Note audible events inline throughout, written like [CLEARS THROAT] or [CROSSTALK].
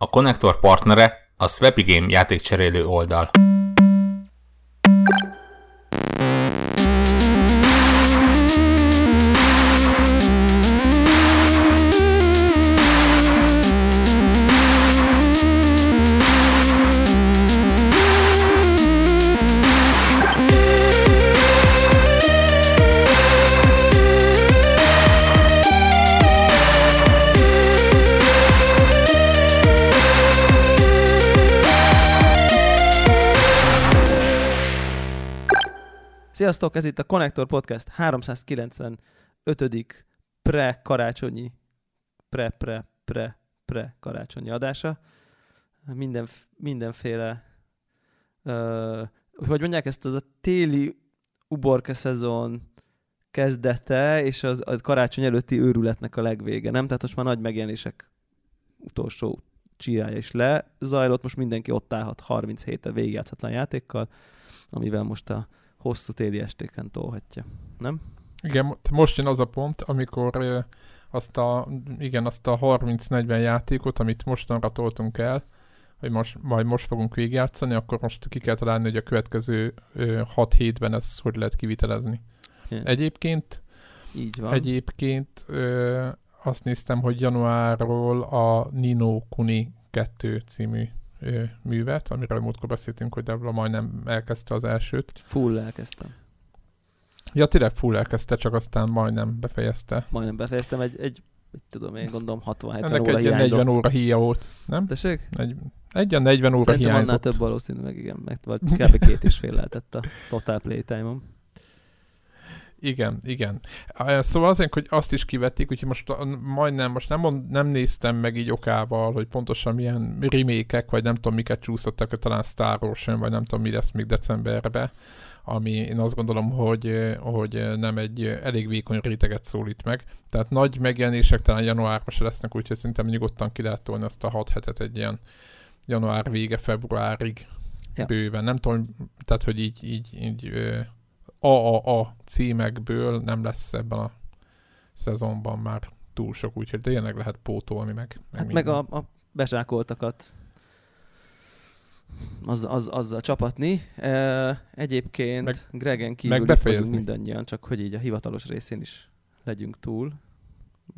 A konnektor partnere a Swapy Game játékcserélő oldal. Sziasztok, ez itt a Connector Podcast 395. pre-karácsonyi, pre-pre-pre-pre karácsonyi adása. Minden, mindenféle, uh, hogy mondják ezt, az a téli uborka szezon kezdete, és az a karácsony előtti őrületnek a legvége, nem? Tehát most már nagy megjelenések utolsó csírája is lezajlott, most mindenki ott állhat 30 héten végigjátszatlan játékkal, amivel most a hosszú téli estéken tolhatja, nem? Igen, most jön az a pont, amikor azt a, igen, azt a 30-40 játékot, amit mostanra toltunk el, hogy most, majd most fogunk végigjátszani, akkor most ki kell találni, hogy a következő 6 hétben ezt hogy lehet kivitelezni. Igen. Egyébként, Így van. egyébként ö, azt néztem, hogy januárról a Nino Kuni 2 című művet, amiről múltkor beszéltünk, hogy Debla majdnem elkezdte az elsőt. Full elkezdtem. Ja, tényleg full elkezdte, csak aztán majdnem befejezte. Majdnem befejeztem, egy, egy mit tudom én, gondolom 60-70 Ennek óra egy hiányzott. 40 óra híja volt, nem? Tessék? Egy, egy 40 óra Szerintem annál hiányzott. több valószínűleg, igen, meg vagy kb. két és fél lehetett a total playtime-om. Igen, igen. Szóval azért, hogy azt is kivették, úgyhogy most majdnem, most nem, mond, nem néztem meg így okával, hogy pontosan milyen remékek, vagy nem tudom miket csúszottak, talán Star Ocean, vagy nem tudom mi lesz még decemberbe, ami én azt gondolom, hogy, hogy nem egy elég vékony réteget szólít meg. Tehát nagy megjelenések talán januárban se lesznek, úgyhogy szerintem nyugodtan ki lehet tolni azt a 6 hetet egy ilyen január vége, februárig Ja. bőven. Nem tudom, tehát hogy így, így, így AAA címekből nem lesz ebben a szezonban már túl sok, úgyhogy tényleg lehet pótolni meg. Hát meg a, a bezsákoltakat az, az, azzal csapatni. E, egyébként Meg- meg, Gregen kívül meg mindannyian, csak hogy így a hivatalos részén is legyünk túl.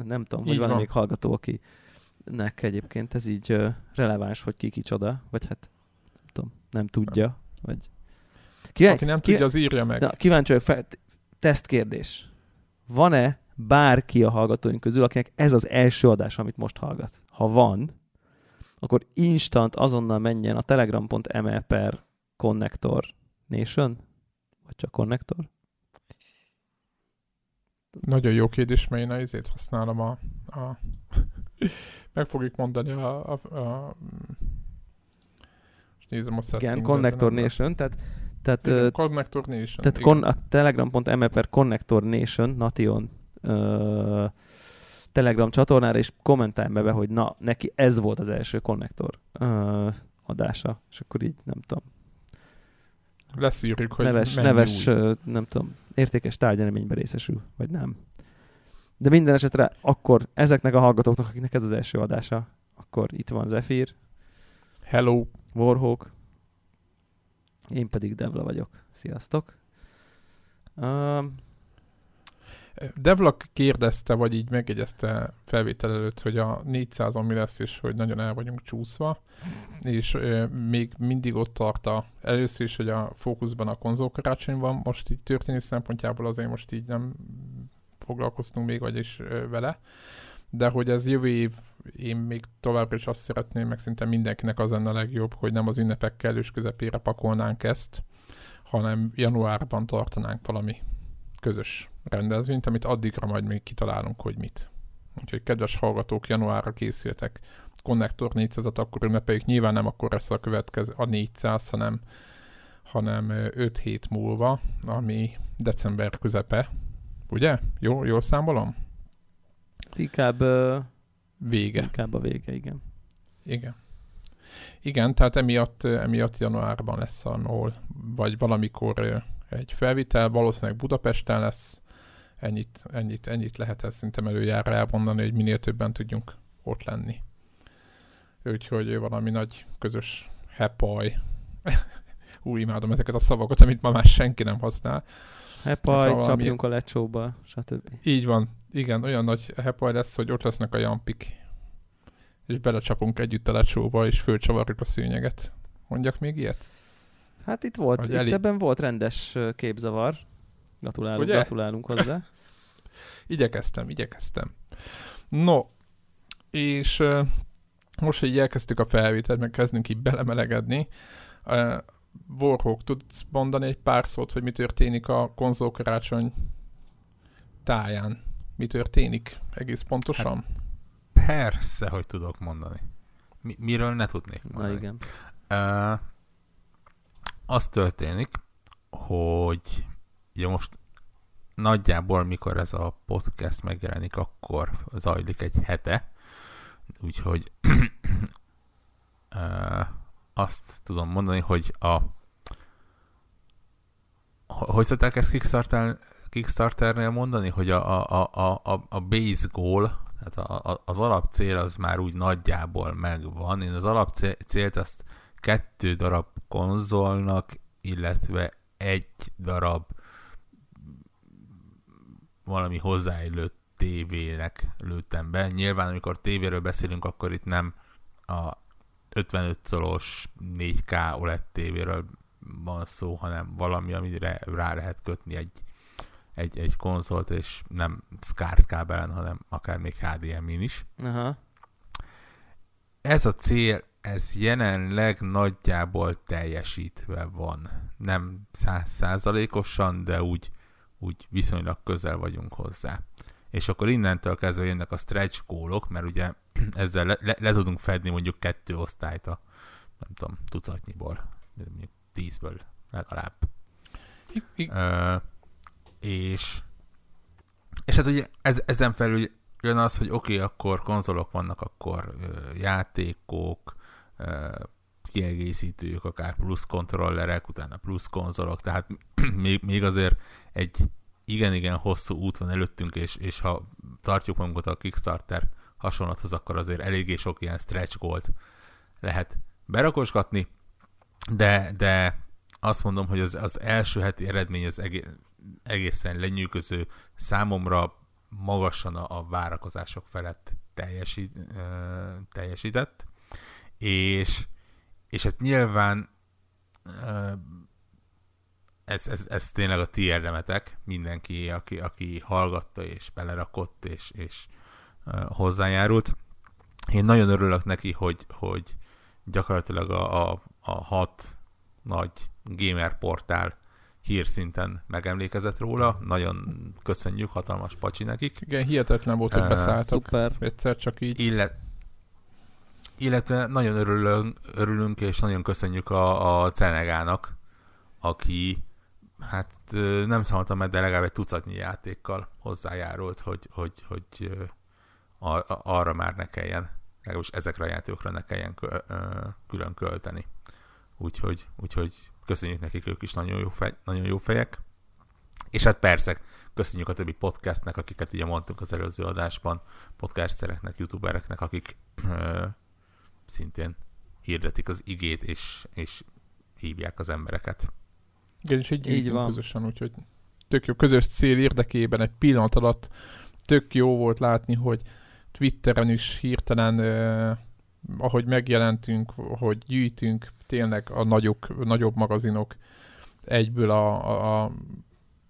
Nem tudom, hogy van, még hallgató, akinek egyébként ez így releváns, hogy ki kicsoda, vagy hát nem tudom, nem tudja, vagy... Kíván, Aki nem tudja, az írja meg. Na, kíváncsi vagyok, fel, tesztkérdés. Van-e bárki a hallgatóink közül, akinek ez az első adás, amit most hallgat? Ha van, akkor instant azonnal menjen a telegram.me per connector nation, vagy csak connector? Nagyon jó kérdés, mert én ezért használom a... a [LAUGHS] meg fogjuk mondani a... a, a most nézem a Igen, connector nation, tehát, tehát, Igen, ö, Connector Nation. tehát kon, a telegram.me per connector nation, nation ö, telegram csatornára, és kommentálj be, hogy na, neki ez volt az első konnektor ö, adása, és akkor így nem tudom, Leszűrjük, hogy neves, neves ö, nem tudom, értékes tárgyeleményben részesül, vagy nem. De minden esetre akkor ezeknek a hallgatóknak, akiknek ez az első adása, akkor itt van Zephyr, Hello. Warhawk, én pedig Devla vagyok. Sziasztok! Um, Devlak kérdezte, vagy így megjegyezte felvétel előtt, hogy a 400-on mi lesz, és hogy nagyon el vagyunk csúszva, és ö, még mindig ott tart a, először is, hogy a fókuszban a konzolkarácsony van, most így történés szempontjából azért most így nem foglalkoztunk még, vagyis ö, vele, de hogy ez jövő év, én még továbbra is azt szeretném, meg szinte mindenkinek az lenne a legjobb, hogy nem az ünnepek kellős közepére pakolnánk ezt, hanem januárban tartanánk valami közös rendezvényt, amit addigra majd még kitalálunk, hogy mit. Úgyhogy kedves hallgatók, januárra készültek Connector 400-at, akkor ünnepeljük. Nyilván nem akkor lesz a következő, a 400, hanem, hanem 5 hét múlva, ami december közepe. Ugye? Jó, jól számolom? inkább, ö, Vége. inkább a vége, igen. Igen. Igen, tehát emiatt, emiatt januárban lesz a NOL, vagy valamikor egy felvitel, valószínűleg Budapesten lesz, ennyit, ennyit, ennyit lehet ezt szerintem előjára elmondani, hogy minél többen tudjunk ott lenni. úgyhogy valami nagy közös hepaj. [LAUGHS] Új, imádom ezeket a szavakat, amit ma már senki nem használ. Hepaj, Szóval csapjunk a lecsóba, stb. Így van, igen, olyan nagy hepaj lesz, hogy ott lesznek a jampik. És belecsapunk együtt a lecsóba, és fölcsavarjuk a szőnyeget. Mondjak még ilyet? Hát itt volt, Vagy itt elég- ebben volt rendes képzavar. Gratulálunk, Ugye? gratulálunk hozzá. [LAUGHS] Igyekeztem, igyekeztem. No, és uh, most, hogy elkezdtük a felvételt, meg kezdünk így belemelegedni, uh, Warhawk, tudsz mondani egy pár szót, hogy mi történik a konzolkarácsony táján? Mi történik egész pontosan? Persze, hogy tudok mondani. Mi, miről ne tudnék Na mondani. igen. Uh, az történik, hogy ugye most nagyjából, mikor ez a podcast megjelenik, akkor zajlik egy hete, úgyhogy [CLEARS THROAT] uh, azt tudom mondani, hogy a hogy szokták ezt Kickstarter, Kickstarternél mondani, hogy a, a, a, a, a base goal, tehát a, a, az alapcél az már úgy nagyjából megvan. Én az alapcélt azt kettő darab konzolnak, illetve egy darab valami hozzáillő tévének lőttem be. Nyilván, amikor tévéről beszélünk, akkor itt nem a 55 szolos 4K OLED tévéről van szó, hanem valami, amire rá lehet kötni egy, egy, egy konzolt, és nem SCART kábelen, hanem akár még HDMI-n is. Aha. Ez a cél, ez jelenleg nagyjából teljesítve van. Nem százszázalékosan, de úgy, úgy viszonylag közel vagyunk hozzá. És akkor innentől kezdve jönnek a stretch gólok, mert ugye [CLEARS THROAT] ezzel le, le, le tudunk fedni mondjuk kettő osztályt a, nem tudom, tucatnyiból, mondjuk tízből legalább. I- I- Ö, és, és hát ugye ez, ezen felül jön az, hogy oké, okay, akkor konzolok vannak, akkor ö, játékok, ö, kiegészítők, akár plusz kontrollerek, utána plusz konzolok, tehát [CLEARS THROAT] még, még azért egy igen-igen hosszú út van előttünk, és, és ha tartjuk magunkat a Kickstarter hasonlathoz, akkor azért eléggé sok ilyen stretch gold lehet berakosgatni, de, de azt mondom, hogy az, az első heti eredmény az egé- egészen lenyűgöző, számomra magasan a, várakozások felett teljesít, ö, teljesített, és, és hát nyilván ö, ez, ez, ez tényleg a ti érdemetek, mindenki, aki, aki hallgatta és belerakott és, és ö, hozzájárult. Én nagyon örülök neki, hogy, hogy gyakorlatilag a, a, a hat nagy gamer portál hírszinten megemlékezett róla. Nagyon köszönjük, hatalmas pacsi nekik. Igen, hihetetlen volt, hogy beszálltak. Szuper. Egyszer csak így. Illet, illetve nagyon örülünk, örülünk és nagyon köszönjük a, a Cenegának, aki hát nem számoltam meg, de legalább egy tucatnyi játékkal hozzájárult, hogy, hogy, hogy ar, arra már ne kelljen, legalábbis ezekre a játékokra ne kelljen külön költeni. Úgyhogy, úgyhogy köszönjük nekik, ők is nagyon jó, fej, nagyon jó fejek. És hát persze, köszönjük a többi podcastnek, akiket ugye mondtunk az előző adásban, podcastereknek, youtubereknek, akik ö, szintén hirdetik az igét, és, és hívják az embereket. Igen, és így, Így van. közösen, úgyhogy tök jó. Közös cél érdekében egy pillanat alatt tök jó volt látni, hogy Twitteren is hirtelen, eh, ahogy megjelentünk, hogy gyűjtünk, tényleg a nagyok, nagyobb magazinok egyből a, a, a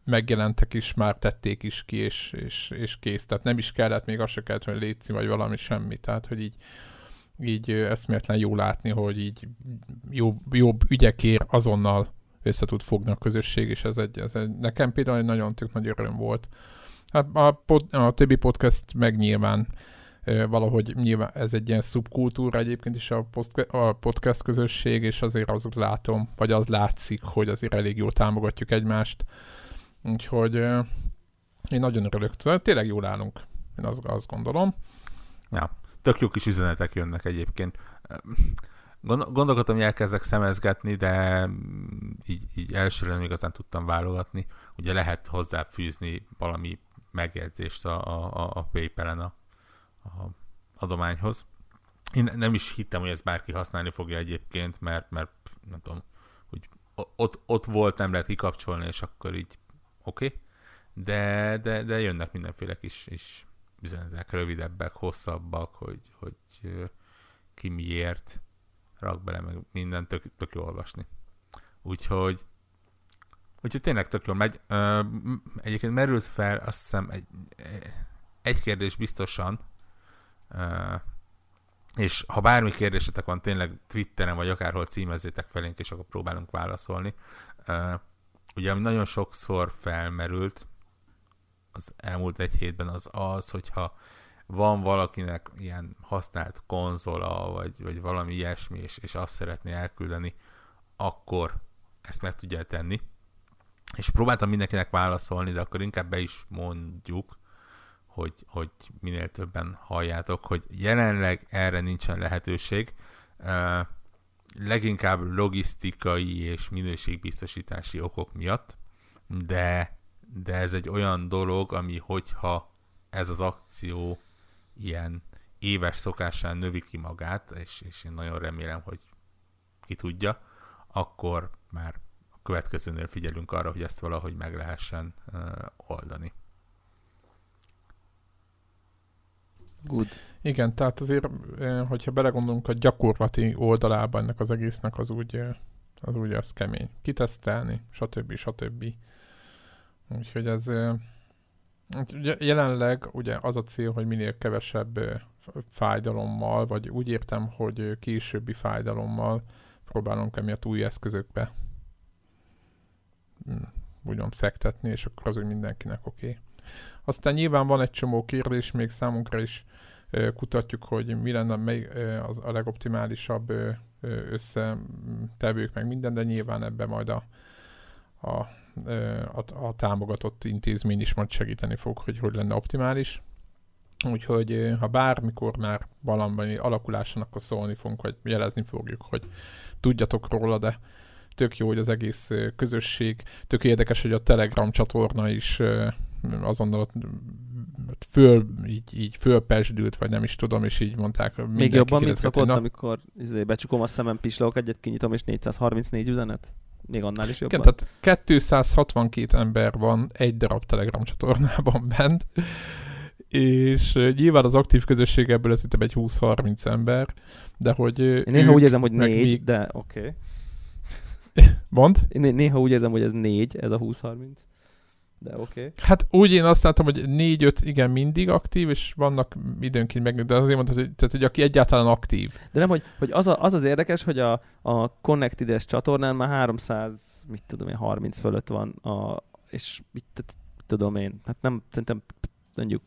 megjelentek is, már tették is ki, és, és, és kész. Tehát nem is kellett, még azt se kellett, hogy létszi, vagy valami semmi. Tehát, hogy így, így eszméletlen jó látni, hogy így jobb, jobb ügyekért azonnal össze tud fogni a közösség, és ez egy, ez egy nekem például egy nagyon tök nagy öröm volt. Hát a, pod, a többi podcast meg nyilván valahogy nyilván ez egy ilyen szubkultúra egyébként is a, a podcast közösség, és azért azt látom, vagy az látszik, hogy azért elég jól támogatjuk egymást. Úgyhogy én nagyon örülök. Szóval Tényleg jól állunk, én azt, azt gondolom. Ja, tök jó kis üzenetek jönnek egyébként. Gond- Gondolkodtam, hogy elkezdek szemezgetni, de így, így elsőre nem igazán tudtam válogatni. Ugye lehet hozzáfűzni valami megjegyzést a, a, a PayPal-en a, a adományhoz. én nem is hittem, hogy ezt bárki használni fogja egyébként, mert, mert nem tudom, hogy ott, ott volt, nem lehet kikapcsolni, és akkor így oké. Okay. De, de, de jönnek mindenféle kis, kis üzenetek, rövidebbek, hosszabbak, hogy, hogy ki miért rak bele, meg minden tök, tök jó olvasni. Úgyhogy Úgyhogy tényleg tök jól megy. egyébként merült fel, azt hiszem, egy, egy kérdés biztosan, és ha bármi kérdésetek van, tényleg Twitteren vagy akárhol címezzétek felénk, és akkor próbálunk válaszolni. ugye, ami nagyon sokszor felmerült az elmúlt egy hétben, az az, hogyha van valakinek ilyen használt konzola, vagy, vagy valami ilyesmi, és, és azt szeretné elküldeni, akkor ezt meg tudja tenni. És próbáltam mindenkinek válaszolni, de akkor inkább be is mondjuk, hogy, hogy minél többen halljátok, hogy jelenleg erre nincsen lehetőség. Leginkább logisztikai és minőségbiztosítási okok miatt, de, de ez egy olyan dolog, ami hogyha ez az akció ilyen éves szokásán növi ki magát, és, és én nagyon remélem, hogy ki tudja, akkor már a következőnél figyelünk arra, hogy ezt valahogy meg lehessen oldani. Good. Igen, tehát azért, hogyha belegondolunk a gyakorlati oldalába ennek az egésznek, az úgy, az úgy az kemény. Kitesztelni, stb. stb. Úgyhogy ez jelenleg ugye az a cél, hogy minél kevesebb fájdalommal, vagy úgy értem, hogy későbbi fájdalommal próbálunk emiatt új eszközökbe hmm, úgymond fektetni, és akkor az úgy mindenkinek oké. Okay. Aztán nyilván van egy csomó kérdés, még számunkra is kutatjuk, hogy mi lenne mely az a legoptimálisabb összetevők, meg minden, de nyilván ebbe majd a, a, a, a támogatott intézmény is majd segíteni fog, hogy hogy lenne optimális. Úgyhogy ha bármikor már valami alakuláson, akkor szólni fogunk, vagy jelezni fogjuk, hogy tudjatok róla, de tök jó, hogy az egész közösség, tök érdekes, hogy a Telegram csatorna is azonnal föl, így, így fölpesdült, vagy nem is tudom, és így mondták. Még jobban, mint szokott, na... amikor izé, becsukom a szemem, pislogok, egyet kinyitom, és 434 üzenet? Még annál is jobban. Igen, tehát 262 ember van egy darab Telegram csatornában [LAUGHS] bent, és nyilván az aktív közösség ebből ez egy 20-30 ember, de hogy Én néha úgy érzem, hogy négy, még... de oké. Okay. [LAUGHS] Mond? Én néha úgy érzem, hogy ez négy, ez a 20-30 de oké. Okay. Hát úgy én azt látom, hogy négy-öt igen mindig aktív, és vannak időnként meg, de azért mondta, hogy, tehát, hogy aki egyáltalán aktív. De nem, hogy, hogy az, a, az az érdekes, hogy a, a Connected-es csatornán már 300, mit tudom én, 30 fölött van, a, és mit, mit tudom én, hát nem, szerintem mondjuk,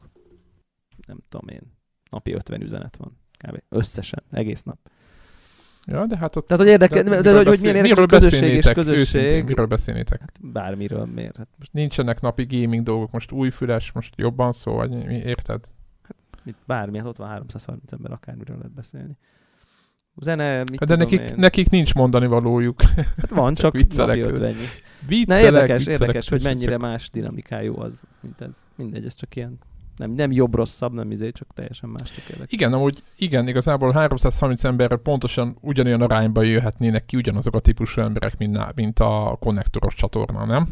nem tudom én, napi 50 üzenet van, kb. Összesen, egész nap. Ja, de hát ott... Tehát, hogy érdekel, de, de, de hogy milyen érdekes közösség és közösség. Őszintén, miről beszélnétek? Hát bármiről, miért? Hát most... Nincsenek napi gaming dolgok, most új füles, most jobban szó, vagy mi, érted? Hát, mit, bármi, hát ott van 330 ember, akármiről lehet beszélni. Zene, mit hát de nekik, én? nekik nincs mondani valójuk. [LAUGHS] Hát van, csak, 50 Viccelek, Na érdekes, viccelek, érdekes, hogy mennyire más dinamikájú az, mint ez. Mindegy, ez csak ilyen nem, nem jobb-rosszabb, nem izé, csak teljesen más tökéletes. Igen, amúgy igen, igazából 330 emberre pontosan ugyanolyan arányba jöhetnének ki ugyanazok a típusú emberek, mint, mint a konnektoros csatorna, nem?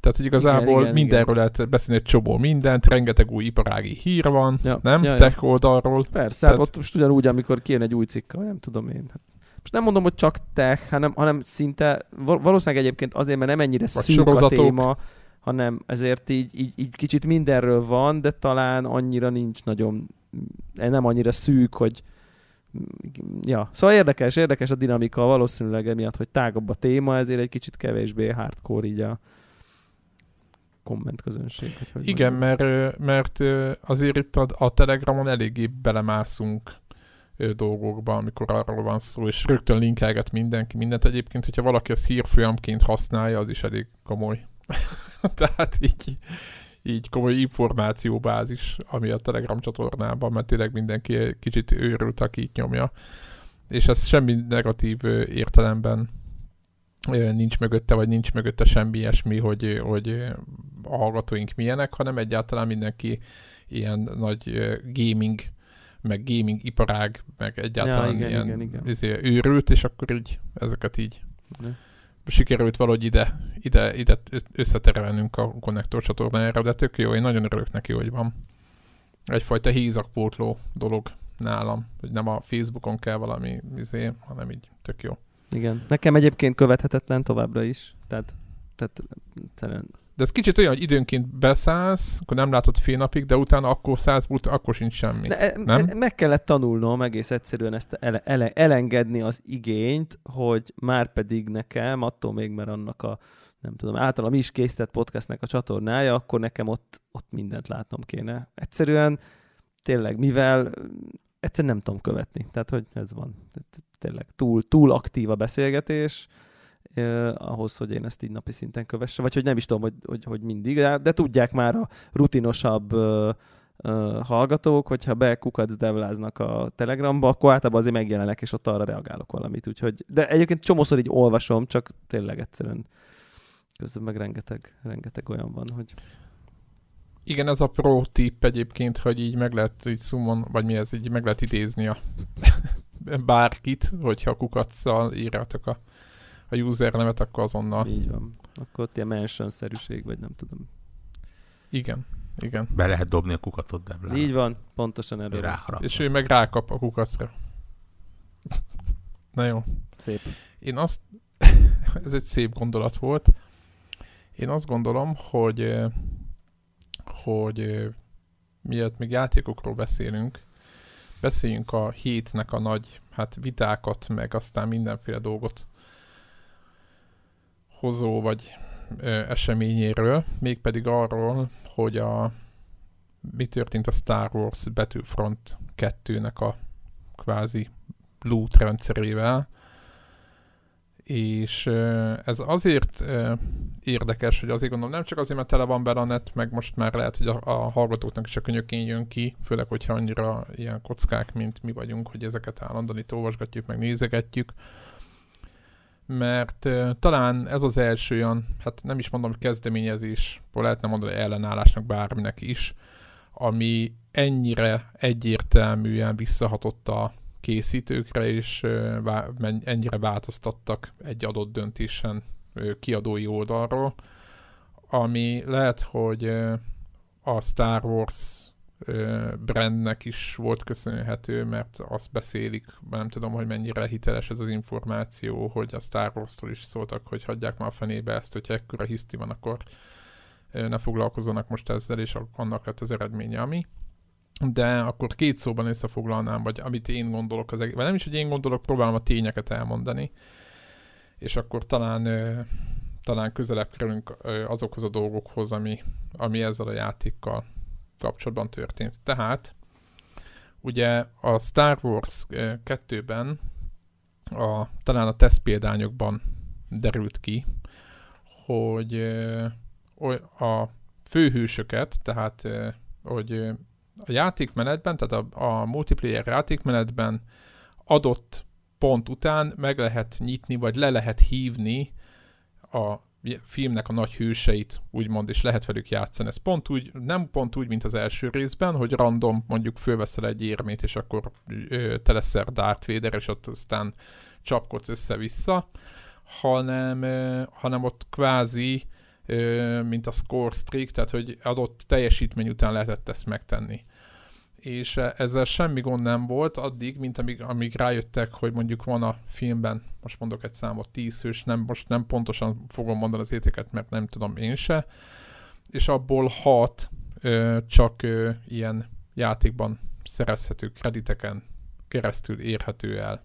Tehát, hogy igazából igen, igen, mindenről igen. lehet beszélni egy csomó mindent, rengeteg új iparági hír van, ja, nem? Ja, Tech oldalról. Persze, hát Tehát... hát ott most ugyanúgy, amikor kijön egy új cikk, nem tudom én. Hát most nem mondom, hogy csak tech, hanem, hanem szinte, valószínűleg egyébként azért, mert nem ennyire Vagy szűk sorozatok. a téma, hanem ezért így, így, így kicsit mindenről van, de talán annyira nincs nagyon, nem annyira szűk, hogy ja, szóval érdekes, érdekes a dinamika valószínűleg emiatt, hogy tágabb a téma, ezért egy kicsit kevésbé hardcore így a komment közönség. Hogy hogy Igen, mert, mert azért itt a, a Telegramon eléggé belemászunk dolgokba, amikor arról van szó, és rögtön linkelget mindenki mindent. Egyébként, hogyha valaki ezt hírfolyamként használja, az is elég komoly. [LAUGHS] Tehát így, így komoly információbázis, ami a Telegram csatornában, mert tényleg mindenki kicsit őrült, aki itt nyomja. És ez semmi negatív értelemben nincs mögötte, vagy nincs mögötte semmi ilyesmi, hogy, hogy a hallgatóink milyenek, hanem egyáltalán mindenki ilyen nagy gaming meg gaming iparág, meg egyáltalán Ja, igen, ilyen igen, igen. Izé, őrült, és akkor így ezeket így Ne. Sikerült valahogy ide, ide, ide összeterelnünk a konnektor csatornájára, de tök jó, én nagyon örülök neki, hogy van. Egyfajta hízakpótló dolog nálam, hogy nem a Facebookon kell valami izé, hanem így tök jó. Igen. Nekem egyébként követhetetlen továbbra is. Tehát, tehát De ez kicsit olyan, hogy időnként beszállsz, akkor nem látod fél napig, de utána akkor szállsz, ut- akkor sincs semmi. Ne, nem? Meg kellett tanulnom egész egyszerűen ezt ele, ele, elengedni az igényt, hogy már pedig nekem, attól még, mert annak a nem tudom, általam is készített podcastnek a csatornája, akkor nekem ott, ott mindent látnom kéne. Egyszerűen tényleg, mivel egyszerűen nem tudom követni. Tehát, hogy ez van. Tényleg túl, túl aktív a beszélgetés, eh, ahhoz, hogy én ezt így napi szinten kövesse, vagy hogy nem is tudom, hogy, hogy, hogy mindig, de, tudják már a rutinosabb uh, uh, hallgatók, hogyha bekukacdevláznak a Telegramba, akkor általában azért megjelenek, és ott arra reagálok valamit. Úgyhogy, de egyébként csomószor így olvasom, csak tényleg egyszerűen közben meg rengeteg, rengeteg olyan van, hogy Igen, ez a pro tip egyébként, hogy így meg lehet így summon, vagy mi ez, így meg lehet idézni a [LAUGHS] bárkit, hogyha kukacsal írjátok a, a user nevet, akkor azonnal. így van. Akkor ott ilyen mention-szerűség, vagy nem tudom. Igen, igen. Be lehet dobni a kukacot Deblán. Így van, pontosan erről. És ő meg rákap a kukacra. Na jó. Szép. Én azt, [LAUGHS] ez egy szép gondolat volt. Én azt gondolom, hogy hogy miatt még játékokról beszélünk, beszéljünk a hétnek a nagy hát vitákat, meg aztán mindenféle dolgot hozó vagy eseményéről, mégpedig arról, hogy a mi történt a Star Wars Battlefront 2-nek a kvázi loot rendszerével, és ez azért érdekes, hogy azért gondolom, nem csak azért, mert tele van bele a net, meg most már lehet, hogy a, a hallgatóknak is a könyökén jön ki, főleg, hogyha annyira ilyen kockák, mint mi vagyunk, hogy ezeket állandóan itt olvasgatjuk, meg nézegetjük, mert talán ez az első olyan, hát nem is mondom, kezdeményezés, lehetne mondani ellenállásnak bárminek is, ami ennyire egyértelműen visszahatott a készítőkre, és uh, ennyire változtattak egy adott döntésen kiadói oldalról, ami lehet, hogy a Star Wars brandnek is volt köszönhető, mert azt beszélik, nem tudom, hogy mennyire hiteles ez az információ, hogy a Star Wars-tól is szóltak, hogy hagyják már a fenébe ezt, hogyha ekkora hiszti van, akkor ne foglalkozzanak most ezzel, és annak lett az eredménye, ami. De akkor két szóban összefoglalnám, vagy amit én gondolok, az egész, vagy nem is, hogy én gondolok, próbálom a tényeket elmondani, és akkor talán talán közelebb kerülünk azokhoz a dolgokhoz, ami, ami ezzel a játékkal kapcsolatban történt. Tehát ugye a Star Wars 2-ben a, talán a tesztpéldányokban derült ki, hogy oly- a főhősöket, tehát ö, hogy a játékmenetben, tehát a, a multiplayer játékmenetben adott pont után meg lehet nyitni, vagy le lehet hívni a filmnek a nagy hőseit, úgymond, és lehet velük játszani. Ez pont úgy, nem pont úgy, mint az első részben, hogy random mondjuk fölveszel egy érmét, és akkor te leszel Darth Vader, és ott aztán csapkodsz össze-vissza, hanem, hanem ott kvázi, mint a score streak, tehát hogy adott teljesítmény után lehetett ezt megtenni és ezzel semmi gond nem volt addig, mint amíg, amíg rájöttek, hogy mondjuk van a filmben, most mondok egy számot, 10 hős, nem, most nem pontosan fogom mondani az értéket, mert nem tudom én se, és abból 6 ö, csak ö, ilyen játékban szerezhető krediteken keresztül érhető el.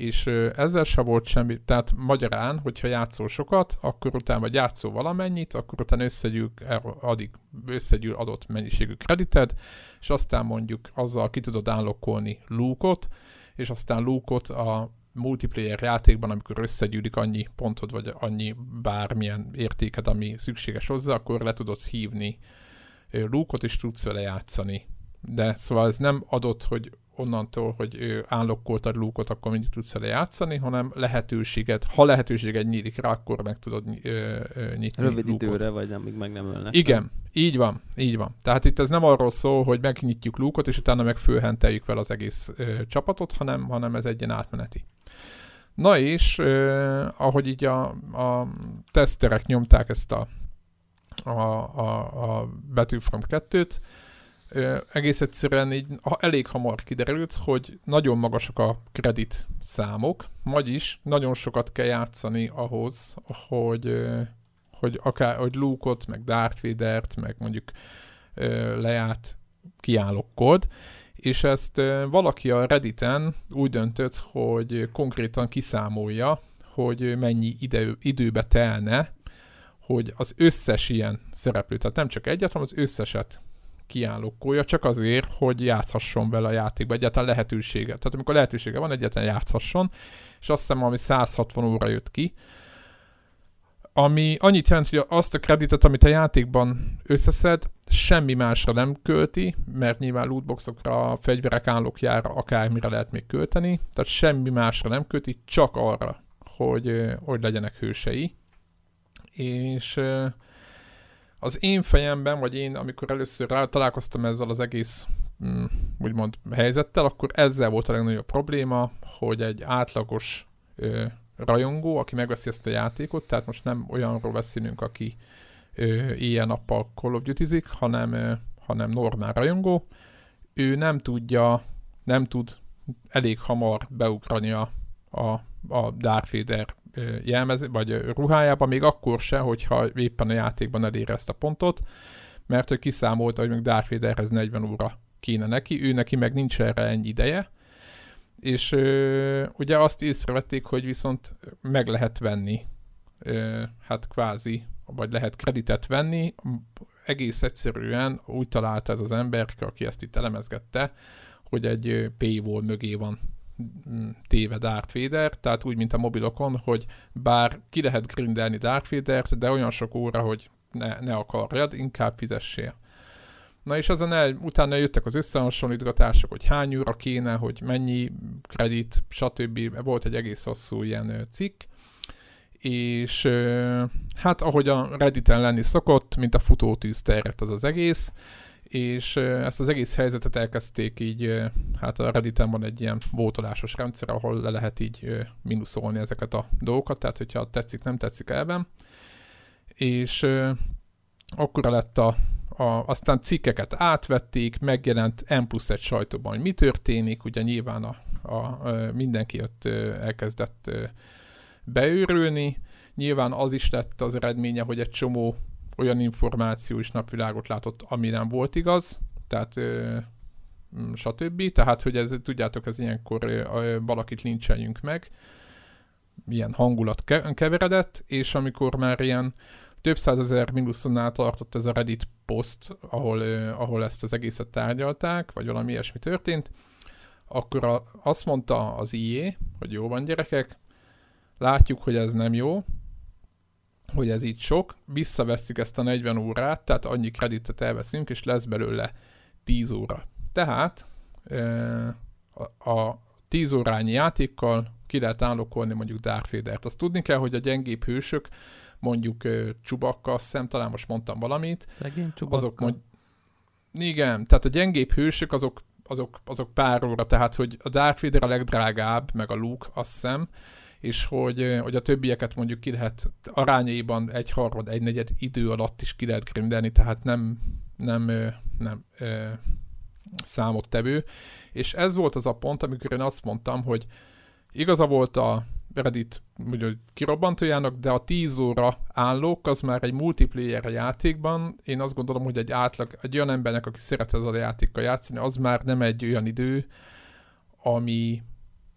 És ezzel se volt semmi, tehát magyarán, hogyha játszol sokat, akkor utána vagy játszol valamennyit, akkor utána összegyűl, addig összegyűl adott mennyiségű kredited, és aztán mondjuk azzal ki tudod unlockolni lúkot, és aztán lúkot a multiplayer játékban, amikor összegyűlik annyi pontod, vagy annyi bármilyen értéked, ami szükséges hozzá, akkor le tudod hívni lúkot, és tudsz vele játszani. De szóval ez nem adott, hogy onnantól, hogy állokkoltad lúkot, akkor mindig tudsz vele játszani, hanem lehetőséget, ha lehetőséged nyílik rá, akkor meg tudod nyitni Rövid lúkot. időre, vagy amíg meg nem ölnek. Igen, így van, így van. Tehát itt ez nem arról szól, hogy megnyitjuk lúkot, és utána meg fölhenteljük vele az egész ö, csapatot, hanem, hanem ez egy ilyen átmeneti. Na és, ö, ahogy így a, a teszterek nyomták ezt a, a, a, a Battlefront 2-t, ö, egész egyszerűen így elég hamar kiderült, hogy nagyon magasak a kredit számok, vagyis nagyon sokat kell játszani ahhoz, hogy, hogy akár hogy Luke-ot, meg Darth Vader-t, meg mondjuk lejárt kiállokod, és ezt valaki a Redditen úgy döntött, hogy konkrétan kiszámolja, hogy mennyi idő, időbe telne, hogy az összes ilyen szereplő, tehát nem csak egyet, hanem az összeset kiállokkolja, csak azért, hogy játszhasson vele a játékba, egyáltalán lehetősége. Tehát amikor lehetősége van, egyáltalán játszhasson, és azt hiszem, ami 160 óra jött ki, ami annyit jelent, hogy azt a kreditet, amit a játékban összeszed, semmi másra nem költi, mert nyilván lootboxokra, fegyverek állókjára, akármire lehet még költeni, tehát semmi másra nem költi, csak arra, hogy, hogy legyenek hősei. És az én fejemben, vagy én, amikor először rá találkoztam ezzel az egész mm, úgymond helyzettel, akkor ezzel volt a legnagyobb probléma, hogy egy átlagos ö, rajongó, aki megveszi ezt a játékot, tehát most nem olyanról beszélünk, aki éjjel-nappal Call of duty hanem, ö, hanem normál rajongó, ő nem tudja, nem tud elég hamar beugrani a, a, a Darth Vader jelmez, vagy ruhájába, még akkor se, hogyha éppen a játékban elér ezt a pontot, mert hogy kiszámolta, hogy még Darth Vaderhez 40 óra kéne neki, ő neki meg nincs erre ennyi ideje, és ö, ugye azt észrevették, hogy viszont meg lehet venni, ö, hát kvázi, vagy lehet kreditet venni, egész egyszerűen úgy találta ez az ember, aki ezt itt elemezgette, hogy egy paywall mögé van téve Darth Vader, tehát úgy, mint a mobilokon, hogy bár ki lehet grindelni Darth Vader-t, de olyan sok óra, hogy ne, ne akarjad, inkább fizessél. Na és azon el, utána jöttek az összehasonlítgatások, hogy hány óra kéne, hogy mennyi kredit, stb. Volt egy egész hosszú ilyen cikk, és hát ahogy a Redditen lenni szokott, mint a futótűz terjedt az az egész, és ezt az egész helyzetet elkezdték így, hát a Redditen van egy ilyen vótolásos rendszer, ahol le lehet így mínuszolni ezeket a dolgokat, tehát hogyha tetszik, nem tetszik elben. És akkor lett a, a, aztán cikkeket átvették, megjelent M plusz egy sajtóban, hogy mi történik, ugye nyilván a, a mindenki ott elkezdett beőrülni, nyilván az is lett az eredménye, hogy egy csomó olyan információ is napvilágot látott, ami nem volt igaz, tehát ö, mm, stb. Tehát, hogy ez, tudjátok, ez ilyenkor ö, valakit lincseljünk meg, ilyen hangulat keveredett, és amikor már ilyen több százezer minuszonnál tartott ez a Reddit post, ahol, ö, ahol ezt az egészet tárgyalták, vagy valami ilyesmi történt, akkor a, azt mondta az IE, hogy jó van gyerekek, látjuk, hogy ez nem jó, hogy ez így sok, visszavesszük ezt a 40 órát, tehát annyi kreditet elveszünk, és lesz belőle 10 óra. Tehát a 10 órányi játékkal ki lehet állokolni mondjuk Darth Vader-t. Azt tudni kell, hogy a gyengébb hősök, mondjuk Csubakka, azt hiszem, talán most mondtam valamit. Szegény Csubakka. Azok mond... Igen, tehát a gyengébb hősök azok, azok, azok pár óra, tehát hogy a Darth Vader a legdrágább, meg a Luke, azt hiszem, és hogy, hogy a többieket mondjuk ki lehet arányaiban egy harmad, egy negyed idő alatt is ki lehet grindelni, tehát nem, nem, nem, nem számottevő. És ez volt az a pont, amikor én azt mondtam, hogy igaza volt a Reddit ugye, kirobbantójának, de a 10 óra állók az már egy multiplayer játékban, én azt gondolom, hogy egy átlag, egy olyan embernek, aki szeret ezzel a játékkal játszani, az már nem egy olyan idő, ami,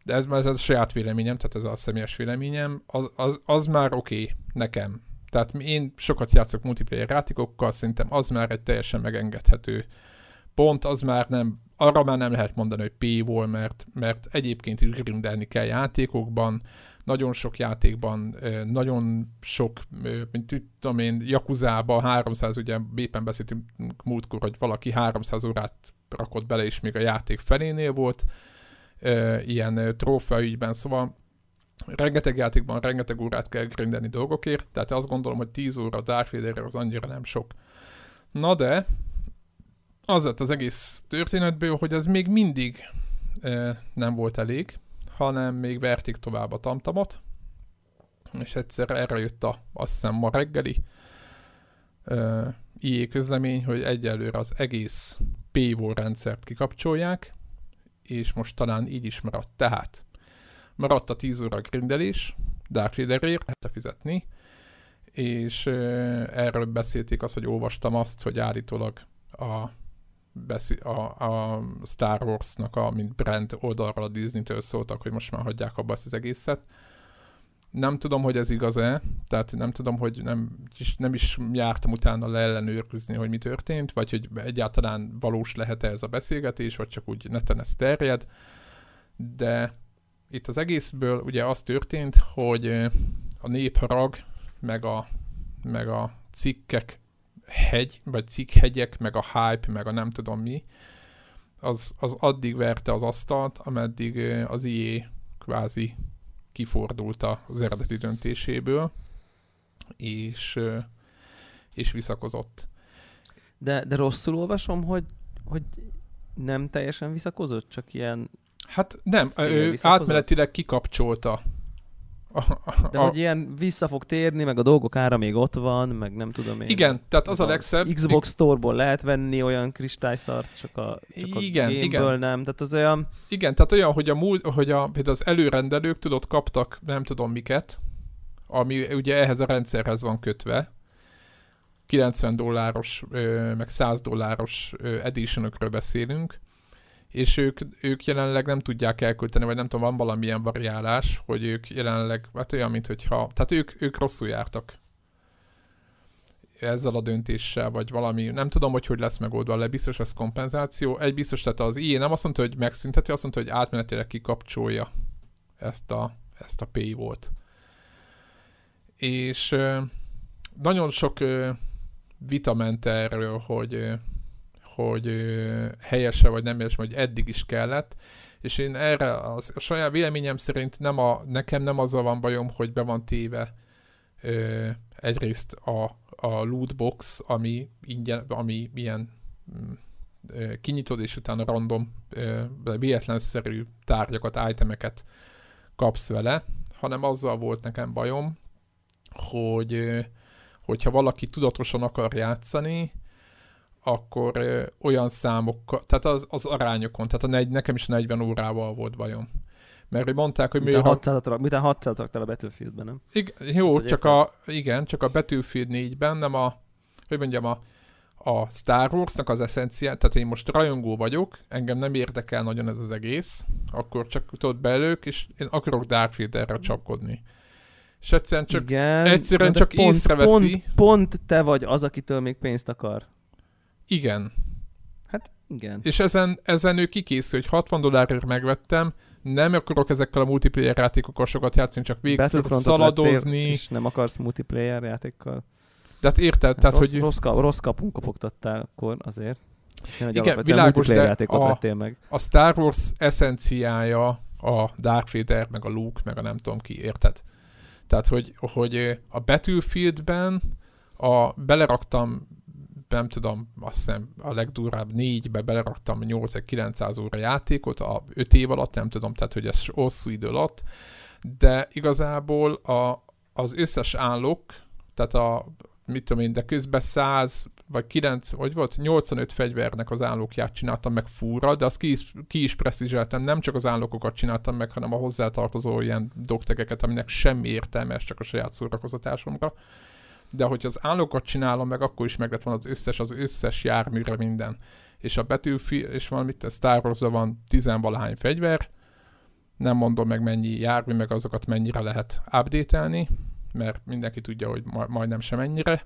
de ez már a saját véleményem, tehát ez a személyes véleményem, az, az, az már oké okay nekem. Tehát én sokat játszok multiplayer játékokkal, szerintem az már egy teljesen megengedhető pont, az már nem, arra már nem lehet mondani, hogy paywall, mert, mert egyébként is grindelni kell játékokban, nagyon sok játékban, nagyon sok, mint tudom én, Jakuzában 300, ugye éppen beszéltünk múltkor, hogy valaki 300 órát rakott bele, és még a játék felénél volt ilyen trófea ügyben, szóval rengeteg játékban rengeteg órát kell grindelni dolgokért, tehát azt gondolom, hogy 10 óra Darth Vader az annyira nem sok. Na de, az lett az egész történetből, hogy ez még mindig e, nem volt elég, hanem még verték tovább a tamtamot, és egyszer erre jött a, azt hiszem ma reggeli e, IE közlemény, hogy egyelőre az egész paywall rendszert kikapcsolják, és most talán így is maradt. Tehát maradt a 10 óra grindelés, Dark Vaderért lehetne fizetni, és erről beszélték azt, hogy olvastam azt, hogy állítólag a, a, a Star Wars-nak, a, mint brand oldalról a Disney-től szóltak, hogy most már hagyják abba ezt az egészet. Nem tudom, hogy ez igaz-e, tehát nem tudom, hogy nem, nem is jártam utána leellenőrizni, hogy mi történt, vagy hogy egyáltalán valós lehet-e ez a beszélgetés, vagy csak úgy neten ez terjed, de itt az egészből ugye az történt, hogy a népharag, meg a, meg a cikkek hegy, vagy cikkhegyek, meg a hype, meg a nem tudom mi, az, az addig verte az asztalt, ameddig az IE kvázi kifordult az eredeti döntéséből, és, és visszakozott. De, de rosszul olvasom, hogy, hogy nem teljesen visszakozott, csak ilyen Hát nem, ő átmenetileg kikapcsolta. De a... hogy ilyen vissza fog térni, meg a dolgok ára még ott van, meg nem tudom én. Igen, tehát az a legszebb. Xbox Store-ból lehet venni olyan kristályszart, csak a, csak a igen, igen. nem. Tehát az olyan... Igen, tehát olyan, hogy, a múl, hogy a, például az előrendelők tudod, kaptak nem tudom miket, ami ugye ehhez a rendszerhez van kötve, 90 dolláros, meg 100 dolláros editionokről beszélünk, és ők, ők jelenleg nem tudják elkölteni, vagy nem tudom, van valamilyen variálás, hogy ők jelenleg, hát olyan, mint hogyha, tehát ők, ők rosszul jártak ezzel a döntéssel, vagy valami, nem tudom, hogy hogy lesz megoldva le, biztos ez kompenzáció. Egy biztos, tehát az IE nem azt mondta, hogy megszünteti, azt mondta, hogy átmenetileg kikapcsolja ezt a, ezt a pay volt. És nagyon sok vita ment erről, hogy hogy helyese vagy nem helyes, vagy eddig is kellett, és én erre az, a saját véleményem szerint nem a, nekem nem azzal van bajom, hogy be van téve ö, egyrészt a, a lootbox, ami ingyen, ami ilyen mm, ö, kinyitod, és utána random, ö, véletlenszerű tárgyakat, itemeket kapsz vele, hanem azzal volt nekem bajom, hogy hogyha valaki tudatosan akar játszani, akkor ö, olyan számokkal, tehát az, az arányokon, tehát a negy, nekem is 40 órával volt bajom. Mert hogy mondták, hogy miért... 600 rak, 600 raktál a Battlefieldben, nem? Ig- jó, hát, csak a, igen, csak a Battlefield 4-ben, nem a, hogy mondjam, a, a Star Wars-nak az eszenciát, tehát én most rajongó vagyok, engem nem érdekel nagyon ez az egész, akkor csak tudod belők, és én akarok Darth Vader-re csapkodni. És egyszerűen csak, Igen, egyszerűen csak pont, észreveszi. Pont, pont te vagy az, akitől még pénzt akar. Igen. Hát igen. És ezen, ezen ő kikészül, hogy 60 dollárért megvettem, nem akarok ezekkel a multiplayer játékokkal sokat játszani, csak végig szaladozni. és nem akarsz multiplayer játékkal. De hát érted, hát tehát rossz, hogy... Rossz, rossz kapunk kopogtattál akkor azért. Igen, világos, de játékot a, vettél meg. a Star Wars eszenciája a Dark Vader, meg a Luke, meg a nem tudom ki, érted? Tehát, hogy, hogy a Battlefieldben a, beleraktam nem tudom, azt hiszem a legdurább négybe beleraktam 8-900 óra játékot, a 5 év alatt, nem tudom, tehát hogy ez hosszú idő alatt, de igazából a, az összes állok, tehát a, mit tudom én, de közben 100 vagy 9, vagy volt, 85 fegyvernek az állókját csináltam meg fúra, de azt ki is, ki is nem csak az állókokat csináltam meg, hanem a hozzátartozó ilyen doktegeket, aminek semmi értelme, csak a saját szórakozatásomra de hogyha az állókat csinálom meg, akkor is meg lett volna az összes, az összes járműre minden. És a Battlefield, és valamit, a Star van tizenvalahány fegyver, nem mondom meg mennyi jármű, meg azokat mennyire lehet update mert mindenki tudja, hogy ma- majdnem sem ennyire.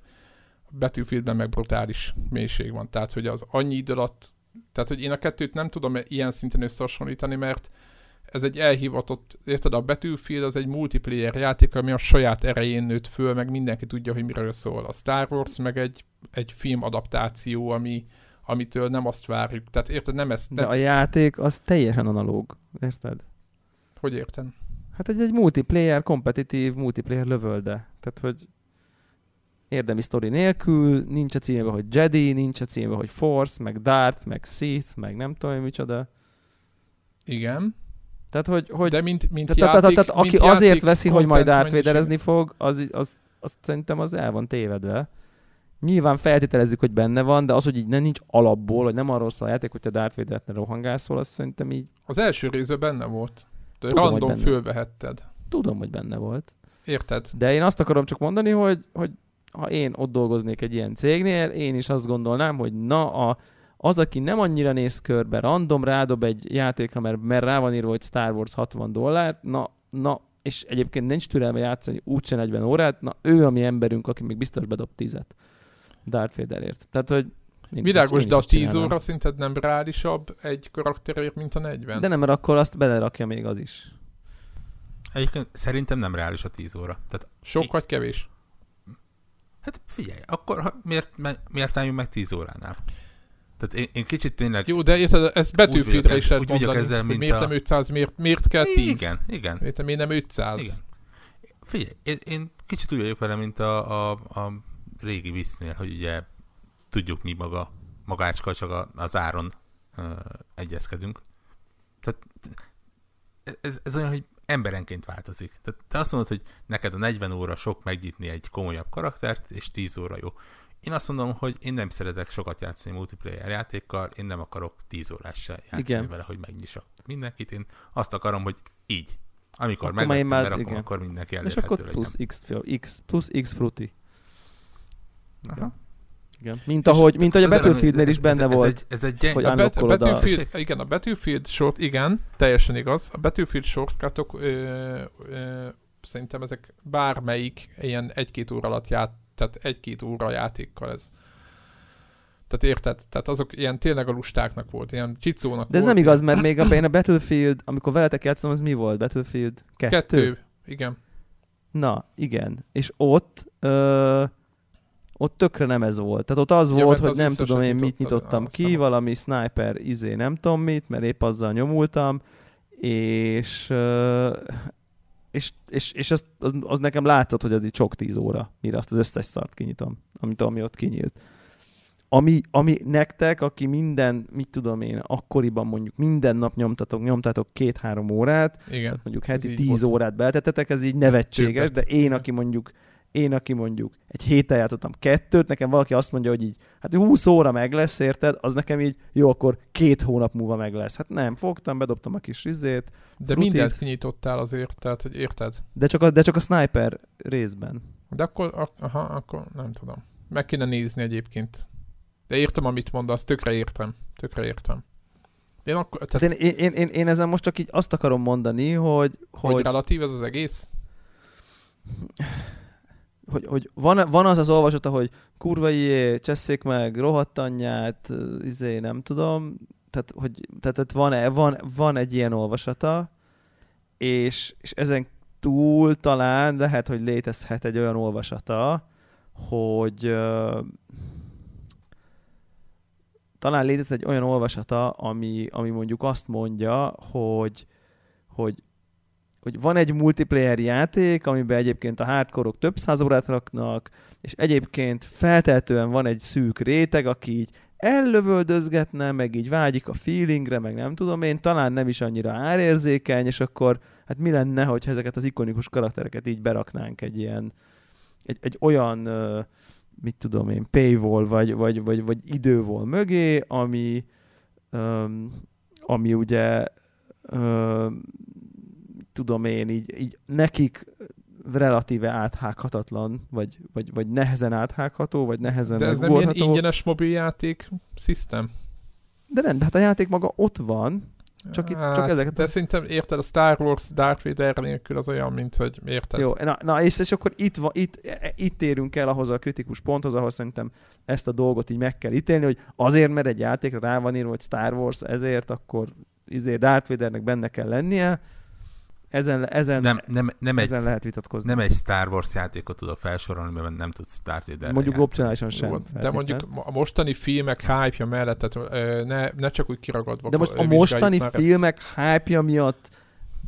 A Battlefieldben meg brutális mélység van, tehát hogy az annyi idő alatt, tehát hogy én a kettőt nem tudom ilyen szinten összehasonlítani, mert ez egy elhivatott, érted, a Battlefield az egy multiplayer játék, ami a saját erején nőtt föl, meg mindenki tudja, hogy miről szól. A Star Wars meg egy, egy film adaptáció, ami, amitől nem azt várjuk. Tehát érted, nem ezt, De nem, a játék az teljesen analóg, érted? hogy értem? Hát egy, egy multiplayer, kompetitív multiplayer lövölde. Tehát, hogy érdemi sztori nélkül, nincs a címében, hogy Jedi, nincs a címében, hogy Force, meg Darth, meg Sith, meg nem tudom micsoda. Igen. Tehát, hogy, hogy De mint, mint tehát, tehát, játék, tehát, aki mint azért játék veszi, hogy majd Vaderezni fog, az, az, az, szerintem az el van tévedve. Nyilván feltételezzük, hogy benne van, de az, hogy így nem nincs alapból, hogy nem arról szól a játék, hogy te Darth Vader-et ne rohangászol, az szerintem így Az első részben benne volt. De Tudom, random benne. fölvehetted. tudom, hogy benne volt. Érted? De én azt akarom csak mondani, hogy, hogy ha én ott dolgoznék egy ilyen cégnél, én is azt gondolnám, hogy na, a, az, aki nem annyira néz körbe, random rádob egy játékra, mert, mert rá van írva, hogy Star Wars 60 dollár, na, na, és egyébként nincs türelme játszani úgyse 40 órát, na ő a mi emberünk, aki még biztos bedob tizet Darth Vaderért. Tehát, hogy én Világos, de a ezt 10 csinálnám. óra szerinted nem reálisabb egy karakterért, mint a 40? De nem, mert akkor azt belerakja még az is. Egyébként szerintem nem reális a 10 óra. Tehát, Sok vagy kevés? hát figyelj, akkor ha, miért, miért álljunk meg 10 óránál? Tehát én, én kicsit tényleg... Jó, de érted, Battlefieldre vagyok is ez- lehet mondani, ezzel, hogy mint miért a- nem 500, miért, miért kell 10? Igen, igen. Miért nem 500? Igen. Figyelj, én, én kicsit úgy vagyok vele, mint a, a, a régi visznél, hogy ugye tudjuk mi maga, magácska, csak a, az áron ö, egyezkedünk. Tehát ez, ez olyan, hogy emberenként változik. Tehát te azt mondod, hogy neked a 40 óra sok megnyitni egy komolyabb karaktert, és 10 óra jó. Én azt mondom, hogy én nem szeretek sokat játszani multiplayer játékkal, én nem akarok 10 órás se játszani Igen. vele, hogy megnyisak mindenkit. Én azt akarom, hogy így. Amikor Akkor megvettem, én már- berakom, igen. akkor mindenki És elérhető akkor legyen. plusz X, X, plusz X fruti. Aha. Igen. Mint És ahogy, mint ahogy a Battlefieldnél is benne ez, volt. Ez egy, ez egy gyeng... hogy A, bet, a unlockolod a- Battlefield, igen, a Battlefield short, igen, teljesen igaz. A Battlefield shortcutok ö, ö, szerintem ezek bármelyik ilyen egy-két óra alatt ját, tehát egy-két óra játékkal ez. Tehát érted? Tehát azok ilyen tényleg a lustáknak volt, ilyen csicónak De ez volt. nem igaz, mert még a, én a Battlefield, amikor veletek játszom, az mi volt? Battlefield 2? Kettő. Igen. Na, igen. És ott, ö, ott tökre nem ez volt. Tehát ott az Ja, volt, hogy az nem tudom én mit nyitottam a ki, számot. valami sniper izé nem tudom mit, mert épp azzal nyomultam, és ö, és, és, és az, az, az, nekem látszott, hogy az így sok tíz óra, mire azt az összes szart kinyitom, amit ami ott kinyílt. Ami, ami nektek, aki minden, mit tudom én, akkoriban mondjuk minden nap nyomtatok, nyomtatok két-három órát, Igen. tehát mondjuk heti 10 volt. órát beltetetek, ez így nevetséges, Többet. de én, aki mondjuk én, aki mondjuk egy héten játszottam kettőt, nekem valaki azt mondja, hogy így, hát 20 óra meg lesz, érted? Az nekem így, jó, akkor két hónap múlva meg lesz. Hát nem, fogtam, bedobtam a kis izét, De Frutit. mindent kinyitottál azért, tehát, hogy érted? de csak a, de csak a sniper részben. De akkor, ak- aha, akkor nem tudom. Meg kéne nézni egyébként. De értem, amit mondasz, tökre értem. Tökre értem. Én akkor, tehát, én, én, én, én, én ezen most csak így azt akarom mondani, hogy, hogy, hogy, relatív ez az egész? Hogy, hogy van, van az az olvasata, hogy kurva ilyé, csesszék meg, rohadt anyját, izé, nem tudom, tehát, hogy, tehát, van, van, van egy ilyen olvasata, és, és ezen túl talán lehet, hogy létezhet egy olyan olvasata, hogy talán létezhet egy olyan olvasata, ami, ami mondjuk azt mondja, hogy, hogy hogy van egy multiplayer játék, amiben egyébként a hardcore több száz órát raknak, és egyébként feltehetően van egy szűk réteg, aki így ellövöldözgetne, meg így vágyik a feelingre, meg nem tudom én, talán nem is annyira árérzékeny, és akkor hát mi lenne, hogyha ezeket az ikonikus karaktereket így beraknánk egy ilyen, egy, egy olyan, mit tudom én, paywall, vagy, vagy, vagy, vagy idővól mögé, ami, ami ugye tudom én, így, így nekik relatíve áthághatatlan, vagy, vagy, vagy nehezen áthágható, vagy nehezen De ez nem ilyen ingyenes mobiljáték system? De nem, de hát a játék maga ott van, Csak itt- csak ezeket De az- szerintem érted, a Star Wars Darth Vader nélkül az olyan, mint hogy érted? Jó, na, na és, és akkor itt, va, itt, e- itt érünk el ahhoz a kritikus ponthoz, ahol szerintem ezt a dolgot így meg kell ítélni, hogy azért, mert egy játékra rá van írva, hogy Star Wars, ezért akkor izé Darth Vadernek benne kell lennie. Ezen, ezen, Nem, nem, nem, egy, ezen lehet vitatkozni. nem egy Star Wars játékot tudok felsorolni, mert nem tudsz Star Vader Mondjuk opcionálisan sem. Jó, De mondjuk a mostani filmek hype-ja mellett, tehát ne, ne csak úgy kiragadva De most a mostani már ezt. filmek hype miatt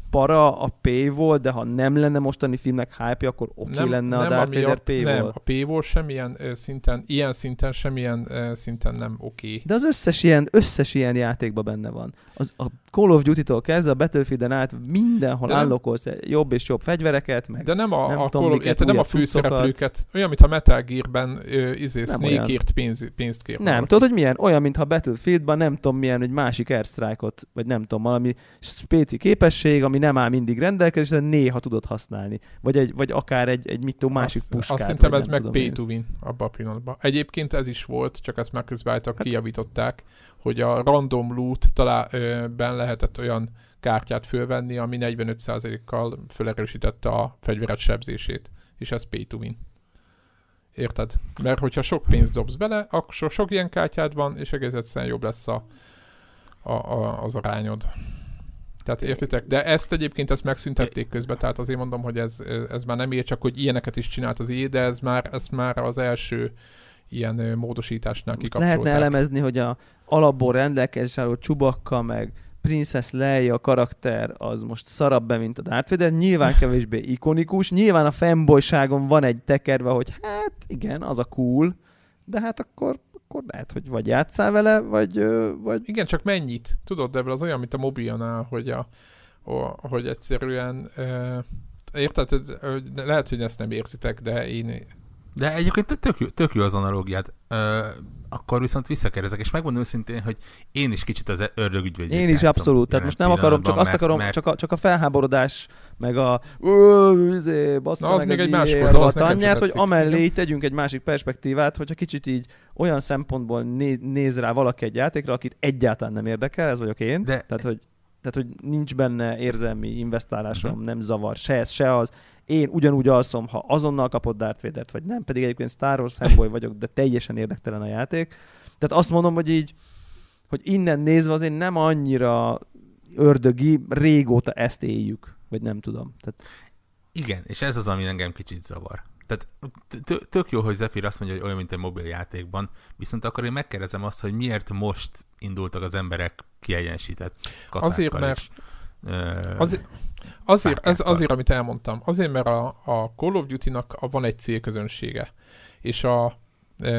para a P volt, de ha nem lenne mostani filmek hype akkor oké okay lenne a Darth Vader amiatt, P Nem, a p volt semmilyen ö, szinten, ilyen szinten, semmilyen ö, szinten nem oké. De az összes ilyen, összes ilyen játékban benne van. Az, a Call of Duty-tól kezdve a Battlefield-en át mindenhol De állokkolsz jobb és jobb fegyvereket, meg De nem a, nem a, tudom, miket, nem a főszereplőket, olyan, mint a Metal Gear-ben ö, izé. Snake-ért pénz, pénzt kér. Nem, tudod, hogy milyen? Olyan, mintha Battlefieldban nem tudom milyen, egy másik airstrike-ot, vagy nem tudom, valami spéci képesség, ami nem áll mindig rendelkezésre, de néha tudod használni. Vagy, egy, vagy akár egy, egy mit tudom, másik azt, puskát. Azt szerintem ez meg pay to win abban a pillanatban. Egyébként ez is volt, csak ezt már közbeálltak, Hát- kijavították, hogy a random loot talán ö, ben lehetett olyan kártyát fölvenni, ami 45%-kal felerősítette a fegyveret sebzését, és ez pay to win. Érted? Mert hogyha sok pénzt dobsz bele, akkor so- sok ilyen kártyád van, és egész egyszerűen jobb lesz a, a, a, az arányod. Tehát értitek? De ezt egyébként ezt megszüntették közben, tehát azért mondom, hogy ez, ez már nem ér csak, hogy ilyeneket is csinált az EA, de ez már, ez már az első ilyen módosításnál kikapcsolták. lehetne elemezni, hogy a alapból rendelkezésre álló Csubakka, meg Princess Leia karakter az most szarabb be, mint a Darth Vader. Nyilván kevésbé ikonikus, nyilván a fanboyságon van egy tekerve, hogy hát igen, az a cool, de hát akkor, akkor lehet, hogy vagy játszál vele, vagy, vagy Igen, csak mennyit? Tudod, de az olyan, mint a mobilnál, hogy, a, a, hogy egyszerűen uh, érted, hogy lehet, hogy ezt nem érzitek, de én De egyébként tök jó, tök jó az analógiát. Ö, akkor viszont visszakérdezek, és megmondom őszintén, hogy én is kicsit az ördögügyvédjét Én is abszolút, tehát most nem akarom, csak pillanatban, azt akarom, mert, csak, a, csak a felháborodás, meg a ö, izé, bassza Na, az meg még egy másik ilyen oldal, az anyját, hogy amellé Igen. tegyünk egy másik perspektívát, hogyha kicsit így olyan szempontból né, néz rá valaki egy játékra, akit egyáltalán nem érdekel, ez vagyok én, De- tehát hogy tehát, hogy nincs benne érzelmi investálásom, Mhm. nem zavar se ez, se az. Én ugyanúgy alszom, ha azonnal kapott Darth Vader-t, vagy nem, pedig egyébként Star Wars fanboy vagyok, de teljesen érdektelen a játék. Tehát azt mondom, hogy így, hogy innen nézve azért nem annyira ördögi, régóta ezt éljük, vagy nem tudom. Tehát Igen, és ez az, ami engem kicsit zavar. Tehát tök jó, hogy Zephyr azt mondja, hogy olyan, mint egy mobil játékban, viszont akkor én megkérdezem azt, hogy miért most indultak az emberek kiegyensített kaszákkal Azért, mert- is. Azért, azért, ez azért, amit elmondtam. Azért, mert a, a Call of Duty-nak a- van egy célközönsége, és a, e,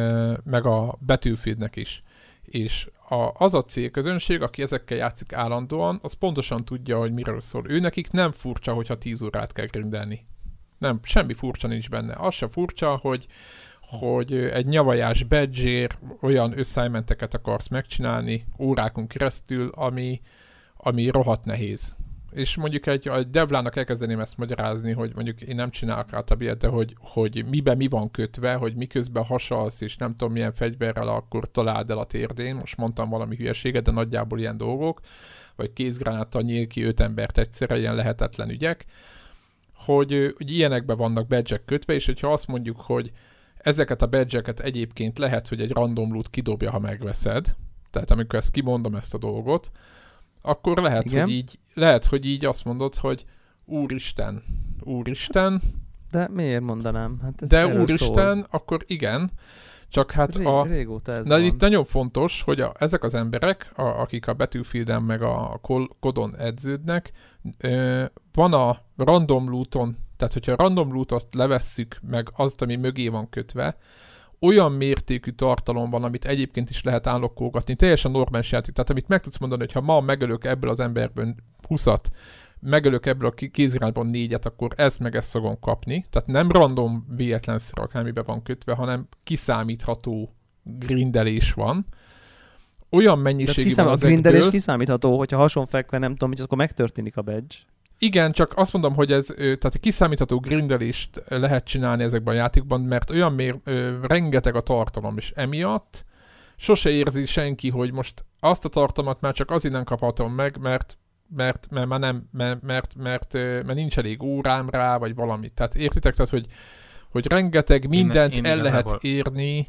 meg a Battlefieldnek is. És a, az a célközönség, aki ezekkel játszik állandóan, az pontosan tudja, hogy miről szól. Ő nekik nem furcsa, hogyha 10 órát kell grindelni. Nem, semmi furcsa nincs benne. Az se furcsa, hogy hogy egy nyavajás badge olyan assignmenteket akarsz megcsinálni órákon keresztül, ami, ami rohadt nehéz. És mondjuk egy, egy devlának elkezdeném ezt magyarázni, hogy mondjuk én nem csinálok rá ilyet, de hogy, hogy miben mi van kötve, hogy miközben hasalsz, és nem tudom milyen fegyverrel, akkor találd el a térdén. Most mondtam valami hülyeséget, de nagyjából ilyen dolgok. Vagy kézgránáttal nyíl ki öt embert egyszerre, ilyen lehetetlen ügyek. Hogy, hogy ilyenekben vannak badge kötve, és hogyha azt mondjuk, hogy ezeket a badge egyébként lehet, hogy egy random loot kidobja, ha megveszed, tehát amikor ezt kimondom ezt a dolgot, akkor lehet, Igen. hogy így, lehet, hogy így azt mondod, hogy úristen, úristen, de miért mondanám? Hát ez de úristen, szól. akkor igen, csak hát Ré, a... Régóta ez Na, van. itt nagyon fontos, hogy a, ezek az emberek, a, akik a Battlefielden meg a kodon edződnek, ö, van a random looton, tehát hogyha a random lootot levesszük, meg azt, ami mögé van kötve, olyan mértékű tartalom van, amit egyébként is lehet állokkolgatni, teljesen normális játék. Tehát amit meg tudsz mondani, hogy ha ma megölök ebből az emberből 20-at, megölök ebből a kézirányból négyet, akkor ezt meg ezt fogom kapni. Tehát nem random véletlenszerű akármibe van kötve, hanem kiszámítható grindelés van. Olyan Tehát mennyiségű kiszám, van a grindelés kiszámítható, hogyha hasonfekve nem tudom, hogy akkor megtörténik a badge. Igen, csak azt mondom, hogy ez, tehát a kiszámítható grindelést lehet csinálni ezekben a játékokban, mert olyan mér, rengeteg a tartalom, és emiatt sose érzi senki, hogy most azt a tartalmat már csak azért nem kaphatom meg, mert mert, mert már nem, mert, mert, mert, mert nincs elég órám rá, vagy valami. Tehát értitek, tehát, hogy, hogy rengeteg mindent én el igazából- lehet érni,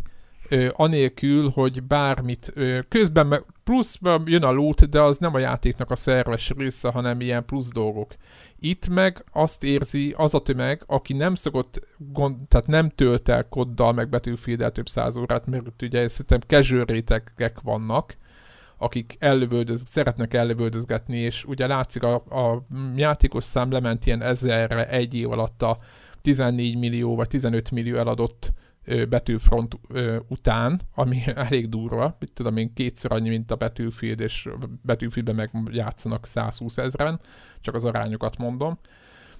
ö, anélkül, hogy bármit, ö, közben meg, pluszban jön a loot, de az nem a játéknak a szerves része, hanem ilyen plusz dolgok. Itt meg azt érzi az a tömeg, aki nem szokott, gond, tehát nem tölt el koddal, meg battlefield több száz órát, mert ugye szerintem casual rétegek vannak, akik ellövöldöz, szeretnek ellövöldözgetni, és ugye látszik a, a játékos szám lement ilyen ezerre egy év alatt a 14 millió vagy 15 millió eladott Battlefield után, ami [LAUGHS] elég durva, mit tudom én, kétszer annyi, mint a Battlefield, és Battlefieldben meg játszanak 120 ezeren, csak az arányokat mondom.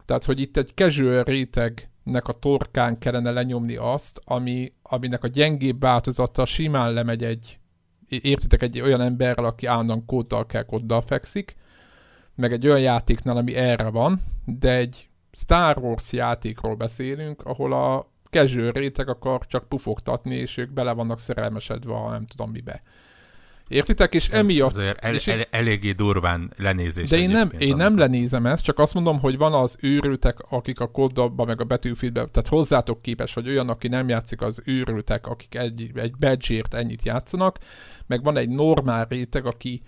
Tehát, hogy itt egy casual rétegnek a torkán kellene lenyomni azt, ami, aminek a gyengébb változata simán lemegy egy, értitek, egy olyan emberrel, aki állandóan kóddal kell, kóddal fekszik, meg egy olyan játéknál, ami erre van, de egy Star Wars játékról beszélünk, ahol a casual réteg akar csak pufogtatni, és ők bele vannak szerelmesedve nem tudom mibe. Értitek? És Ez emiatt... azért el, és el, eléggé durván lenézés. de én nem, én nem lenézem ezt, csak azt mondom, hogy van az őrültek, akik a koddabba, meg a betűfilmbe, tehát hozzátok képes, vagy olyan, aki nem játszik, az őrültek, akik egy, egy badge-ért ennyit játszanak, meg van egy normál réteg, aki,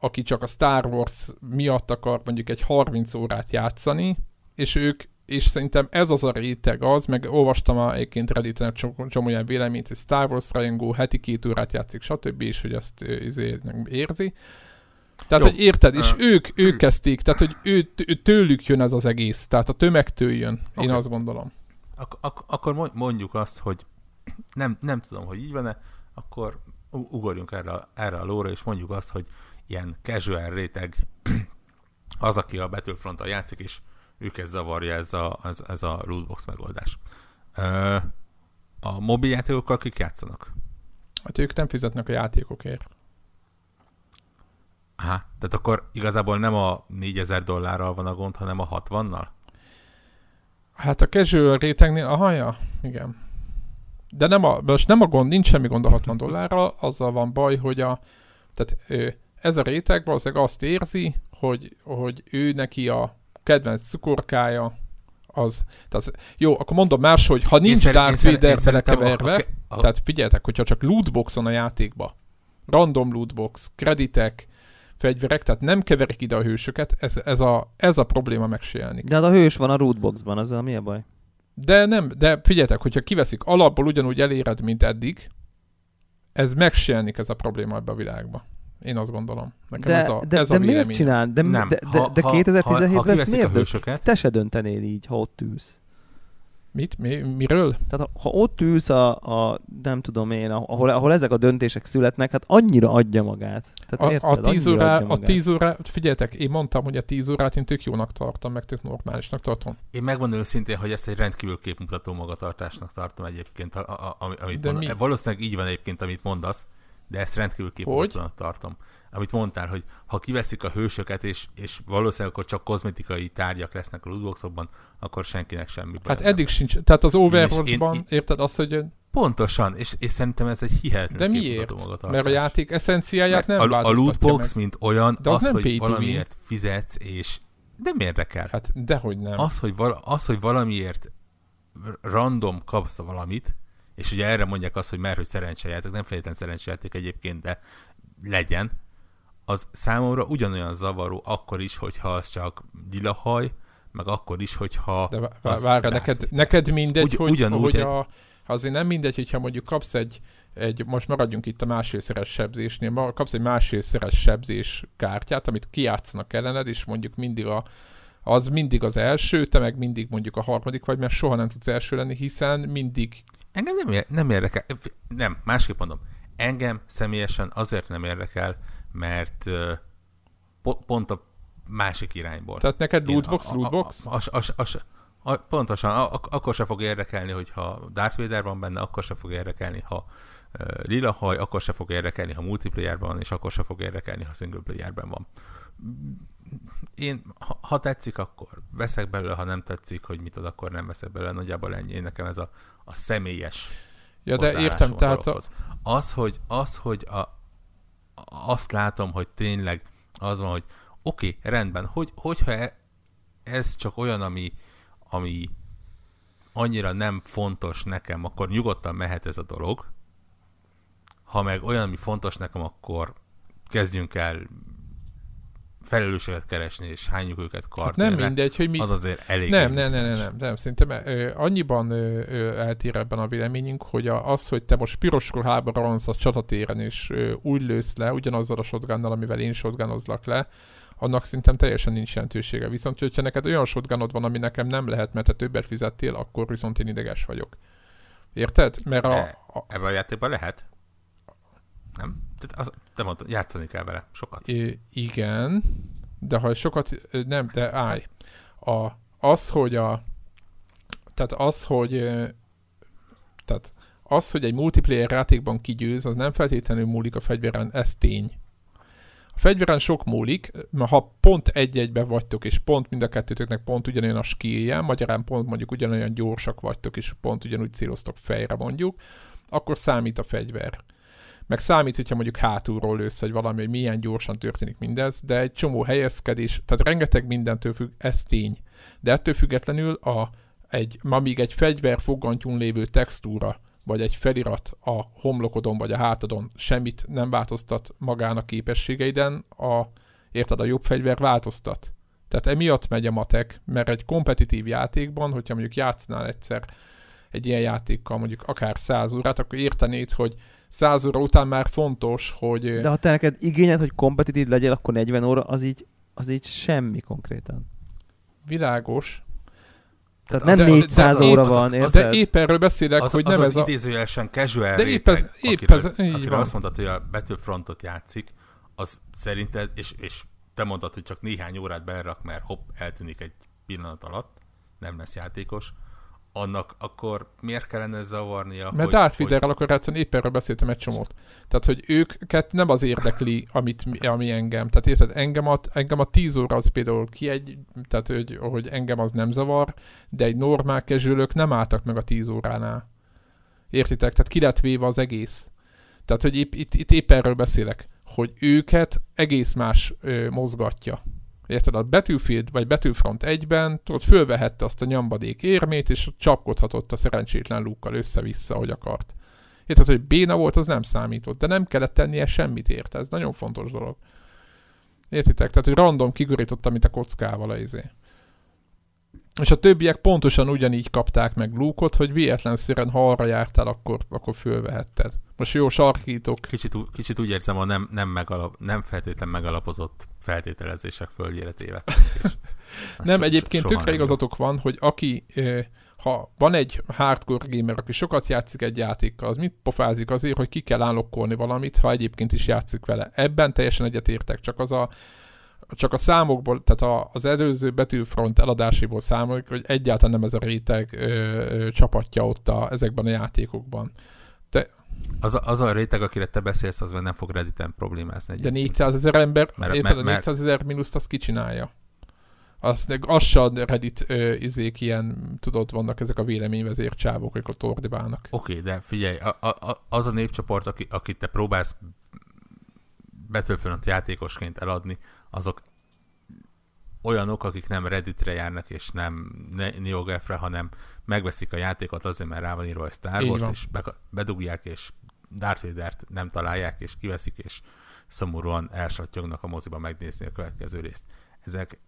aki csak a Star Wars miatt akar mondjuk egy 30 órát játszani, és ők, és szerintem ez az a réteg az, meg olvastam a, egyébként Redditen egy csomó, olyan véleményt, hogy Star Wars rajongó heti két órát játszik, stb., és hogy ezt izé, érzi. Tehát, Jó. hogy érted, és Ö. ők, ők kezdték, tehát, hogy ő, tőlük jön ez az egész, tehát a tömegtől jön, én Oké. azt gondolom. Ak- ak- akkor mo- mondjuk azt, hogy nem, nem tudom, hogy így van-e, akkor ugorjunk erre, a- erre a lóra, és mondjuk azt, hogy ilyen casual réteg az, aki a Battlefront-tal játszik, és őket zavarja ez a, ez, ez a lootbox megoldás. A mobil játékokkal kik játszanak? Hát ők nem fizetnek a játékokért. Aha, tehát akkor igazából nem a 4000 dollárral van a gond, hanem a 60-nal? Hát a casual rétegnél, aha, ja, igen. De nem a, most nem a gond, nincs semmi gond a 60 dollárral, azzal van baj, hogy a, tehát ez a réteg valószínűleg azt érzi, hogy, hogy ő neki a kedvenc cukorkája, az, tehát, jó, akkor mondom más, hogy ha nincs szerint- Darth Vader a- belekeverve, a ke- a- tehát figyeljetek, hogyha csak lootbox van a játékba, random lootbox, kreditek, fegyverek, tehát nem keverik ide a hősöket, ez, ez, a, ez a probléma megsérelni. De hát a hős van a rootboxban, azzal mi a baj? De nem, de figyeljetek, hogyha kiveszik alapból ugyanúgy eléred, mint eddig, ez megsérnik ez a probléma ebbe a világba. Én azt gondolom. Nekem De, ez a, de, ez de a miért csinál? De, Nem, de, de, de ha- 2017-ben ha- ha ezt miért a hősöket- Te se döntenél így, ha ott ülsz. Mit? Mi, miről? Tehát ha ott ülsz a, a nem tudom én, ahol, ahol ezek a döntések születnek, hát annyira adja magát. Tehát A, érted? a, tíz órá, adja a magát. tíz órá, figyeljetek, én mondtam, hogy a tíz órát én tök jónak tartom, meg tök normálisnak tartom. Én megmondom őszintén, hogy ezt egy rendkívül képmutató magatartásnak tartom egyébként, a, a, a, amit De mondasz. mi? Valószínűleg így van egyébként, amit mondasz, de ezt rendkívül képmutatónak tartom. Amit mondtál, hogy ha kiveszik a hősöket, és, és valószínűleg akkor csak kozmetikai tárgyak lesznek a lootboxokban, akkor senkinek semmi baj Hát nem eddig lesz. sincs. Tehát az én- Overwatch-ban, érted azt, hogy Pontosan, és, és szerintem ez egy hihetetlen de miért? Mert a játék eszenciáját nem Mert a, a változtatja lootbox, meg. mint olyan, De az az, nem hogy valamiért fizetsz, és nem érdekel. Hát dehogy nem. Az, hogy, val- az, hogy valamiért random kapsz valamit, és ugye erre mondják azt, hogy mert hogy szerencsejáték, nem feltétlenül szerencsejáték egyébként, de legyen, az számomra ugyanolyan zavaró akkor is, hogyha az csak lilahaj, meg akkor is, hogyha De várj, Darth neked, neked mindegy, Ugy- hogy, ugyanúgy hogy egy- a, azért nem mindegy, hogyha mondjuk kapsz egy, egy, most maradjunk itt a másfélszeres sebzésnél, kapsz egy másfélszeres sebzés kártyát, amit kijátszanak ellened, és mondjuk mindig a, az mindig az első, te meg mindig mondjuk a harmadik vagy, mert soha nem tudsz első lenni, hiszen mindig Engem nem, nem érdekel. Nem, másképp mondom. Engem személyesen azért nem érdekel, mert po- pont a másik irányból. Tehát neked lootbox, lootbox? A, a, a, a, a, a, pontosan, a, akkor se fog érdekelni, hogyha Darth Vader van benne, akkor se fog érdekelni, ha uh, lila haj, akkor se fog érdekelni, ha multiplayerben van, és akkor se fog érdekelni, ha single playerben van. Én, ha, ha tetszik, akkor veszek belőle, ha nem tetszik, hogy mit ad, akkor nem veszek belőle. Nagyjából ennyi. Én nekem ez a, a személyes Ja, de értem, tehát a. Az, hogy, az, hogy a, a- azt látom, hogy tényleg az van, hogy oké, okay, rendben, hogy, hogyha e- ez csak olyan, ami, ami annyira nem fontos nekem, akkor nyugodtan mehet ez a dolog. Ha meg olyan, ami fontos nekem, akkor kezdjünk el felelősséget keresni, és hányjuk őket Hát kartérre. nem mindegy, hogy mi... Az azért elég nem, nem, nem, nem, nem, nem, szerintem ö, annyiban ö, ö, eltér ebben a véleményünk, hogy a, az, hogy te most piros ruhába rohansz a csatatéren, és ö, úgy lősz le, ugyanazzal a shotgunnal, amivel én shotgunozlak le, annak szerintem teljesen nincs jelentősége. Viszont, hogyha neked olyan shotgunod van, ami nekem nem lehet, mert te többet fizettél, akkor viszont én ideges vagyok. Érted? Mert a, De a, Ebben a játékban lehet? Nem? Tehát az, te mondtad, játszani kell vele. Sokat. I- igen, de ha sokat, nem, de állj. A, az, hogy a, tehát az, hogy tehát az, hogy egy multiplayer játékban kigyőz, az nem feltétlenül múlik a fegyveren, ez tény. A fegyveren sok múlik, mert ha pont egy-egybe vagytok, és pont mind a kettőtöknek pont ugyanolyan a skillje, magyarán pont mondjuk ugyanolyan gyorsak vagytok, és pont ugyanúgy céloztok fejre mondjuk, akkor számít a fegyver. Meg számít, hogyha mondjuk hátulról lősz, vagy valami, hogy milyen gyorsan történik mindez, de egy csomó helyezkedés, tehát rengeteg mindentől függ, ez tény. De ettől függetlenül a, egy, ma még egy fegyver fogantyún lévő textúra, vagy egy felirat a homlokodon vagy a hátadon semmit nem változtat magán a képességeiden, a, érted, a jobb fegyver változtat. Tehát emiatt megy a matek, mert egy kompetitív játékban, hogyha mondjuk játszanál egyszer egy ilyen játékkal mondjuk akár 100 órát, akkor értenéd, hogy 100 óra után már fontos, hogy... De ha te neked igényed, hogy kompetitív legyél, akkor 40 óra, az így, az így semmi konkrétan. világos, Tehát Az- nem de- 400 de- óra az- van, az- de érted? épp erről beszélek, Az hogy az, nem az ez a... idézőjelesen casual De épp réteg, ez- épp akiről, ez- így akiről van. azt mondtad, hogy a Battlefrontot játszik, az szerinted, és, és te mondtad, hogy csak néhány órát berak, mert hopp, eltűnik egy pillanat alatt, nem lesz játékos, annak akkor miért kellene zavarnia? Mert Darth Vaderrel akkor egyszerűen épp erről beszéltem egy csomót. Tehát, hogy őket nem az érdekli, amit, mi- ami engem. Tehát érted, engem a, engem a 10 óra az például egy, tehát hogy, hogy engem az nem zavar, de egy normál kezsülők nem álltak meg a 10 óránál. Értitek? Tehát ki lett véve az egész. Tehát, hogy épp, itt, itt épp erről beszélek, hogy őket egész más ö, mozgatja. Érted? A Battlefield vagy Battlefront 1-ben tudod, fölvehette azt a nyambadék érmét, és csapkodhatott a szerencsétlen lúkkal össze-vissza, hogy akart. Érted, hogy béna volt, az nem számított, de nem kellett tennie semmit érte, ez nagyon fontos dolog. Értitek? Tehát, hogy random kigurította, mint a kockával a izé. És a többiek pontosan ugyanígy kapták meg Luke-ot, hogy véletlenszerűen, ha arra jártál, akkor, akkor fölvehetted. Most jó, sarkítok, Kicsit, kicsit úgy érzem, a nem, nem, megalap, nem feltétlen megalapozott feltételezések földjére [LAUGHS] az Nem, egyébként tökre igazatok van, hogy aki, ha van egy hardcore gamer, aki sokat játszik egy játékkal, az mit pofázik azért, hogy ki kell állokkolni valamit, ha egyébként is játszik vele. Ebben teljesen egyetértek, csak az a csak a számokból, tehát a, az előző Battlefront eladáséból számoljuk, hogy egyáltalán nem ez a réteg ö, ö, csapatja ott a, ezekben a játékokban. Az a, az a réteg, akire te beszélsz, az meg nem fog Redditen problémázni. De egyébként. 400 ezer ember, Mert- érted, mert- a 400 ezer mínuszt azt kicsinálja. Azt, az se a Reddit ö, izék ilyen, tudod, vannak ezek a véleményvezér csávok, akik ott ordibálnak. Oké, okay, de figyelj, a, a, az a népcsoport, aki, akit te próbálsz Battlefront játékosként eladni, azok olyanok, akik nem Redditre járnak, és nem Ne- NeoGAF-re, hanem megveszik a játékot azért, mert rá van írva, hogy Star Wars, és be, bedugják, és Darth Vader-t nem találják, és kiveszik, és szomorúan elsattyognak a moziba megnézni a következő részt. Ezek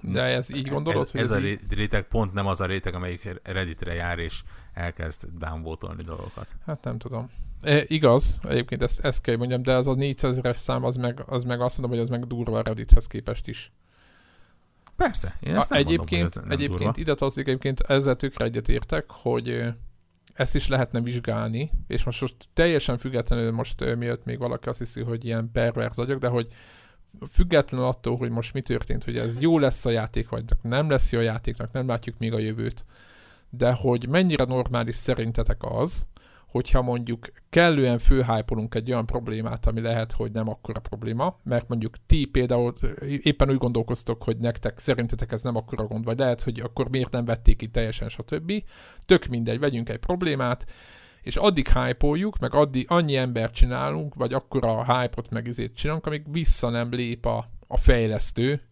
De ez így gondolod, ez, hogy ez, ez a így? ré- réteg pont nem az a réteg, amelyik Redditre jár, és elkezd downvotolni dolgokat. Hát nem tudom. E, igaz, egyébként ezt, ezt kell mondjam, de az a 400 ezeres szám, az meg, az meg azt mondom, hogy az meg durva a Reddithez képest is. Persze, én A, ezt nem egyébként, mondom, ez egyébként durva. ide tartozik, egyébként ezzel tökre egyetértek, hogy ezt is lehetne vizsgálni, és most, most teljesen függetlenül most ö, miatt még valaki azt hiszi, hogy ilyen perverz vagyok, de hogy függetlenül attól, hogy most mi történt, hogy ez jó lesz a játék, vagy nem lesz jó a játéknak, nem látjuk még a jövőt, de hogy mennyire normális szerintetek az, hogyha mondjuk kellően főhájpolunk egy olyan problémát, ami lehet, hogy nem akkora probléma, mert mondjuk ti például éppen úgy gondolkoztok, hogy nektek szerintetek ez nem akkora gond, vagy lehet, hogy akkor miért nem vették ki teljesen, stb. Tök mindegy, vegyünk egy problémát, és addig hype meg addig annyi embert csinálunk, vagy akkora hype-ot meg izét csinálunk, amíg vissza nem lép a, a fejlesztő,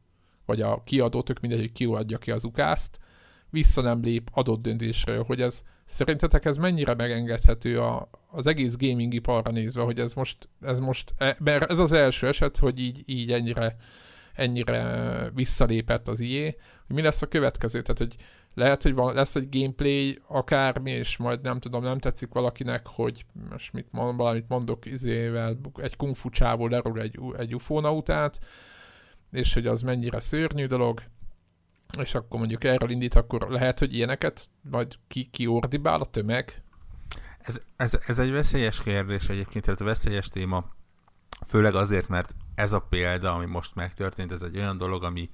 vagy a kiadó, tök mindegy, hogy ki adja ki az ukászt, vissza nem lép adott döntésről, hogy ez szerintetek ez mennyire megengedhető a, az egész gaming iparra nézve, hogy ez most, ez most, e, mert ez az első eset, hogy így, így ennyire, ennyire visszalépett az IE, hogy mi lesz a következő, tehát hogy lehet, hogy van, lesz egy gameplay, akármi, és majd nem tudom, nem tetszik valakinek, hogy most mit mond, valamit mondok, izével egy kung fu csávó lerúg egy, egy ufonautát, és hogy az mennyire szörnyű dolog, és akkor mondjuk erről indít, akkor lehet, hogy ilyeneket majd ki, ki ordibál a tömeg? Ez, ez, ez egy veszélyes kérdés egyébként, tehát veszélyes téma, főleg azért, mert ez a példa, ami most megtörtént, ez egy olyan dolog, ami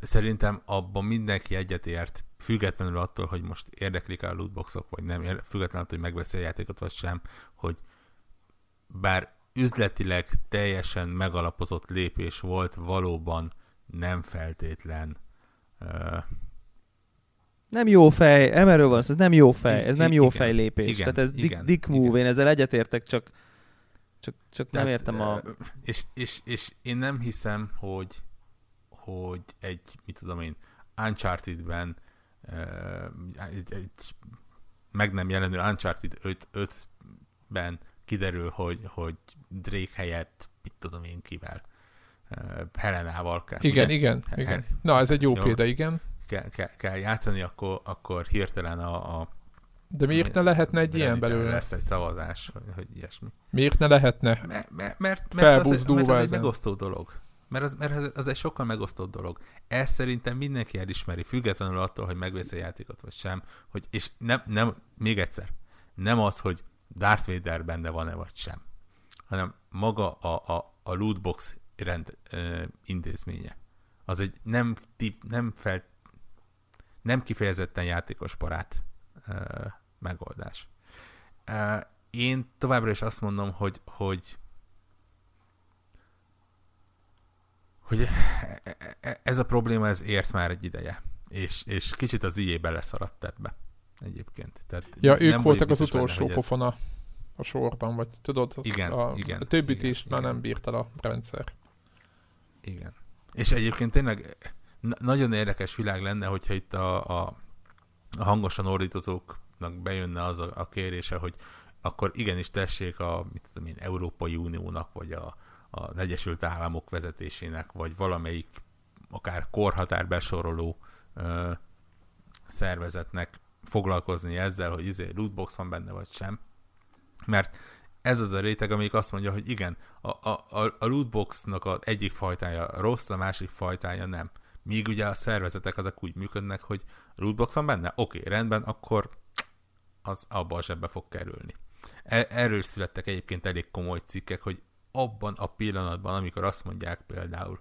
szerintem abban mindenki egyetért, függetlenül attól, hogy most érdeklik a lootboxok, vagy nem, függetlenül attól, hogy megveszi a játékot, vagy sem, hogy bár üzletileg teljesen megalapozott lépés volt, valóban nem feltétlen uh, nem jó fej, emerről van ez nem jó fej, ez nem jó fej lépés. Igen, Tehát ez igen, dick, dick move, igen. én ezzel egyetértek, csak, csak, csak nem Tehát, értem a... És, és, és én nem hiszem, hogy hogy egy, mit tudom én, Uncharted-ben egy, egy meg nem jelenő Uncharted 5, 5-ben kiderül, hogy, hogy Drake helyett, mit tudom én kivel, Helenával kell. Igen, ugye? igen, igen. Na, ez egy jó, jó. példa, igen. Kell, kell, kell játszani, akkor, akkor hirtelen a, a de miért ne lehetne egy ilyen belőle? Lesz egy szavazás, hogy, hogy ilyesmi. Miért ne lehetne? Mert, mert, mert, mert az, mert az egy megosztó dolog. Mert az, mert az egy sokkal megosztott dolog. Ezt szerintem mindenki elismeri, függetlenül attól, hogy megveszi a játékot, vagy sem. Hogy, és nem, nem, még egyszer, nem az, hogy Darth Vader benne van-e, vagy sem, hanem maga a, a, a lootbox rend ö, intézménye. Az egy nem, tip, nem, fel, nem kifejezetten játékos barát ö, megoldás. Ö, én továbbra is azt mondom, hogy, hogy hogy ez a probléma, ez ért már egy ideje. És, és kicsit az IE beleszaradt ebbe egyébként. Tehát ja, ők voltak az utolsó benne, pofona ez... a sorban, vagy tudod, igen, a, igen, a többit igen, is igen. már nem bírt el a rendszer. Igen. És egyébként tényleg nagyon érdekes világ lenne, hogyha itt a, a, a hangosan ordítozóknak bejönne az a, a kérése, hogy akkor igenis tessék a mit tudom én, Európai Uniónak, vagy a, az Egyesült Államok vezetésének, vagy valamelyik akár korhatár besoroló ö, szervezetnek foglalkozni ezzel, hogy izé lootbox van benne, vagy sem. Mert ez az a réteg, amelyik azt mondja, hogy igen, a, a, a lootboxnak az egyik fajtája rossz, a másik fajtája nem. Míg ugye a szervezetek azok úgy működnek, hogy lootbox van benne? Oké, okay, rendben, akkor az abba a zsebbe fog kerülni. E- erről születtek egyébként elég komoly cikkek, hogy abban a pillanatban, amikor azt mondják például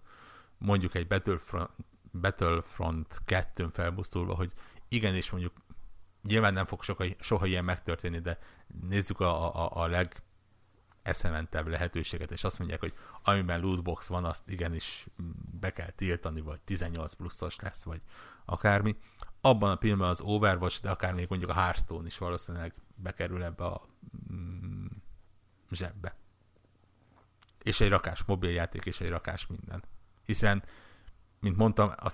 mondjuk egy Battlefront, Battlefront 2 felbusztulva, hogy igenis mondjuk nyilván nem fog soha, soha ilyen megtörténni, de nézzük a, a, a leg eszementebb lehetőséget, és azt mondják, hogy amiben lootbox van, azt igenis be kell tiltani, vagy 18 pluszos lesz, vagy akármi. Abban a pillanatban az Overwatch, de akár még mondjuk a Hearthstone is valószínűleg bekerül ebbe a mm, zsebbe és egy rakás mobiljáték, és egy rakás minden. Hiszen, mint mondtam, a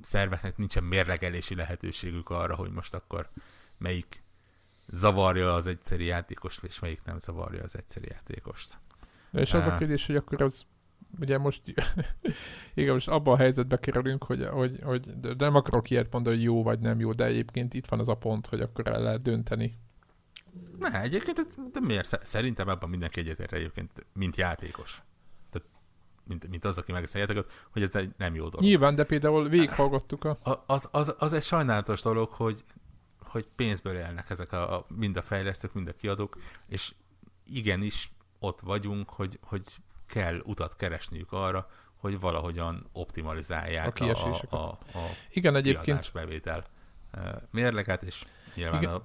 szerveknek nincsen mérlegelési lehetőségük arra, hogy most akkor melyik zavarja az egyszerű játékost, és melyik nem zavarja az egyszerű játékost. De és az a kérdés, hogy akkor az ugye most, [LAUGHS] igen, most abban a helyzetbe kerülünk, hogy, hogy, hogy de nem akarok ilyet mondani, hogy jó vagy nem jó, de egyébként itt van az a pont, hogy akkor el lehet dönteni, ne, egyébként, de miért? Szerintem ebben mindenki egyetért egyébként, mint játékos. Tehát, mint, mint az, aki megeszi játékot, hogy ez egy nem jó dolog. Nyilván, de például végighallgattuk a az, az, az, egy sajnálatos dolog, hogy, hogy pénzből élnek ezek a, a, mind a fejlesztők, mind a kiadók, és igenis ott vagyunk, hogy, hogy kell utat keresniük arra, hogy valahogyan optimalizálják a, a, a, a Igen, egyébként bevétel mérleget, és nyilván Igen. a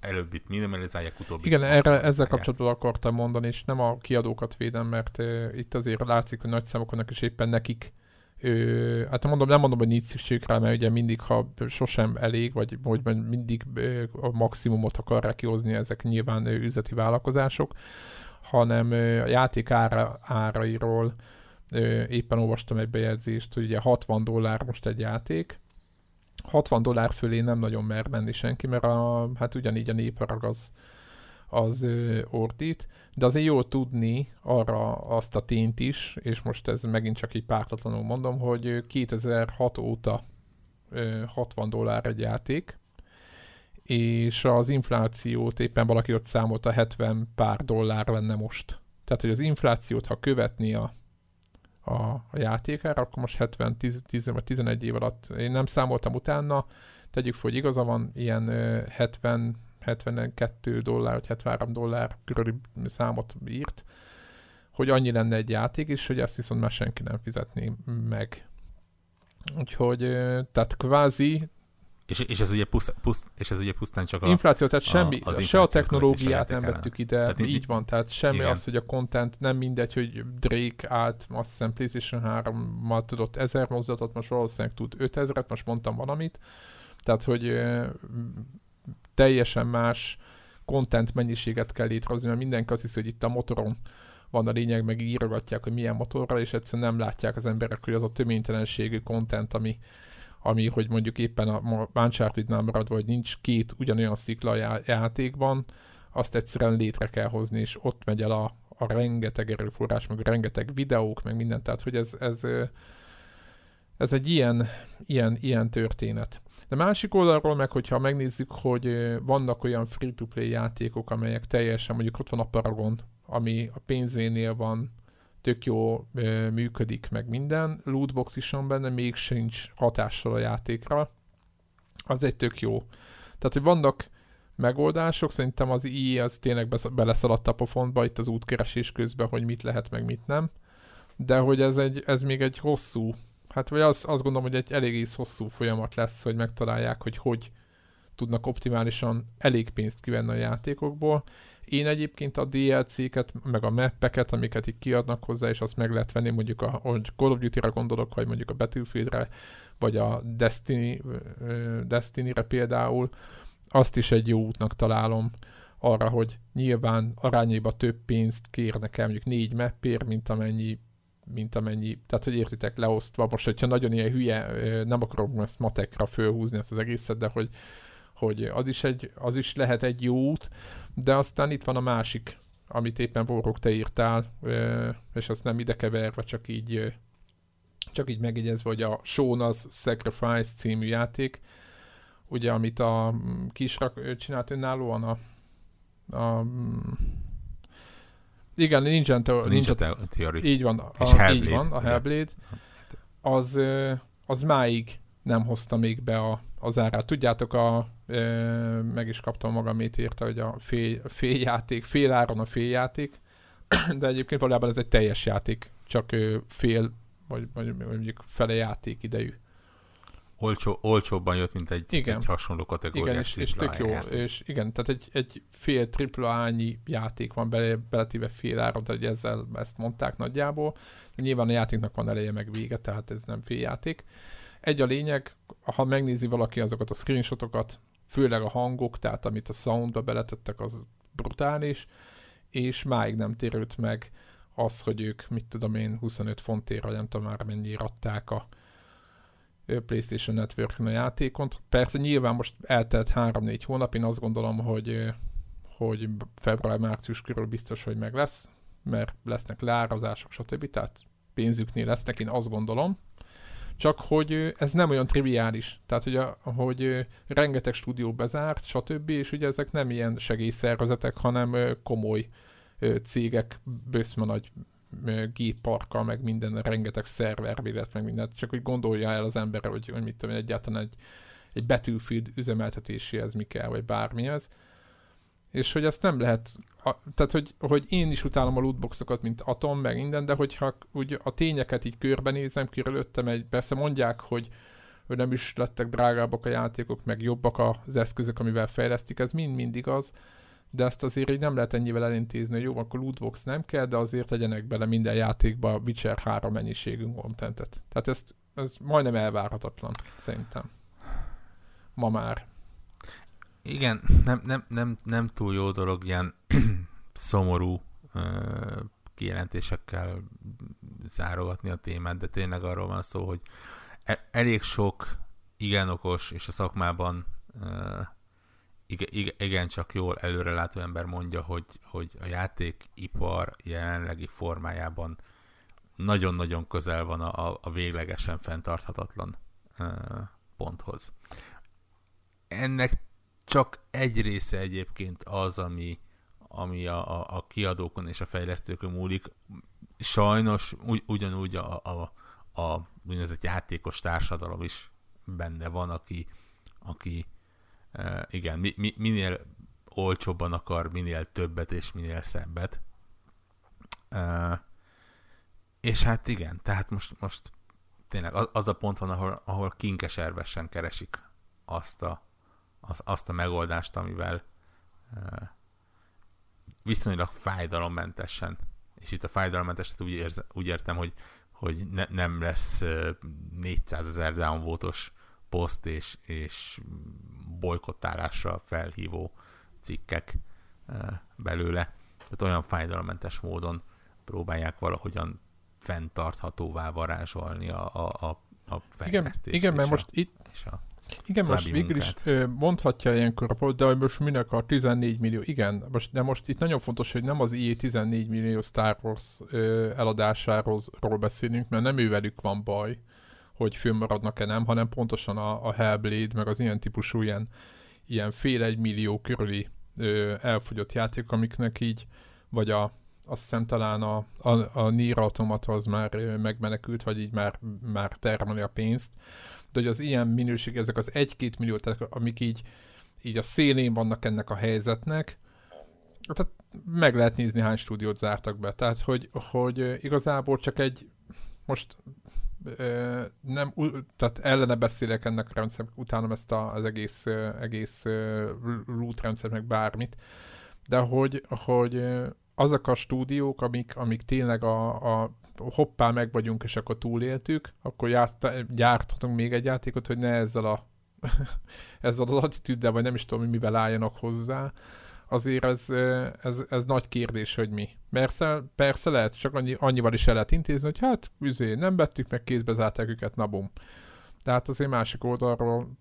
előbbit minimalizálják, utóbbi. Igen, erre, ezzel kapcsolatban akartam mondani, és nem a kiadókat védem, mert uh, itt azért látszik, hogy nagy számok vannak, és éppen nekik Ö, hát nem mondom, nem mondom, hogy nincs szükség rá, mert ugye mindig, ha sosem elég, vagy hogy mindig ö, a maximumot akarják kihozni ezek nyilván ö, üzleti vállalkozások, hanem ö, a játék ára, árairól éppen olvastam egy bejegyzést, hogy ugye 60 dollár most egy játék, 60 dollár fölé nem nagyon mer menni senki, mert a, hát ugyanígy a néparag az, az ö, ordít, de azért jó tudni arra azt a tényt is, és most ez megint csak így pártatlanul mondom, hogy 2006 óta ö, 60 dollár egy játék, és az inflációt éppen valaki ott számolta 70 pár dollár lenne most. Tehát, hogy az inflációt, ha követni a, a, a játékára, akkor most 70, 10, 10 vagy 11 év alatt, én nem számoltam utána, tegyük fel, hogy igaza van, ilyen 70, 72 dollár, vagy 73 dollár körüli számot írt, hogy annyi lenne egy játék, és hogy ezt viszont már senki nem fizetné meg. Úgyhogy, tehát kvázi és, és, ez ugye puszt, puszt, és ez ugye pusztán csak a... Infláció, tehát semmi, a, se a technológiát nem vettük ide, tehát így, így van, tehát semmi igen. az, hogy a content nem mindegy, hogy Drake állt, azt hiszem PlayStation 3-mal tudott 1000 mozdatot, most valószínűleg tud 5000-et, most mondtam valamit, tehát hogy teljesen más content mennyiséget kell létrehozni, mert mindenki azt hiszi, hogy itt a motoron van a lényeg, meg írogatják, hogy milyen motorral, és egyszerűen nem látják az emberek, hogy az a töménytelenségű content, ami, ami, hogy mondjuk éppen a Uncharted-nál marad, vagy nincs két ugyanolyan szikla a játékban, azt egyszerűen létre kell hozni, és ott megy el a, a rengeteg erőforrás, meg rengeteg videók, meg minden, tehát hogy ez, ez, ez egy ilyen, ilyen, ilyen történet. De másik oldalról meg, hogyha megnézzük, hogy vannak olyan free-to-play játékok, amelyek teljesen, mondjuk ott van a Paragon, ami a pénzénél van, tök jó működik, meg minden, lootbox is van benne, még sincs hatással a játékra, az egy tök jó. Tehát, hogy vannak megoldások, szerintem az i az tényleg beleszaladt a pofontba itt az útkeresés közben, hogy mit lehet, meg mit nem, de hogy ez, egy, ez még egy hosszú, hát vagy az, azt gondolom, hogy egy elég hosszú folyamat lesz, hogy megtalálják, hogy hogy tudnak optimálisan elég pénzt kivenni a játékokból, én egyébként a DLC-ket, meg a mappeket, amiket itt kiadnak hozzá, és azt meg lehet venni, mondjuk a hogy Call of Duty-ra gondolok, vagy mondjuk a Battlefieldre, vagy a Destiny, Destiny-re például, azt is egy jó útnak találom arra, hogy nyilván arányéba több pénzt kérnek el, mondjuk négy mappér, mint amennyi mint amennyi, tehát hogy értitek leosztva, most hogyha nagyon ilyen hülye, nem akarom ezt matekra fölhúzni ezt az egészet, de hogy hogy az is, egy, az is lehet egy jó út, de aztán itt van a másik, amit éppen Vorok te írtál, és azt nem ide keverve, csak így csak így megjegyezve, hogy a Shona's Sacrifice című játék, ugye, amit a kisrak csinált önállóan a, a igen, Ninja, Ninja, Ninja Theory. Így van, a, és Hellblade. így van, a Hellblade. Az, az máig nem hozta még be a, az árát. Tudjátok, a, ö, meg is kaptam magamét írta, hogy a fél, fél játék, fél áron a fél játék, de egyébként valójában ez egy teljes játék, csak fél, vagy, vagy mondjuk fele játék idejű. Olcsó, olcsóbban jött, mint egy, igen. egy hasonló kategóriás Igen, és, és tök jó, játék. és igen, tehát egy, egy fél tripla ányi játék van bele, beletéve fél áron, tehát ezzel ezt mondták nagyjából. Nyilván a játéknak van eleje meg vége, tehát ez nem fél játék. Egy a lényeg, ha megnézi valaki azokat a screenshotokat, főleg a hangok, tehát amit a soundba beletettek, az brutális, és máig nem térült meg az, hogy ők, mit tudom én, 25 fontért, nem tudom már mennyire adták a PlayStation network a játékot. Persze nyilván most eltelt 3-4 hónap, én azt gondolom, hogy, hogy február-március körül biztos, hogy meg lesz, mert lesznek leárazások, stb. Tehát pénzüknél lesznek, én azt gondolom csak hogy ez nem olyan triviális. Tehát, hogy, a, hogy rengeteg stúdió bezárt, stb., és ugye ezek nem ilyen segélyszervezetek, hanem komoly cégek, bőszme nagy gépparkkal, meg minden, rengeteg szervervélet, meg mindent, csak hogy gondolja el az ember, hogy, hogy mit tudom, egyáltalán egy, egy Battlefield üzemeltetéséhez mi kell, vagy bármihez. És hogy ezt nem lehet, a, tehát hogy, hogy én is utálom a lootboxokat, mint Atom, meg minden, de hogyha úgy a tényeket így körbenézem, körülöttem egy, persze mondják, hogy, hogy nem is lettek drágábbak a játékok, meg jobbak az eszközök, amivel fejlesztik, ez mind-mind igaz, de ezt azért így nem lehet ennyivel elintézni, hogy jó, akkor lootbox nem kell, de azért tegyenek bele minden játékba Witcher 3 mennyiségű contentet. Tehát ezt, ez majdnem elvárhatatlan, szerintem. Ma már igen, nem, nem, nem, nem túl jó dolog ilyen [CLEARS THROAT] szomorú ö, kijelentésekkel zárogatni a témát, de tényleg arról van szó, hogy e- elég sok igen okos, és a szakmában uh, igen, igen csak jól előrelátó ember mondja, hogy, hogy a játékipar jelenlegi formájában nagyon-nagyon közel van a, a véglegesen fenntarthatatlan ponthoz. Ennek csak egy része egyébként az, ami, ami a, a, a kiadókon és a fejlesztőkön múlik. Sajnos ugy, ugyanúgy a, a, a úgynevezett játékos társadalom is benne van, aki, aki igen, mi, mi, minél olcsóbban akar, minél többet és minél szebbet. És hát igen, tehát most, most tényleg az, a pont van, ahol, ahol kinkeservesen keresik azt a, az, azt a megoldást, amivel viszonylag fájdalommentesen, és itt a fájdalommentes, úgy, érze, úgy értem, hogy, hogy ne, nem lesz 400 ezer downvotos poszt és, és bolykottálásra felhívó cikkek belőle. Tehát olyan fájdalommentes módon próbálják valahogyan fenntarthatóvá varázsolni a, a, a, a fejlesztést. Igen, igen mert a, most itt, és a igen, most végül is mondhatja ilyenkor de most minek a 14 millió, igen, most, de most itt nagyon fontos, hogy nem az IE 14 millió Star Wars eladásáról beszélünk, mert nem ővelük van baj, hogy fönnmaradnak-e nem, hanem pontosan a, a Hellblade, meg az ilyen típusú ilyen, ilyen fél egy millió körüli ö, elfogyott játék, amiknek így, vagy a, azt hiszem talán a, a, a Nier Automata az már megmenekült, vagy így már, már termeli a pénzt, de hogy az ilyen minőség, ezek az egy-két millió, tehát amik így, így a szélén vannak ennek a helyzetnek, tehát meg lehet nézni, hány stúdiót zártak be. Tehát, hogy, hogy igazából csak egy, most nem, tehát ellene beszélek ennek a rendszernek, utána ezt a, az egész, egész loot rendszer, bármit, de hogy, hogy azok a stúdiók, amik, amik tényleg a, a hoppá meg vagyunk, és akkor túléltük, akkor gyárthatunk még egy játékot, hogy ne ezzel a [LAUGHS] ezzel az attitűddel, vagy nem is tudom, mivel álljanak hozzá, azért ez, ez, ez nagy kérdés, hogy mi. Persze, persze lehet, csak annyi, annyival is el lehet intézni, hogy hát, üzé, nem vettük meg, kézbe zárták őket, na bum. De hát azért másik oldalról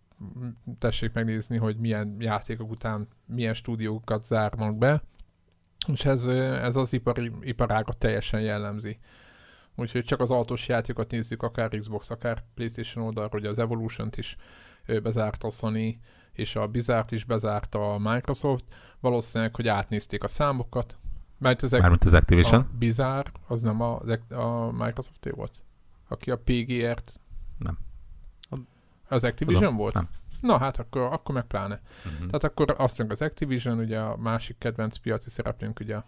tessék megnézni, hogy milyen játékok után milyen stúdiókat zárnak be, és ez, ez az ipari, iparágat teljesen jellemzi. Úgyhogy csak az autós játékokat nézzük, akár Xbox, akár PlayStation oldalról, hogy az Evolution-t is bezárta Sony, és a Bizárt is bezárta a Microsoft. Valószínűleg, hogy átnézték a számokat. Mert az, Mármint az Activision? A Bizár, az nem a, a Microsoft volt? Aki a PGR-t... Nem. Az Activision Tudom, volt? Nem. Na hát akkor, akkor meg pláne. Uh-huh. Tehát akkor azt mondjuk az Activision, ugye a másik kedvenc piaci szereplőnk ugye a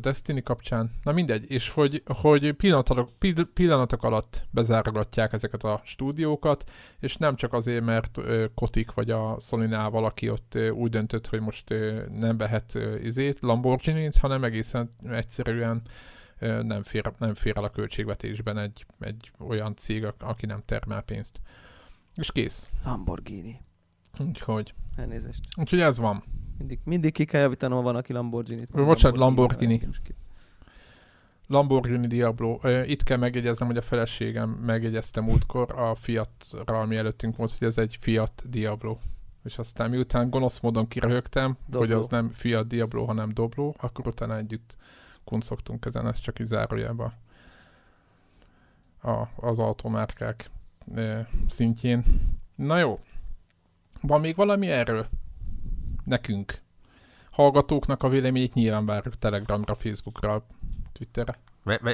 Destiny kapcsán. Na mindegy, és hogy, hogy pillanatok, pillanatok alatt bezárogatják ezeket a stúdiókat, és nem csak azért, mert Kotik vagy a sony valaki ott úgy döntött, hogy most nem vehet izét, Lamborghini-t, hanem egészen egyszerűen nem fér, nem fér el a költségvetésben egy, egy olyan cég, aki nem termel pénzt. És kész. Lamborghini. Úgyhogy. Elnézést. Úgyhogy ez van. Mindig, mindig ki kell javítanom, van, aki Lamborghini-t. Bocsánat, Lamborghini. Lamborghini Diablo. Itt kell megjegyeznem, hogy a feleségem megjegyezte múltkor a Fiat-ra, ami előttünk volt, hogy ez egy Fiat Diablo. És aztán miután gonosz módon kiröhögtem, Doblo. hogy az nem Fiat Diablo, hanem Doblo, akkor utána együtt kuncogtunk ezen, ez csak így zárójában a, az automárkák e, szintjén. Na jó, van még valami erről? Nekünk. Hallgatóknak a véleményét nyilván várjuk Telegramra, Facebookra, Twitterre.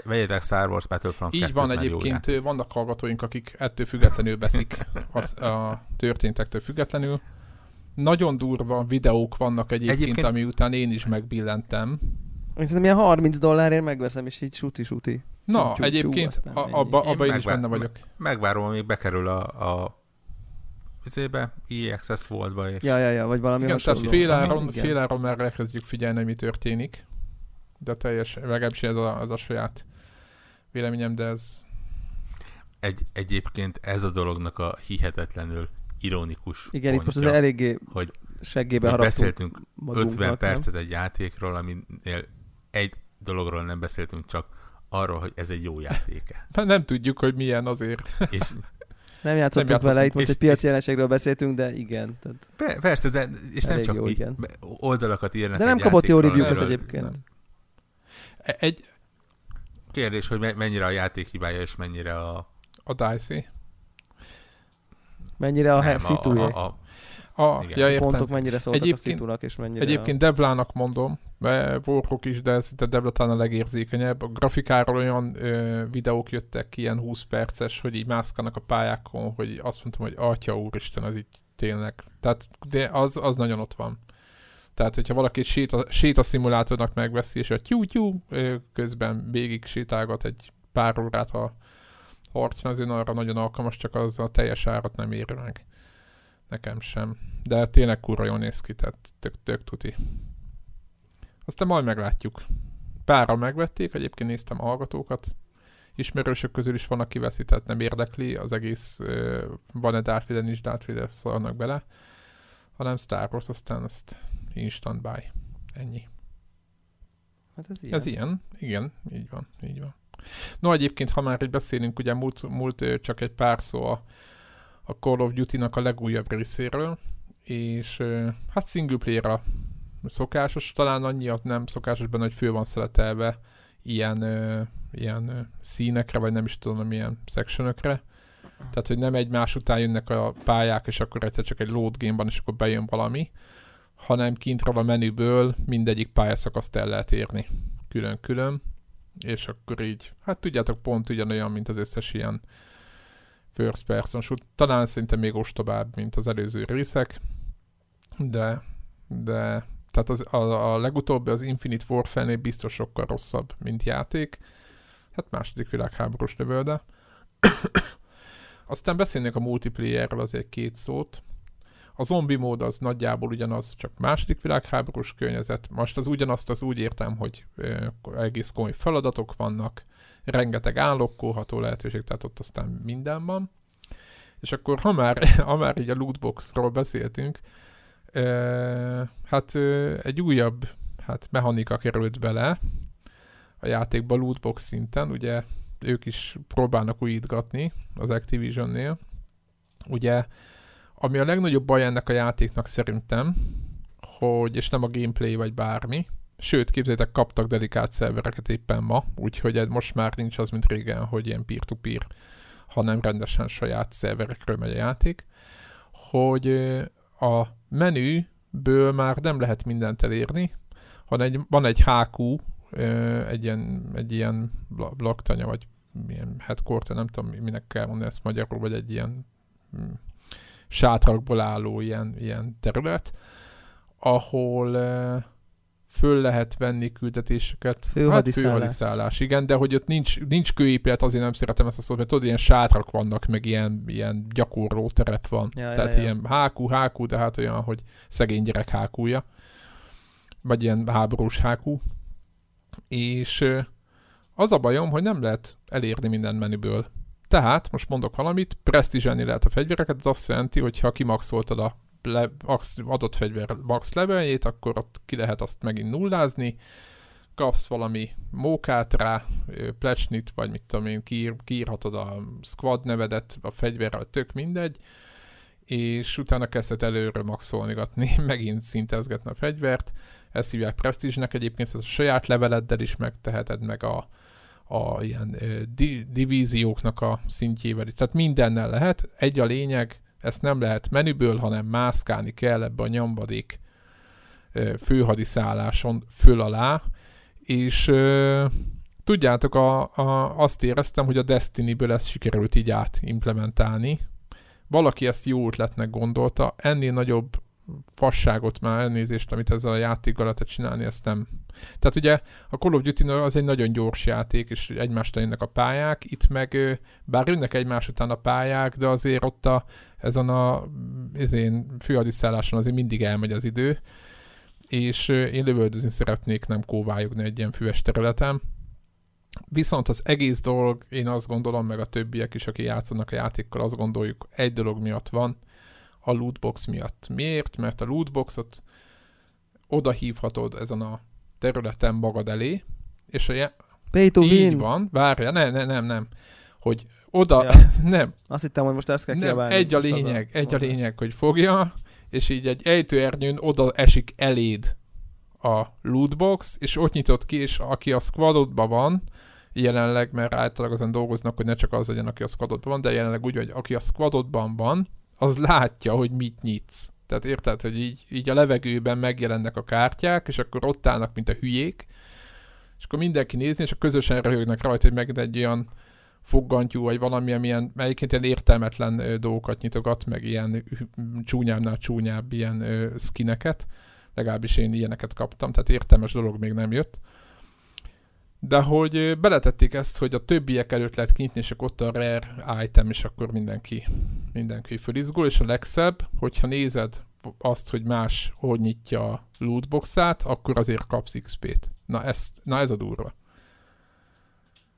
Vegyetek Star Wars Battlefront Így van egyébként, vannak hallgatóink, akik ettől függetlenül veszik az, a történtektől függetlenül. Nagyon durva videók vannak egyébként, egyébként... ami után én is megbillentem. Szerintem ilyen 30 dollárért megveszem, és így suti-suti. Na, egyébként csú, abba, abba én, én is benne vagyok. Megvárom, amíg bekerül a, a vizébe, EXS voltba, és... Ja, ja, ja, vagy valami igen, hasonló. Tehát féláron, féláron már elkezdjük figyelni, mi történik. De teljes, legalábbis ez a, ez a saját véleményem, de ez... Egy, egyébként ez a dolognak a hihetetlenül ironikus Igen, pontja, itt most az eléggé hogy seggébe beszéltünk 50 percet egy játékról, aminél egy dologról nem beszéltünk, csak arról, hogy ez egy jó játéke. Mert nem tudjuk, hogy milyen azért. És Nem játszottunk játszottunk. vele, itt most egy piaci jelenségről beszéltünk, de igen. Tehát, pe- persze, de és nem csak jó, mi, igen. be- oldalakat írnak de nem egy kapott jó amiről- egyébként. E- Egy, Kérdés, hogy me- mennyire a játék hibája, és mennyire a... a Dicey. Mennyire a, nem, a a, a, A, ja, A értem. pontok mennyire szóltak Egyébként- a szitunak, és mennyire Egyébként Devlának mondom, mert Warhawk is, de szinte talán a legérzékenyebb. A grafikáról olyan ö, videók jöttek ki, ilyen 20 perces, hogy így mászkanak a pályákon, hogy azt mondtam, hogy atya úristen, ez így tényleg. Tehát de az, az nagyon ott van. Tehát, hogyha valaki séta, séta szimulátornak megveszi, és a tyú-tyú közben végig sétálgat egy pár órát a harcmezőn, arra nagyon alkalmas, csak az a teljes árat nem éri meg. Nekem sem. De tényleg kurva jól néz ki, tehát tök, tök tuti. Aztán majd meglátjuk. Páran megvették, egyébként néztem hallgatókat. Ismerősök közül is van, aki veszi, tehát nem érdekli. Az egész uh, van-e Darth Vader, nincs Darth Vader, szarnak bele. Hanem Star Wars, aztán ezt instant buy. Ennyi. Hát ez ilyen. Ez ilyen, igen, így van, így van. No, egyébként, ha már így beszélünk, ugye múlt, múlt csak egy pár szó a, a Call of Duty-nak a legújabb részéről, és hát single player szokásos, talán annyiat nem szokásos benne, hogy fő van szeletelve ilyen, ö, ilyen ö, színekre, vagy nem is tudom, milyen sectionökre. Tehát, hogy nem egymás után jönnek a pályák, és akkor egyszer csak egy load game van, és akkor bejön valami, hanem kintről a menüből mindegyik pályaszakaszt el lehet érni külön-külön, és akkor így, hát tudjátok, pont ugyanolyan, mint az összes ilyen first person shoot. Talán szinte még ostobább, mint az előző részek, de, de tehát az, a, a legutóbbi, az Infinite Warfare-nél biztos sokkal rosszabb, mint játék. Hát második világháborús lövölde. Aztán beszélnék a multiplayerről azért két szót. A zombi mód az nagyjából ugyanaz, csak második világháborús környezet. Most az ugyanazt az úgy értem, hogy egész komoly feladatok vannak, rengeteg állokkolható lehetőség, tehát ott aztán minden van. És akkor, ha már, [LAUGHS] ha már így a lootboxról beszéltünk, hát egy újabb hát mechanika került bele a játékba lootbox szinten, ugye ők is próbálnak újítgatni az Activision-nél. Ugye ami a legnagyobb baj ennek a játéknak szerintem, hogy, és nem a gameplay vagy bármi, sőt, képzeljétek, kaptak dedikált szervereket éppen ma, úgyhogy most már nincs az, mint régen, hogy ilyen peer-to-peer, hanem rendesen saját szerverekről megy a játék, hogy a menüből már nem lehet mindent elérni, hanem egy, van egy HQ, egy ilyen, egy ilyen bla- blokktanya, vagy milyen headquarter, nem tudom, minek kell mondani ezt magyarul, vagy egy ilyen mm, sátrakból álló ilyen, ilyen terület, ahol föl lehet venni küldetéseket. Főhadiszállás. Hát főhadiszállás, igen, de hogy ott nincs, nincs kőépület, azért nem szeretem ezt a szót, mert tudod, ilyen sátrak vannak, meg ilyen, ilyen gyakorló terep van. Ja, ja, Tehát ja. ilyen HQ, HQ, de hát olyan, hogy szegény gyerek HQ-ja. Vagy ilyen háborús HQ. És az a bajom, hogy nem lehet elérni minden menüből. Tehát, most mondok valamit, presztízselni lehet a fegyvereket, ez azt jelenti, hogy ha kimaxoltad a le, adott fegyver max leveljét, akkor ott ki lehet azt megint nullázni, kapsz valami mókát rá, plecsnit, vagy mit tudom én, kiír, kiírhatod a squad nevedet a fegyverrel, tök mindegy, és utána kezdhet előre maxolnigatni, [LAUGHS] megint szintezgetni a fegyvert. Ezt hívják presztízsnek egyébként, ezt a saját leveleddel is megteheted, meg a, a ilyen di- divízióknak a szintjével. Tehát mindennel lehet. Egy a lényeg, ezt nem lehet menüből, hanem mászkálni kell ebbe a nyomvadék ö, főhadiszálláson föl alá, és tudjátok, a, a, azt éreztem, hogy a Destiny-ből ezt sikerült így átimplementálni. Valaki ezt jó ötletnek gondolta, ennél nagyobb fasságot már elnézést, amit ezzel a játékkal lehetett csinálni, ezt nem. Tehát ugye a Call of Duty az egy nagyon gyors játék, és egymást jönnek a pályák, itt meg bár jönnek egymás után a pályák, de azért ott a, ezen a ezén, főhadiszálláson azért mindig elmegy az idő, és én lövöldözni szeretnék, nem kóvályogni egy ilyen füves területen. Viszont az egész dolog, én azt gondolom, meg a többiek is, akik játszanak a játékkal, azt gondoljuk, egy dolog miatt van, a lootbox miatt. Miért? Mert a lootboxot oda hívhatod ezen a területen magad elé, és a, já- Pay to Így win. van, várja, nem, nem, nem, nem. Hogy oda, Ja. [LAUGHS] nem, Azt hittem, hogy most ezt kell nem, egy a lényeg, egy a lényeg, hogy fogja, és így egy ejtőernyőn oda esik eléd a lootbox, és ott nyitott ki, és aki a squadodban van, jelenleg, mert általában azon dolgoznak, hogy ne csak az legyen, aki a squadodban van, de jelenleg úgy, hogy aki a squadodban van, az látja, hogy mit nyitsz. Tehát érted, hogy így, így a levegőben megjelennek a kártyák, és akkor ott állnak, mint a hülyék, és akkor mindenki nézni, és a közösen röhögnek rajta, hogy megint egy olyan foggantyú, vagy valamilyen ilyen, melyiként ilyen értelmetlen dolgokat nyitogat, meg ilyen csúnyábbnál csúnyább ilyen skineket. Legalábbis én ilyeneket kaptam, tehát értelmes dolog még nem jött. De hogy beletették ezt, hogy a többiek előtt lehet kinyitni, és akkor ott a rare item, és akkor mindenki, mindenki fölizgul, és a legszebb, hogyha nézed azt, hogy más hogy nyitja a lootboxát, akkor azért kapsz XP-t. Na, ez, na ez a durva.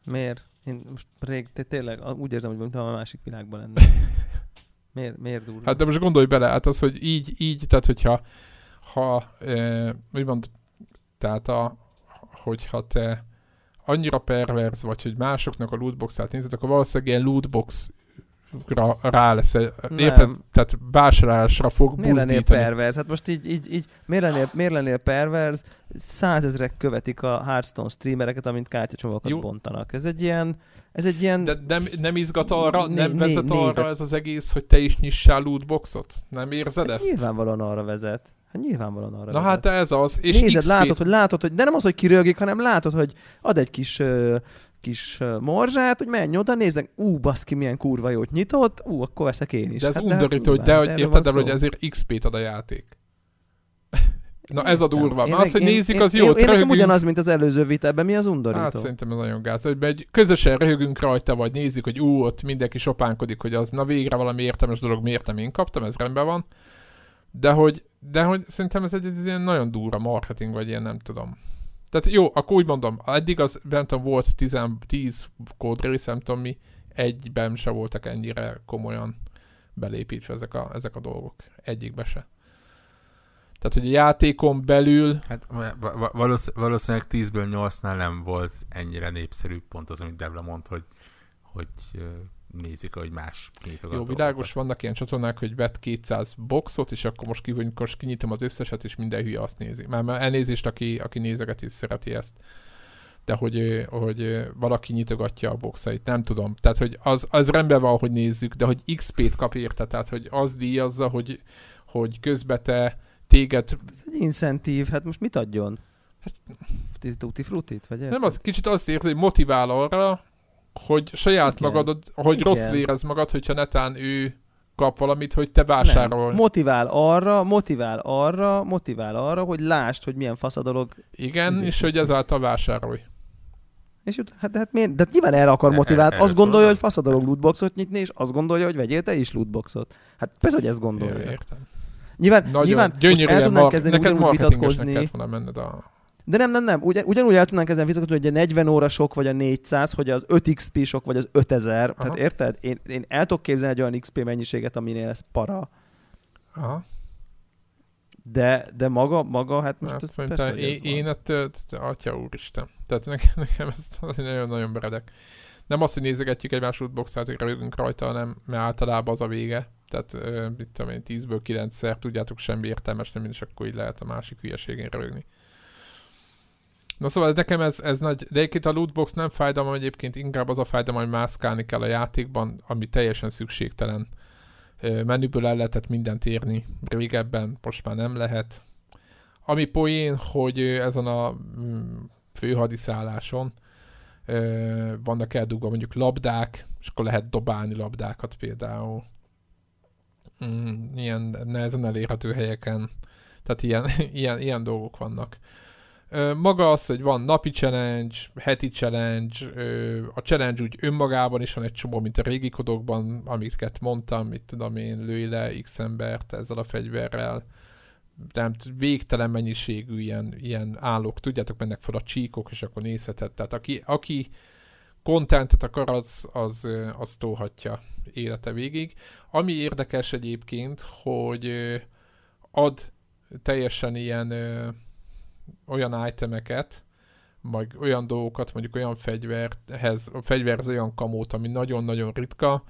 Miért? Én most rég, té- tényleg úgy érzem, hogy mintha a másik világban lenne. [LAUGHS] Miért, miért durva? Hát de most gondolj bele, hát az, hogy így, így, tehát hogyha ha, e, úgymond, tehát a, hogyha te annyira perverz vagy, hogy másoknak a lootboxát nézed, akkor valószínűleg ilyen lootbox rá lesz, érted? Tehát vásárlásra fog Miért lennél buzdítani. perverz? Hát most így, így, így miért, lennél, miért lennél perverz? Százezrek követik a Hearthstone streamereket, amint kártyacsomagokat Jó. bontanak. Ez egy ilyen, ez egy ilyen... De nem, nem izgat arra, Né- nem né- vezet arra ez az egész, hogy te is nyissál lootboxot? Nem érzed hát ezt? nyilvánvalóan arra vezet. Hát nyilvánvalóan arra Na vezet. hát ez az. És Nézed, XP-t látod, hogy látod, hogy de nem az, hogy kirögik, hanem látod, hogy ad egy kis ö, kis morzsát, hogy menj oda, nézzek, ú, baszki, milyen kurva jót nyitott, ú, akkor veszek én is. De ez Hát, undorító, hogy nyilván, de hogy érted el, hogy ezért XP-t ad a játék. [LAUGHS] Na ez a durva. Én az, hogy én- nézik, az jó. Én, én nekem ugyanaz, mint az előző vitában, mi az undorító? Hát szerintem ez nagyon gáz, hogy egy közösen röhögünk rajta, vagy nézzük, hogy ú, ott mindenki sopánkodik, hogy az na végre valami értelmes dolog, miért nem én kaptam, ez rendben van. De hogy, de hogy szerintem ez egy, ez ilyen nagyon durva marketing, vagy ilyen nem tudom. Tehát jó, akkor úgy mondom, eddig az, tudom, volt 10, 10 kódrész, nem tudom mi, egyben se voltak ennyire komolyan belépítve ezek a, ezek a dolgok. Egyikbe se. Tehát, hogy a játékon belül Hát va- va- valósz- valószínűleg 10-ből 8-nál nem volt ennyire népszerű, pont az, amit Devla mond, hogy, hogy nézik, hogy más nyitogat Jó, világos, vannak ilyen csatornák, hogy vett 200 boxot, és akkor most, ki, most kinyitom az összeset, és minden hülye azt nézi. Már, már elnézést, aki, aki nézegeti, szereti ezt. De hogy, hogy valaki nyitogatja a boxait, nem tudom. Tehát, hogy az, az rendben van, hogy nézzük, de hogy XP-t kap érte, tehát, hogy az díjazza, hogy, hogy közben te téged, Ez egy incentív, hát most mit adjon? Tíz tutti frutit, vagy nem az, kicsit azt érzi, hogy motivál arra, hogy saját Igen. magadod, hogy Igen. rosszul érez magad, hogyha netán ő kap valamit, hogy te vásárol. Nem. Motivál arra, motivál arra, motivál arra, hogy lásd, hogy milyen fasz a dolog. Igen, Ezért és hogy ezáltal vásárolj. És ut- hát, hát miért? De hát nyilván erre akar motivált. e- Azt gondolja, hogy fasz a dolog lootboxot nyitni, és azt gondolja, hogy vegyél te is lootboxot. Hát persze, hogy ezt gondolja. értem. Nyilván, Nagyon nyilván most el tudnánk mar- kezdeni neked ugyanúgy vitatkozni. kellett volna menned a... De nem, nem, nem. Ugyan, ugyanúgy el tudnánk ezen vitatkozni, hogy a 40 óra sok, vagy a 400, hogy az 5 XP sok, vagy az 5000. Aha. Tehát érted? Én, én el tudok képzelni egy olyan XP mennyiséget, aminél ez para. Aha. De, de maga, maga, hát most Hát ez persze, én, ez én ettől, atya úristen. Tehát nekem, nekem ez nagyon-nagyon beredek. Nem azt, hogy nézegetjük egymás lootboxát, hogy rögünk rajta, hanem mert általában az a vége. Tehát, mit tudom én, 10-ből 9-szer tudjátok semmi értelmes, nem, és akkor így lehet a másik hülyeségén rögni. Na szóval ez nekem ez, ez nagy, de egyébként a lootbox nem fájdalom, egyébként inkább az a fájdalom, hogy mászkálni kell a játékban, ami teljesen szükségtelen. Menüből el lehetett mindent érni régebben, most már nem lehet. Ami poén, hogy ezen a mm, főhadiszálláson vannak eldugva mondjuk labdák, és akkor lehet dobálni labdákat például. Mm, ilyen nehezen elérhető helyeken. Tehát ilyen, [LAUGHS] ilyen, ilyen dolgok vannak. Maga az, hogy van napi challenge, heti challenge, a challenge úgy önmagában is van egy csomó, mint a régi kodokban, amiket mondtam, mit tudom én, lőj le x embert ezzel a fegyverrel. Nem, végtelen mennyiségű ilyen, ilyen állók, tudjátok, mennek fel a csíkok, és akkor nézheted. Tehát aki, aki contentet akar, az, az, az tolhatja élete végig. Ami érdekes egyébként, hogy ad teljesen ilyen olyan itemeket, meg olyan dolgokat, mondjuk olyan fegyverhez, a fegyverhez olyan kamót, ami nagyon-nagyon ritka,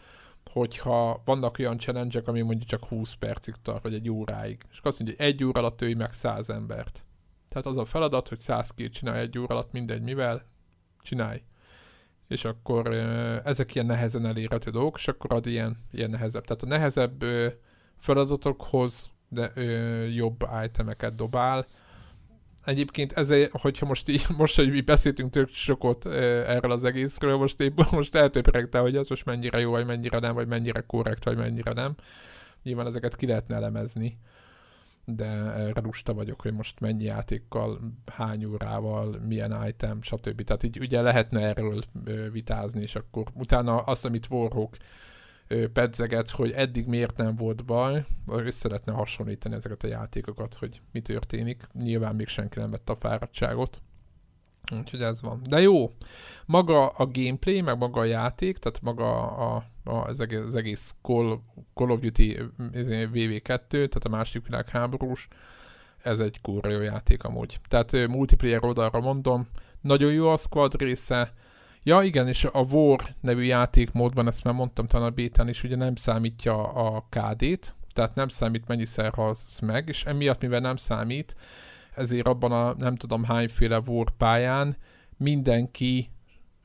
hogyha vannak olyan challenge ami mondjuk csak 20 percig tart, vagy egy óráig. És azt mondja, hogy egy óra alatt ölj meg 100 embert. Tehát az a feladat, hogy 100 két csinálj egy óra alatt, mindegy mivel, csinálj. És akkor ezek ilyen nehezen elérhető dolgok, és akkor ad ilyen, ilyen nehezebb. Tehát a nehezebb feladatokhoz de, jobb itemeket dobál, Egyébként ezért, hogyha most így, [LAUGHS] most, hogy mi beszéltünk tök sokat erről az egészről, most épp [LAUGHS] most eltöpregte, hogy ez most mennyire jó, vagy mennyire nem, vagy mennyire korrekt, vagy mennyire nem. Nyilván ezeket ki lehetne elemezni, de erre vagyok, hogy most mennyi játékkal, hány órával, milyen item, stb. Tehát így ugye lehetne erről vitázni, és akkor utána azt, amit Warhawk pedzeget, hogy eddig miért nem volt baj, össze szeretne hasonlítani ezeket a játékokat, hogy mi történik. Nyilván még senki nem vette a fáradtságot. Úgyhogy ez van. De jó, maga a gameplay, meg maga a játék, tehát maga a, a, az egész, az egész Call, Call of Duty VV2, tehát a másik világháborús, ez egy kurva jó játék amúgy. Tehát multiplayer oldalra mondom, nagyon jó a squad része, Ja, igen, és a War nevű játékmódban, ezt már mondtam talán a bétán is, ugye nem számítja a KD-t, tehát nem számít mennyiszer halsz meg, és emiatt, mivel nem számít, ezért abban a nem tudom hányféle War pályán mindenki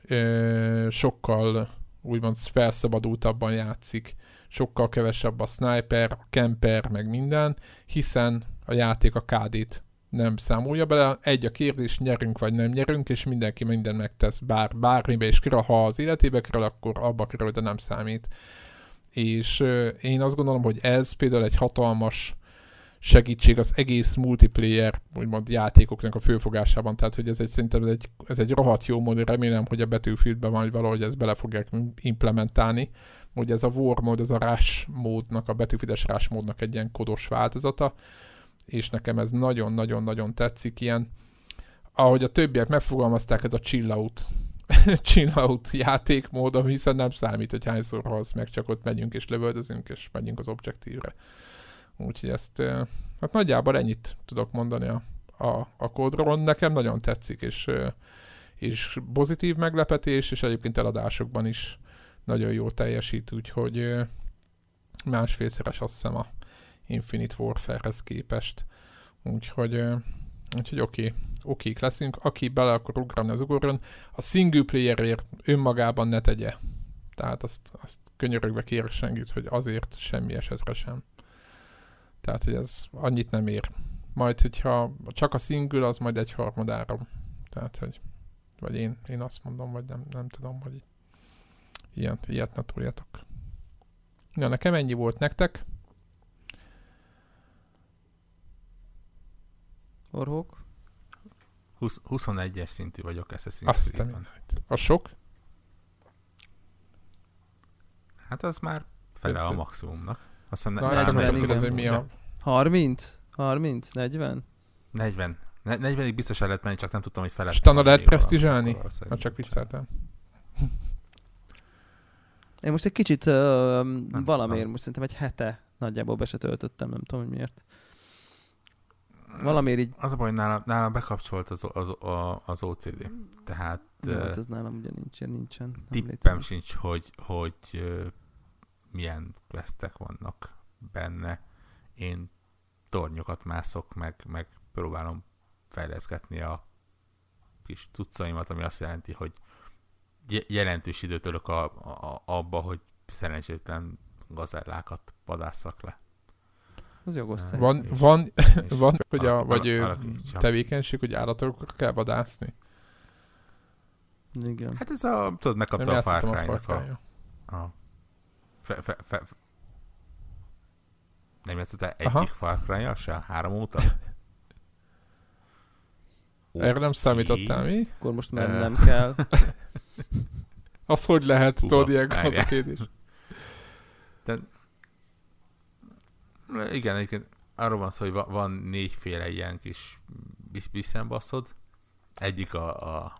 ö, sokkal úgymond felszabadultabban játszik. Sokkal kevesebb a sniper, a camper, meg minden, hiszen a játék a KD-t nem számolja bele. Egy a kérdés, nyerünk vagy nem nyerünk, és mindenki minden megtesz bár, bármibe is kerül. Ha az életébe kerül, akkor abba kerül, de nem számít. És én azt gondolom, hogy ez például egy hatalmas segítség az egész multiplayer úgymond játékoknak a főfogásában, tehát hogy ez egy szerintem ez egy, ez egy rohadt jó mód, remélem, hogy a Battlefieldben majd valahogy ezt bele fogják implementálni, hogy ez a war mód, ez a rush módnak, a Battlefield-es rush módnak egy ilyen kodos változata, és nekem ez nagyon-nagyon-nagyon tetszik, ilyen, ahogy a többiek megfogalmazták, ez a chill out, [LAUGHS] chill out játékmód, hiszen nem számít, hogy hányszor halsz meg, csak ott megyünk és lövöldözünk, és megyünk az objektívre. Úgyhogy ezt, hát nagyjából ennyit tudok mondani a, a, a kódról. Nekem nagyon tetszik, és, és pozitív meglepetés, és egyébként eladásokban is nagyon jó teljesít, úgyhogy másfélszeres azt hiszem a, Infinite Warfare-hez képest. Úgyhogy, úgyhogy oké, okay, okék leszünk. Aki bele akar ugrani, az ugorjon. A single playerért önmagában ne tegye. Tehát azt, azt könyörögve kérek senkit, hogy azért semmi esetre sem. Tehát, hogy ez annyit nem ér. Majd, hogyha csak a single, az majd egy harmadára. Tehát, hogy vagy én, én azt mondom, vagy nem, nem tudom, hogy ilyet, ilyet ne tudjatok. Ja, nekem ennyi volt nektek. Orhók? 21-es szintű vagyok Assassin's Creed-ben. A sok? Hát az már fele a maximumnak. Azt hiszem, Na, ezt nem mi a... 30? 30? 40? 40. 40-ig biztos el lehet menni, csak nem tudtam, hogy felett. Stana lehet presztizsálni? Ha csak vicceltem. Én most egy kicsit uh, valamiért, most szerintem egy hete nagyjából be se töltöttem, nem tudom, hogy miért. Valamiért így... Az a baj, nálam, nálam bekapcsolt az, az, az OCD. Tehát... Ja, hát ez nálam ugye nincsen, nincsen. Tippem sincs, hogy, hogy milyen questek vannak benne. Én tornyokat mászok, meg, meg próbálom fejleszgetni a kis tucaimat, ami azt jelenti, hogy jelentős időt ölök a, a, abba, hogy szerencsétlen gazellákat vadásszak le. Az jogos Van, van, [LAUGHS] van hogy a, vagy a, tevékenység, hogy állatokkal kell vadászni? Igen. Hát ez a, tudod, megkapta a Far Cry-nak a, a fe, fe, fe, nem játszottál egyik Far cry se? Három óta? okay. [LAUGHS] Erre nem számítottál mi? Akkor most már nem kell. [LAUGHS] az hogy lehet, tudod, ilyen az a kérdés. De igen, egyébként arról van szó, hogy van négyféle ilyen kis biszembaszod. Egyik a, a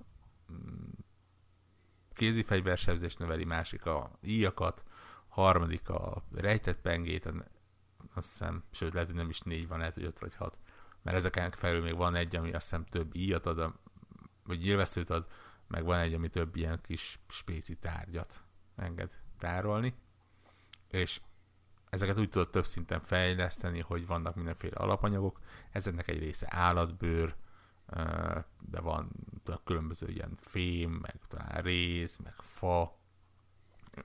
mm, kézi fegyversebzés növeli, másik a íjakat, harmadik a rejtett pengét, azt hiszem, sőt lehet, hogy nem is négy van, lehet, hogy öt vagy hat. Mert ezeken felül még van egy, ami azt hiszem több íjat ad, vagy nyilvesszőt ad, meg van egy, ami több ilyen kis spéci tárgyat enged tárolni, és ezeket úgy tudod több szinten fejleszteni, hogy vannak mindenféle alapanyagok, ezeknek egy része állatbőr, de van különböző ilyen fém, meg talán réz, meg fa,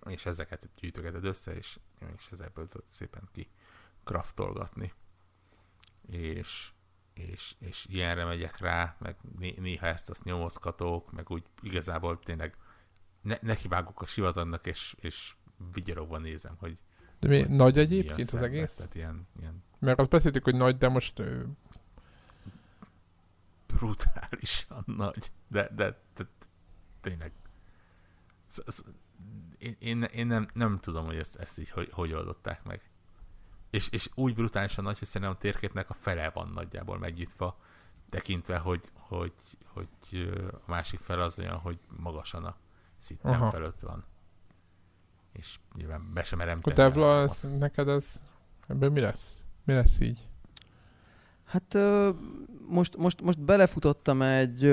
és ezeket gyűjtögeted össze, és, és ezekből tudod szépen ki kraftolgatni. És, és, és ilyenre megyek rá, meg néha ezt azt nyomozgatok, meg úgy igazából tényleg ne, nekivágok a sivatagnak, és, és vigyorogva nézem, hogy de mi, hogy nagy egyébként az egész? Tehát ilyen, ilyen... Mert azt beszéltük, hogy nagy, de most... Brutálisan nagy. De, de, de tényleg. Én, én, én nem, nem tudom, hogy ezt, ezt így hogy, hogy oldották meg. És, és úgy brutálisan nagy, hogy szerintem a térképnek a fele van nagyjából megnyitva, tekintve, hogy, hogy, hogy a másik fel az olyan, hogy magasan a szinten felett van és nyilván be sem merem Akkor Devla, ez, neked ez, ebből mi lesz? Mi lesz így? Hát most, most, most belefutottam egy,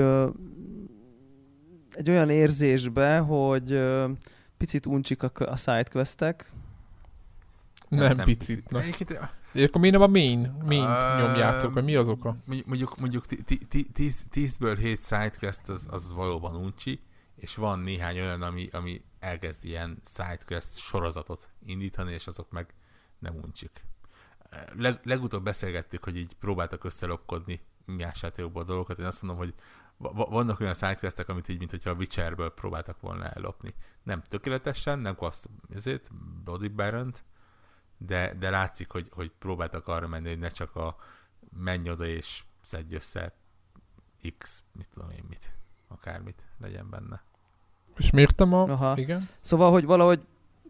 egy olyan érzésbe, hogy picit uncsik a, a sidequestek. Nem, nem, nem picit. Na. Egyébként... Akkor mi nem a main, main uh, nyomjátok, vagy mi az oka? Mondjuk, mondjuk 10-ből 7 sidequest az, az valóban uncsi, és van néhány olyan, ami, ami elkezd ilyen sidequest sorozatot indítani, és azok meg nem uncsik. Leg, legutóbb beszélgettük, hogy így próbáltak összelokkodni más játékokból dolgokat, én azt mondom, hogy vannak olyan sidequestek, amit így, mint hogyha a Witcherből próbáltak volna ellopni. Nem tökéletesen, nem kapsz ezért, Body baron de, de látszik, hogy, hogy próbáltak arra menni, hogy ne csak a menj oda és szedj össze X, mit tudom én mit, akármit legyen benne. És miért nem a... Aha. Igen? Szóval, hogy valahogy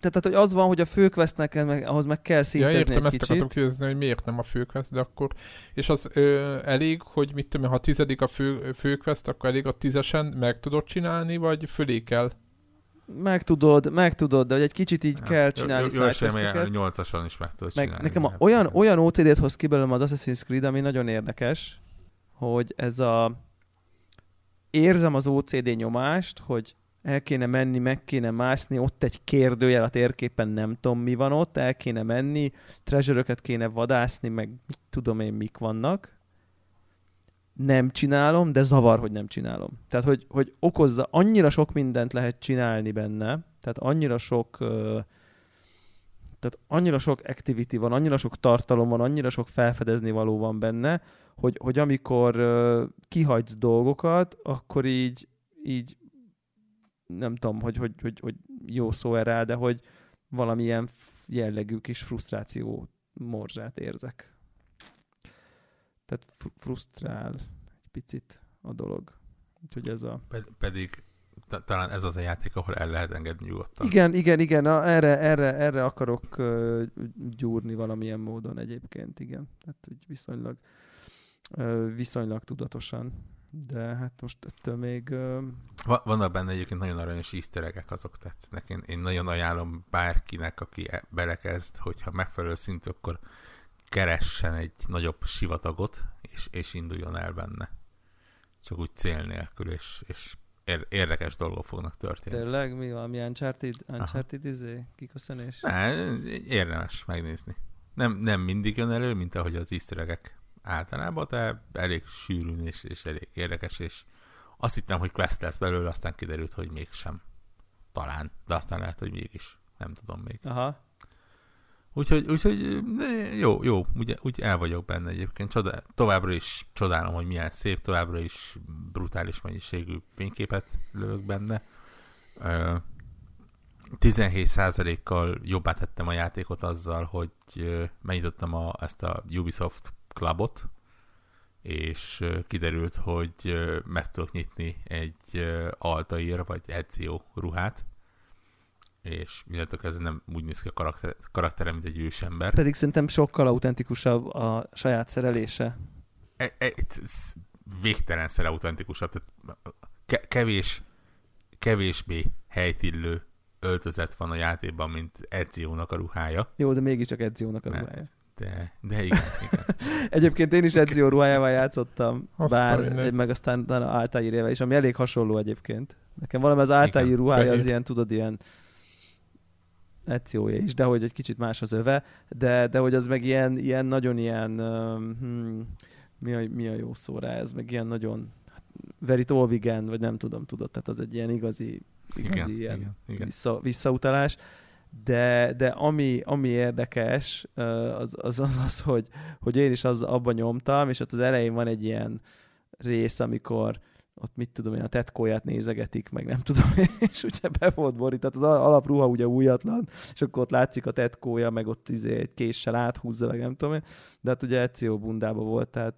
tehát, hogy az van, hogy a főquestnek meg, ahhoz meg kell szintezni ja, értem, egy ezt kicsit. akartam kérdezni, hogy miért nem a főquest, de akkor... És az ö, elég, hogy mit tudom, ha tizedik a fő, főquest, akkor elég a tízesen meg tudod csinálni, vagy fölé kell? Meg tudod, meg tudod, de hogy egy kicsit így ja, kell csinálni jó, jó sem, nyolcasan is meg tudod meg Nekem a, olyan, olyan OCD-t hoz ki belőlem az Assassin's Creed, ami nagyon érdekes, hogy ez a... Érzem az OCD nyomást, hogy el kéne menni, meg kéne mászni, ott egy kérdőjel a térképen, nem tudom mi van ott, el kéne menni, treasure kéne vadászni, meg mit tudom én mik vannak. Nem csinálom, de zavar, hogy nem csinálom. Tehát, hogy, hogy okozza, annyira sok mindent lehet csinálni benne, tehát annyira sok tehát annyira sok activity van, annyira sok tartalom van, annyira sok felfedezni való van benne, hogy, hogy amikor kihagysz dolgokat, akkor így, így nem tudom, hogy, hogy, hogy, hogy jó szó erre, de hogy valamilyen jellegű kis frusztráció morzsát érzek. Tehát frusztrál egy picit a dolog. Úgyhogy ez a... Ped- pedig talán ez az a játék, ahol el lehet engedni nyugodtan. Igen, igen, igen, na, erre, erre, erre akarok uh, gyúrni valamilyen módon egyébként, igen. Tehát úgy viszonylag, uh, viszonylag tudatosan de hát most ettől még... Uh... Vannak benne egyébként nagyon aranyos easter azok tetszenek. Én, én nagyon ajánlom bárkinek, aki e- belekezd, hogyha megfelelő szintű, akkor keressen egy nagyobb sivatagot, és, és induljon el benne. Csak úgy cél nélkül, és, és érdekes dolgok fognak történni. Tényleg? Mi valami Uncharted, Uncharted izé? Kiköszönés? Ne, érdemes megnézni. Nem, nem mindig jön elő, mint ahogy az easter általában, de elég sűrűn és, és elég érdekes, és azt hittem, hogy quest lesz belőle, aztán kiderült, hogy mégsem. Talán, de aztán lehet, hogy mégis. Nem tudom még. Aha. Úgyhogy, úgyhogy jó, jó, ugye, úgy el vagyok benne egyébként. Csoda, továbbra is csodálom, hogy milyen szép, továbbra is brutális mennyiségű fényképet lövök benne. 17%-kal jobbá tettem a játékot azzal, hogy megnyitottam a, ezt a Ubisoft Clubot, és kiderült, hogy meg tudok nyitni egy Altair vagy Ezio ruhát, és mindentől ez nem úgy néz ki a karakter, karakterem, mint egy ősember. Pedig szerintem sokkal autentikusabb a saját szerelése. E, e, végtelenszer autentikusabb. Tehát kevés, kevésbé helytillő öltözet van a játékban, mint Ezio-nak a ruhája. Jó, de mégiscsak Ezio-nak a ruhája. De, de igen, igen. [LAUGHS] Egyébként én is Ezio ruhájával játszottam, Azt a bár mindenit. meg aztán utána Altairjével is, ami elég hasonló egyébként. Nekem valami az Altair Igen, ruhája az fehér. ilyen, tudod, ilyen Ezioé is, de hogy egy kicsit más az öve, de, de hogy az meg ilyen, ilyen nagyon ilyen, hmm, mi, a, mi a jó szó rá, ez meg ilyen nagyon hát, very tolvigen, vagy nem tudom, tudod, tehát az egy ilyen igazi, igazi Igen, ilyen igen, igen. Vissza, visszautalás, de, de ami, ami érdekes, az az, az, az hogy, hogy én is az abban nyomtam, és ott az elején van egy ilyen rész, amikor ott mit tudom én, a tetkóját nézegetik, meg nem tudom én, [LAUGHS] és ugye be volt borít, tehát az al- alapruha ugye újatlan, és akkor ott látszik a tetkója, meg ott izé egy késsel áthúzza, meg nem tudom én, de hát ugye Ezio bundába volt, tehát,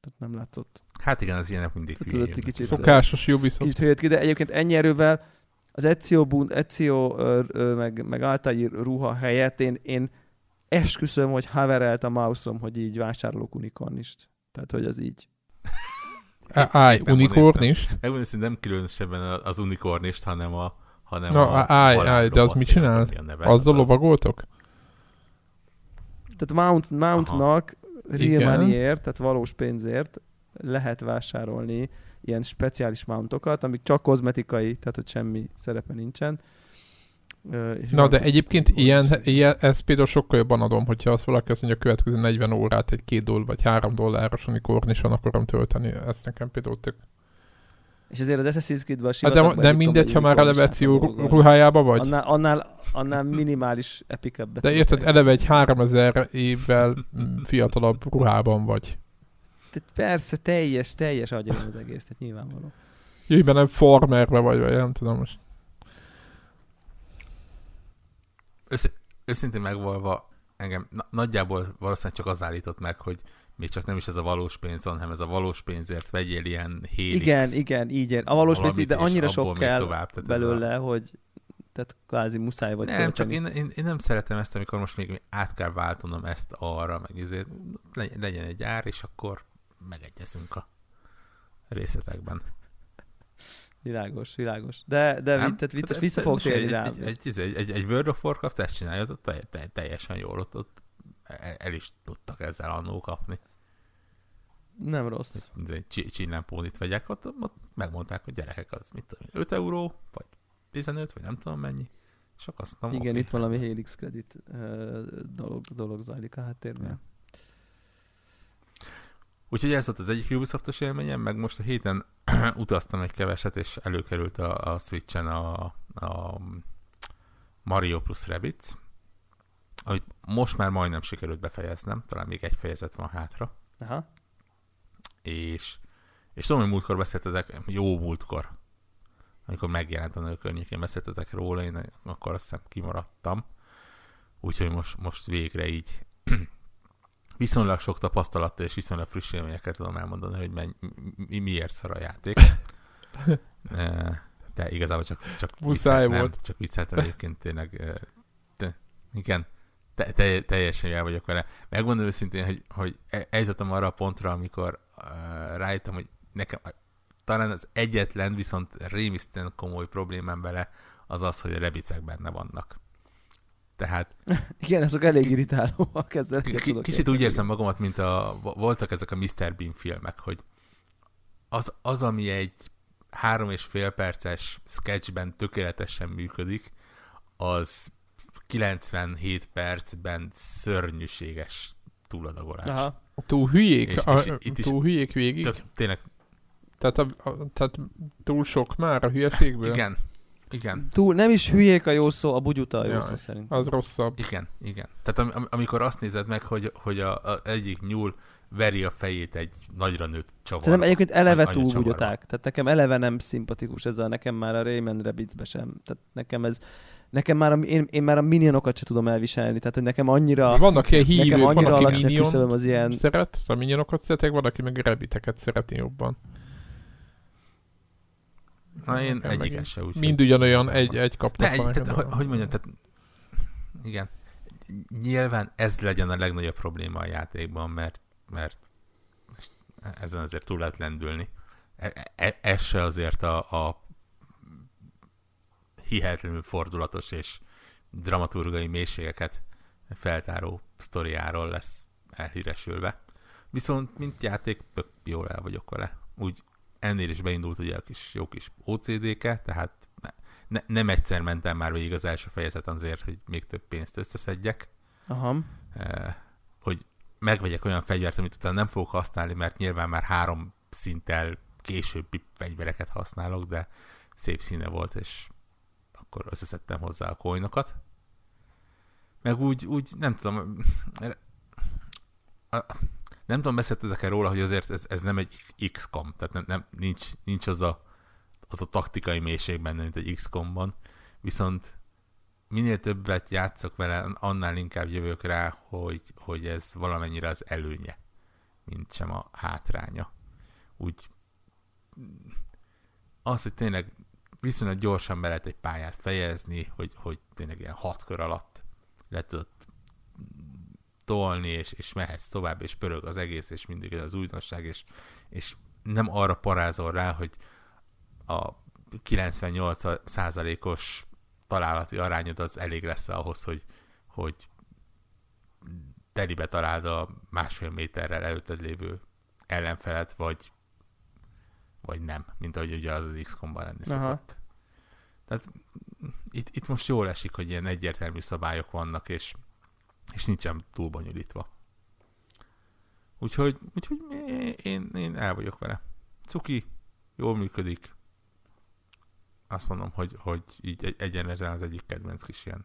tehát nem látszott. Hát igen, az ilyenek mindig Tehát hülyén kicsit- Szokásos Ubisoft. Kicsit hülyét ki, de egyébként ennyi erővel az Ezio, bun, Ezio ö, ö, meg, meg Altair ruha helyett én, én esküszöm, hogy haverelt a mouse hogy így vásárolok unikornist. Tehát, hogy az így. Állj, Éppen unikorn néztem. is. Megmondom, hogy nem különösebben az unikornist, hanem a hanem Na, a állj, állj, de az mit csinál? Azzal lovagoltok? Tehát Mount, Mountnak real moneyért, tehát valós pénzért lehet vásárolni ilyen speciális mountokat, amik csak kozmetikai, tehát hogy semmi szerepe nincsen. És Na de egyébként ilyen, ilyen, ezt például sokkal jobban adom, hogyha azt valaki azt mondja, a következő 40 órát egy két dollár vagy három dolláros unikornison akarom tölteni. Ezt nekem például tök. És ezért az Assassin's Creed-ben a Hát de, de egy, mindegy, ha már egy eleve unikornis Ezio átlagokkal. ruhájába vagy. Annál, annál, annál minimális epikebbet. De érted, eleve egy 3000 évvel fiatalabb ruhában vagy. Tehát persze, teljes, teljes agyam az egész, tehát nyilvánvaló. Jöjj be, nem farmerbe vagy, vagy nem tudom most. Össz, őszintén megvalva engem na, nagyjából valószínűleg csak az állított meg, hogy még csak nem is ez a valós pénz van, hanem ez a valós pénzért vegyél ilyen Helix. Igen, igen, így ér. A valós pénz, de annyira sok kell tovább, tehát belőle, hogy tehát kvázi muszáj vagy nem, csak én, én, én, nem szeretem ezt, amikor most még át kell váltanom ezt arra, meg ezért legy- legyen egy ár, és akkor megegyezünk a részletekben. Világos, világos. De, de Nem? tehát vicces, vissza fogok térni egy, rá. egy, egy, egy, egy, World of Warcraft ezt csinálja, ott teljesen jól, ott, ott el, is tudtak ezzel annó kapni. Nem rossz. Egy csillámpónit vegyek, ott, ott megmondták, hogy gyerekek, az mit tudom, én, 5 euró, vagy 15, vagy nem tudom mennyi. Akkor azt mondom, Igen, oké. itt valami Helix Credit dolog, dolog zajlik a háttérben. Ja. Úgyhogy ez volt az egyik Ubisoftos élményem, meg most a héten [CLEARS THROAT] utaztam egy keveset, és előkerült a, a Switchen a, a Mario plus Rabbids, amit most már majdnem sikerült befejeznem, talán még egy fejezet van hátra, Aha. és, és tudom, hogy múltkor beszéltetek, jó múltkor, amikor megjelent a nő környékén, beszéltetek róla, én akkor azt hiszem kimaradtam, úgyhogy most, most végre így [CLEARS THROAT] viszonylag sok tapasztalattal és viszonylag friss élményeket tudom elmondani, hogy menny, mi, miért szar a játék. [LAUGHS] De igazából csak, csak Muszáj viccelt- volt. Nem, csak vicceltem egyébként tényleg. De, igen, te, te, teljesen el vagyok vele. Megmondom őszintén, hogy, hogy e- eljutottam arra a pontra, amikor uh, rájöttem, hogy nekem talán az egyetlen, viszont rémisztően komoly problémám vele az az, hogy a rebicek benne vannak. Tehát [LAUGHS] Igen, azok elég irritálóak, ezzel K- tudok kicsit érteni. úgy érzem magamat, mint a, voltak ezek a Mr. Bean filmek, hogy az, az ami egy három és fél perces sketchben tökéletesen működik, az 97 percben szörnyűséges túladagolás. Aha. Túl hülyék, És- a, és itt is túl hülyék végig. Tök, tényleg, Tehát, a, a, tehát túl sok már a hülyeségből. igen, igen, Túl, nem is hülyék a jó szó, a bugyuta a jó Jaj, szó szerint. Az rosszabb. igen, igen. Tehát am, am, amikor azt nézed meg, hogy, hogy a, a egyik nyúl veri a fejét egy nagyra nőtt csavar. Szerintem egyébként eleve túl csavarba. bugyoták. Tehát nekem eleve nem szimpatikus ez a, nekem már a Rayman Rabbidsbe sem. Tehát nekem ez, nekem már a, én, én már a minionokat sem tudom elviselni. Tehát, hogy nekem annyira, Vannak ilyen hívők, nekem van, annyira aki alacsony a minion az ilyen, szeret, a minionokat szeretek, van, aki meg rebiteket szereti jobban. Na én egyiket se úgy. Mind ugyanolyan egy, egy kaptak egy, tehát, hogy mondjam, tehát igen, nyilván ez legyen a legnagyobb probléma a játékban, mert, mert ezen azért túl lehet lendülni. E- e- ez se azért a, a hihetetlenül fordulatos és dramaturgai mélységeket feltáró sztoriáról lesz elhíresülve. Viszont mint játék tök jól el vagyok vele. Úgy ennél is beindult ugye a kis, jó kis OCD-ke, tehát ne, ne, nem egyszer mentem már végig az első fejezet azért, hogy még több pénzt összeszedjek. Aha. Eh, hogy megvegyek olyan fegyvert, amit utána nem fogok használni, mert nyilván már három szinttel későbbi fegyvereket használok, de szép színe volt, és akkor összeszedtem hozzá a coinokat. Meg úgy, úgy nem tudom, nem tudom, beszéltetek-e róla, hogy azért ez, ez nem egy XCOM, tehát nem, nem, nincs, nincs az, a, az a taktikai mélység benne, mint egy XCOM-ban, viszont minél többet játszok vele, annál inkább jövök rá, hogy, hogy ez valamennyire az előnye, mint sem a hátránya. Úgy az, hogy tényleg viszonylag gyorsan be lehet egy pályát fejezni, hogy, hogy tényleg ilyen hat kör alatt le tudod tolni, és, és mehetsz tovább, és pörög az egész, és mindig az újdonság, és, és nem arra parázol rá, hogy a 98 os találati arányod az elég lesz ahhoz, hogy, hogy telibe találd a másfél méterrel előtted lévő ellenfelet, vagy vagy nem, mint ahogy ugye az az XCOM-ban lenni Aha. szokott. Tehát itt, itt most jól esik, hogy ilyen egyértelmű szabályok vannak, és, és nincsen túl bonyolítva. Úgyhogy, úgyhogy én, én el vagyok vele. Cuki, jól működik. Azt mondom, hogy, hogy így egy, egyenlően az egyik kedvenc kis ilyen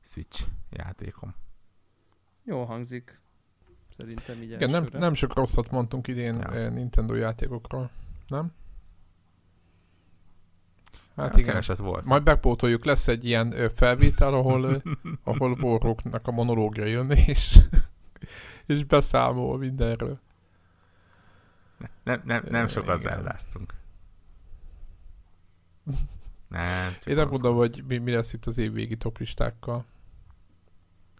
Switch játékom. Jó hangzik. Szerintem így Igen, nem, nem sok rosszat mondtunk idén ja. Nintendo játékokról nem? Hát igen. Kereset volt. Majd megpótoljuk, lesz egy ilyen felvétel, ahol, [LAUGHS] ahol Warrocknak a monológia jön, és, [LAUGHS] és beszámol mindenről. Nem, nem, nem sokat zelláztunk. [LAUGHS] Nem, Én nem mondom, hogy mi, mi lesz itt az évvégi toplistákkal.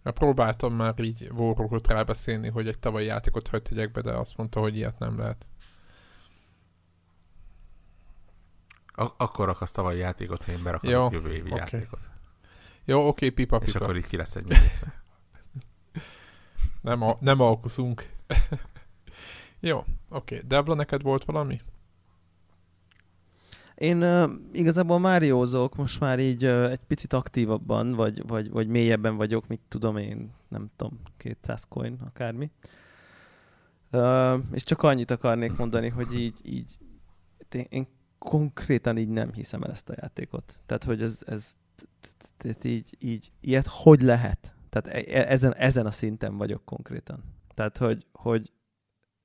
Mert próbáltam már így Warrockot rábeszélni, hogy egy tavalyi játékot hagyd tegyek be, de azt mondta, hogy ilyet nem lehet. Ak- akkor akarsz tavalyi játékot, ha én berakodok Jó, jövő évi okay. játékot. Jó, oké, okay, pipa, pipa. És akkor itt ki lesz egy nem, a, nem alkuszunk. [LAUGHS] Jó, oké. Okay. Debla, neked volt valami? Én uh, igazából Máriózok most már így uh, egy picit aktívabban, vagy, vagy, vagy mélyebben vagyok, mit tudom én, nem tudom, 200 coin, akármi. Uh, és csak annyit akarnék mondani, hogy így, így én konkrétan így nem hiszem el ezt a játékot. Tehát, hogy ez, ez így, így, ilyet hogy lehet? Tehát e, e, ezen, ezen a szinten vagyok konkrétan. Tehát, hogy, hogy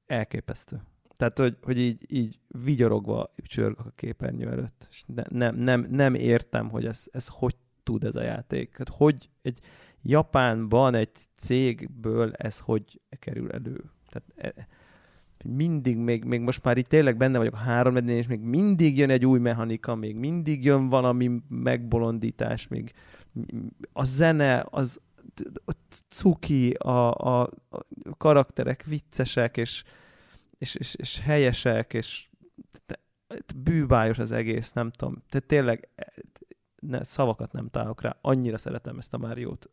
elképesztő. Tehát, hogy, hogy így, így vigyorogva csörgök a képernyő előtt. És ne, nem, nem, nem értem, hogy ez, ez hogy tud ez a játék. Hát hogy egy Japánban egy cégből ez hogy kerül elő. Tehát e, mindig, még, még most már itt tényleg benne vagyok a három és még mindig jön egy új mechanika, még mindig jön valami megbolondítás, még a zene, az a cuki, a, a, a karakterek viccesek, és, és, és, és helyesek, és bűbájos az egész, nem tudom. Tehát tényleg ne, szavakat nem találok rá, annyira szeretem ezt a Máriót.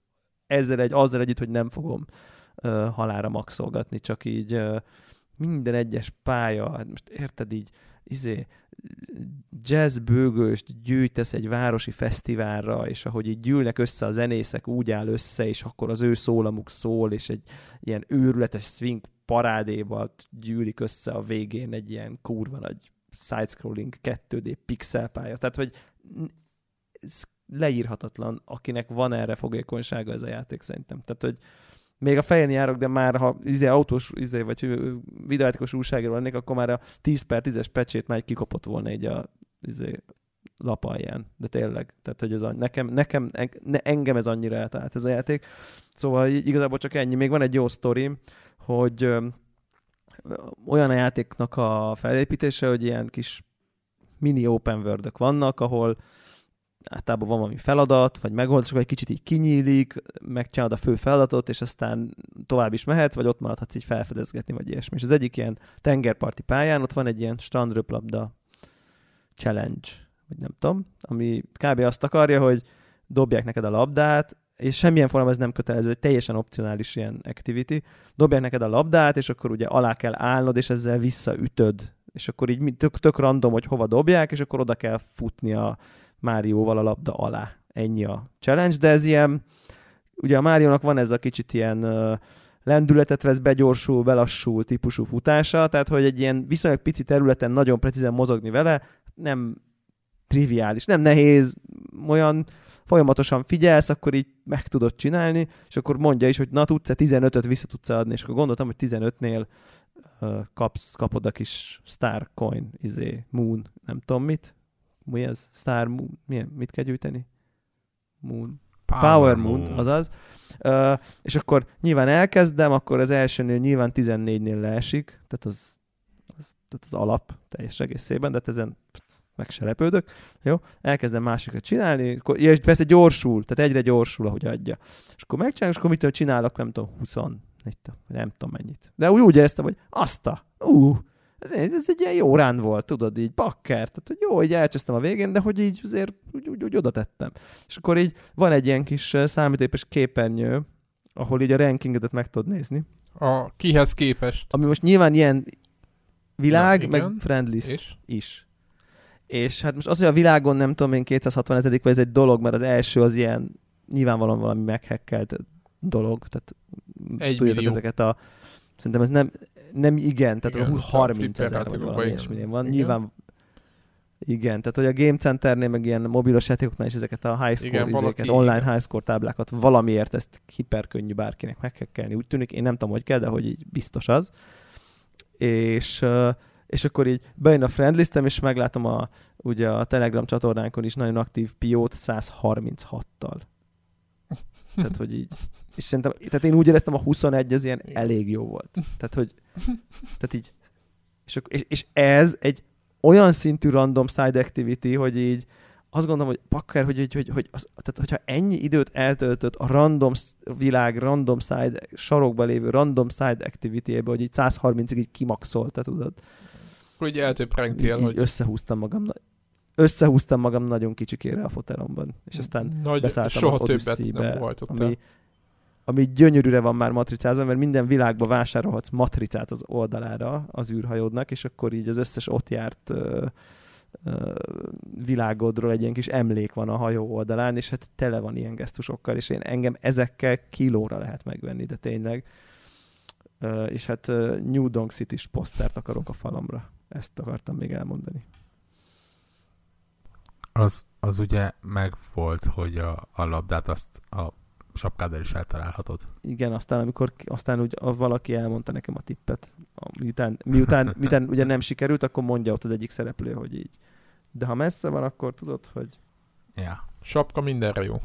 Ezzel egy, azzal együtt, hogy nem fogom uh, halára maxolgatni, csak így uh, minden egyes pálya, hát most érted így, izé, jazz bőgőst gyűjtesz egy városi fesztiválra, és ahogy így gyűlnek össze a zenészek, úgy áll össze, és akkor az ő szólamuk szól, és egy ilyen őrületes swing parádéval gyűlik össze a végén egy ilyen kurva nagy side-scrolling 2D pixel pálya. Tehát, hogy ez leírhatatlan, akinek van erre fogékonysága ez a játék szerintem. Tehát, hogy még a fején járok, de már ha izé, autós izé, vagy videójátékos újságíró lennék, akkor már a 10 per 10-es pecsét már kikapott volna így a izé, lap alján. De tényleg, tehát hogy ez a, nekem, nekem ne, engem ez annyira eltalált ez a játék. Szóval igazából csak ennyi. Még van egy jó sztorim, hogy ö, olyan a játéknak a felépítése, hogy ilyen kis mini open world vannak, ahol általában van valami feladat, vagy megoldás, vagy egy kicsit így kinyílik, megcsinálod a fő feladatot, és aztán tovább is mehetsz, vagy ott maradhatsz így felfedezgetni, vagy ilyesmi. És az egyik ilyen tengerparti pályán ott van egy ilyen strandröplabda challenge, vagy nem tudom, ami kb. azt akarja, hogy dobják neked a labdát és semmilyen formában ez nem kötelező, egy teljesen opcionális ilyen activity. Dobják neked a labdát, és akkor ugye alá kell állnod, és ezzel visszaütöd. És akkor így tök, tök random, hogy hova dobják, és akkor oda kell futni a Márióval a labda alá. Ennyi a challenge, de ez ilyen, ugye a Máriónak van ez a kicsit ilyen lendületet vesz, begyorsul, belassul típusú futása, tehát hogy egy ilyen viszonylag pici területen nagyon precízen mozogni vele, nem triviális, nem nehéz, olyan folyamatosan figyelsz, akkor így meg tudod csinálni, és akkor mondja is, hogy na tudsz-e 15-öt vissza tudsz adni, és akkor gondoltam, hogy 15-nél uh, kapsz, kapod a kis Star Coin, izé, Moon, nem tudom mit, mi ez? Star Moon, milyen, mit kell gyűjteni? Moon. Power, Power Moon, Moon, azaz. Uh, és akkor nyilván elkezdem, akkor az elsőnél nyilván 14-nél leesik, tehát az, az, tehát az alap teljes egészében, de hát ezen meg se lepődök. Jó, elkezdem másikat csinálni, akkor, ja, és persze gyorsul, tehát egyre gyorsul, ahogy adja. És akkor megcsinálom, és akkor mit csinálok, nem tudom, 20, nem tudom mennyit. De úgy, úgy éreztem, hogy azt a, ú, ez, ez egy ilyen jó rán volt, tudod, így bakker, tehát hogy jó, hogy elcsesztem a végén, de hogy így azért úgy, úgy, úgy oda tettem. És akkor így van egy ilyen kis számítógépes képernyő, ahol így a rankingedet meg tudod nézni. A kihez képest? Ami most nyilván ilyen világ, ja, meg friendlist és? is. És hát most az, hogy a világon nem tudom én 260 ezerik, vagy ez egy dolog, mert az első az ilyen nyilvánvalóan valami meghekkelt dolog, tehát egy tudjátok millió. ezeket a szerintem ez nem, nem igen, tehát igen, 30 ezer vagy valami ilyesminél van. Igen. Nyilván igen, tehát hogy a Game Centernél, meg ilyen mobilos játékoknál is ezeket a high score igen, izéket, online igen. high score táblákat valamiért ezt hiperkönnyű bárkinek meghekkelni. Úgy tűnik, én nem tudom, hogy kell, de hogy így biztos az. És, és akkor így bejön a friendlistem, és meglátom a, ugye a Telegram csatornánkon is nagyon aktív Piót 136-tal. Tehát, hogy így. És szerintem, tehát én úgy éreztem, a 21 az ilyen Igen. elég jó volt. Tehát, hogy, tehát így, és, és, és ez egy olyan szintű random side activity, hogy így azt gondolom, hogy pakker, hogy, hogy, hogy, hogy az, tehát, hogyha ennyi időt eltöltött a random világ, random side, sarokba lévő random side activity-ébe, hogy így 130-ig így kimaxolta, tudod. Hogy eltöprengtél, hogy... Összehúztam magam összehúztam magam nagyon kicsikére a fotelomban, és aztán Nagy, beszálltam soha az többet nem ami, ami gyönyörűre van már matricázva, mert minden világba vásárolhatsz matricát az oldalára az űrhajódnak, és akkor így az összes ott járt ö, ö, világodról egy ilyen kis emlék van a hajó oldalán, és hát tele van ilyen gesztusokkal, és én engem ezekkel kilóra lehet megvenni, de tényleg. Ö, és hát New Donk City-s posztert akarok a falamra. Ezt akartam még elmondani az, az ugye meg volt, hogy a, a labdát azt a sapkáddal is eltalálhatod. Igen, aztán amikor aztán úgy a, valaki elmondta nekem a tippet, a, miután, miután, miután ugye nem sikerült, akkor mondja ott az egyik szereplő, hogy így. De ha messze van, akkor tudod, hogy... Ja. Sapka mindenre jó.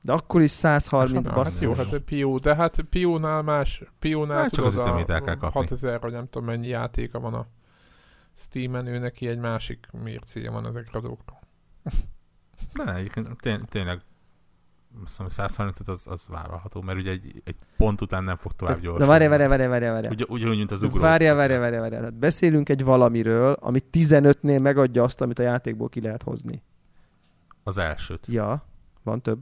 De akkor is 130 basszus. Jó, hát Pió, de hát Piónál más, Piónál hát tudod, a 6000, vagy nem tudom mennyi játéka van a Steam-en ő neki egy másik mércéje van ezekre a dolgokra. De egyébként tény, tényleg azt mondom, 135 az, az vállalható, mert ugye egy, egy pont után nem fog tovább gyorsulni. De várj, várj, várj, várj, várj. Ugy, ugyanúgy, mint az ugró. Várj, várj, várj, várj. Tehát beszélünk egy valamiről, ami 15-nél megadja azt, amit a játékból ki lehet hozni. Az elsőt. Ja, van több.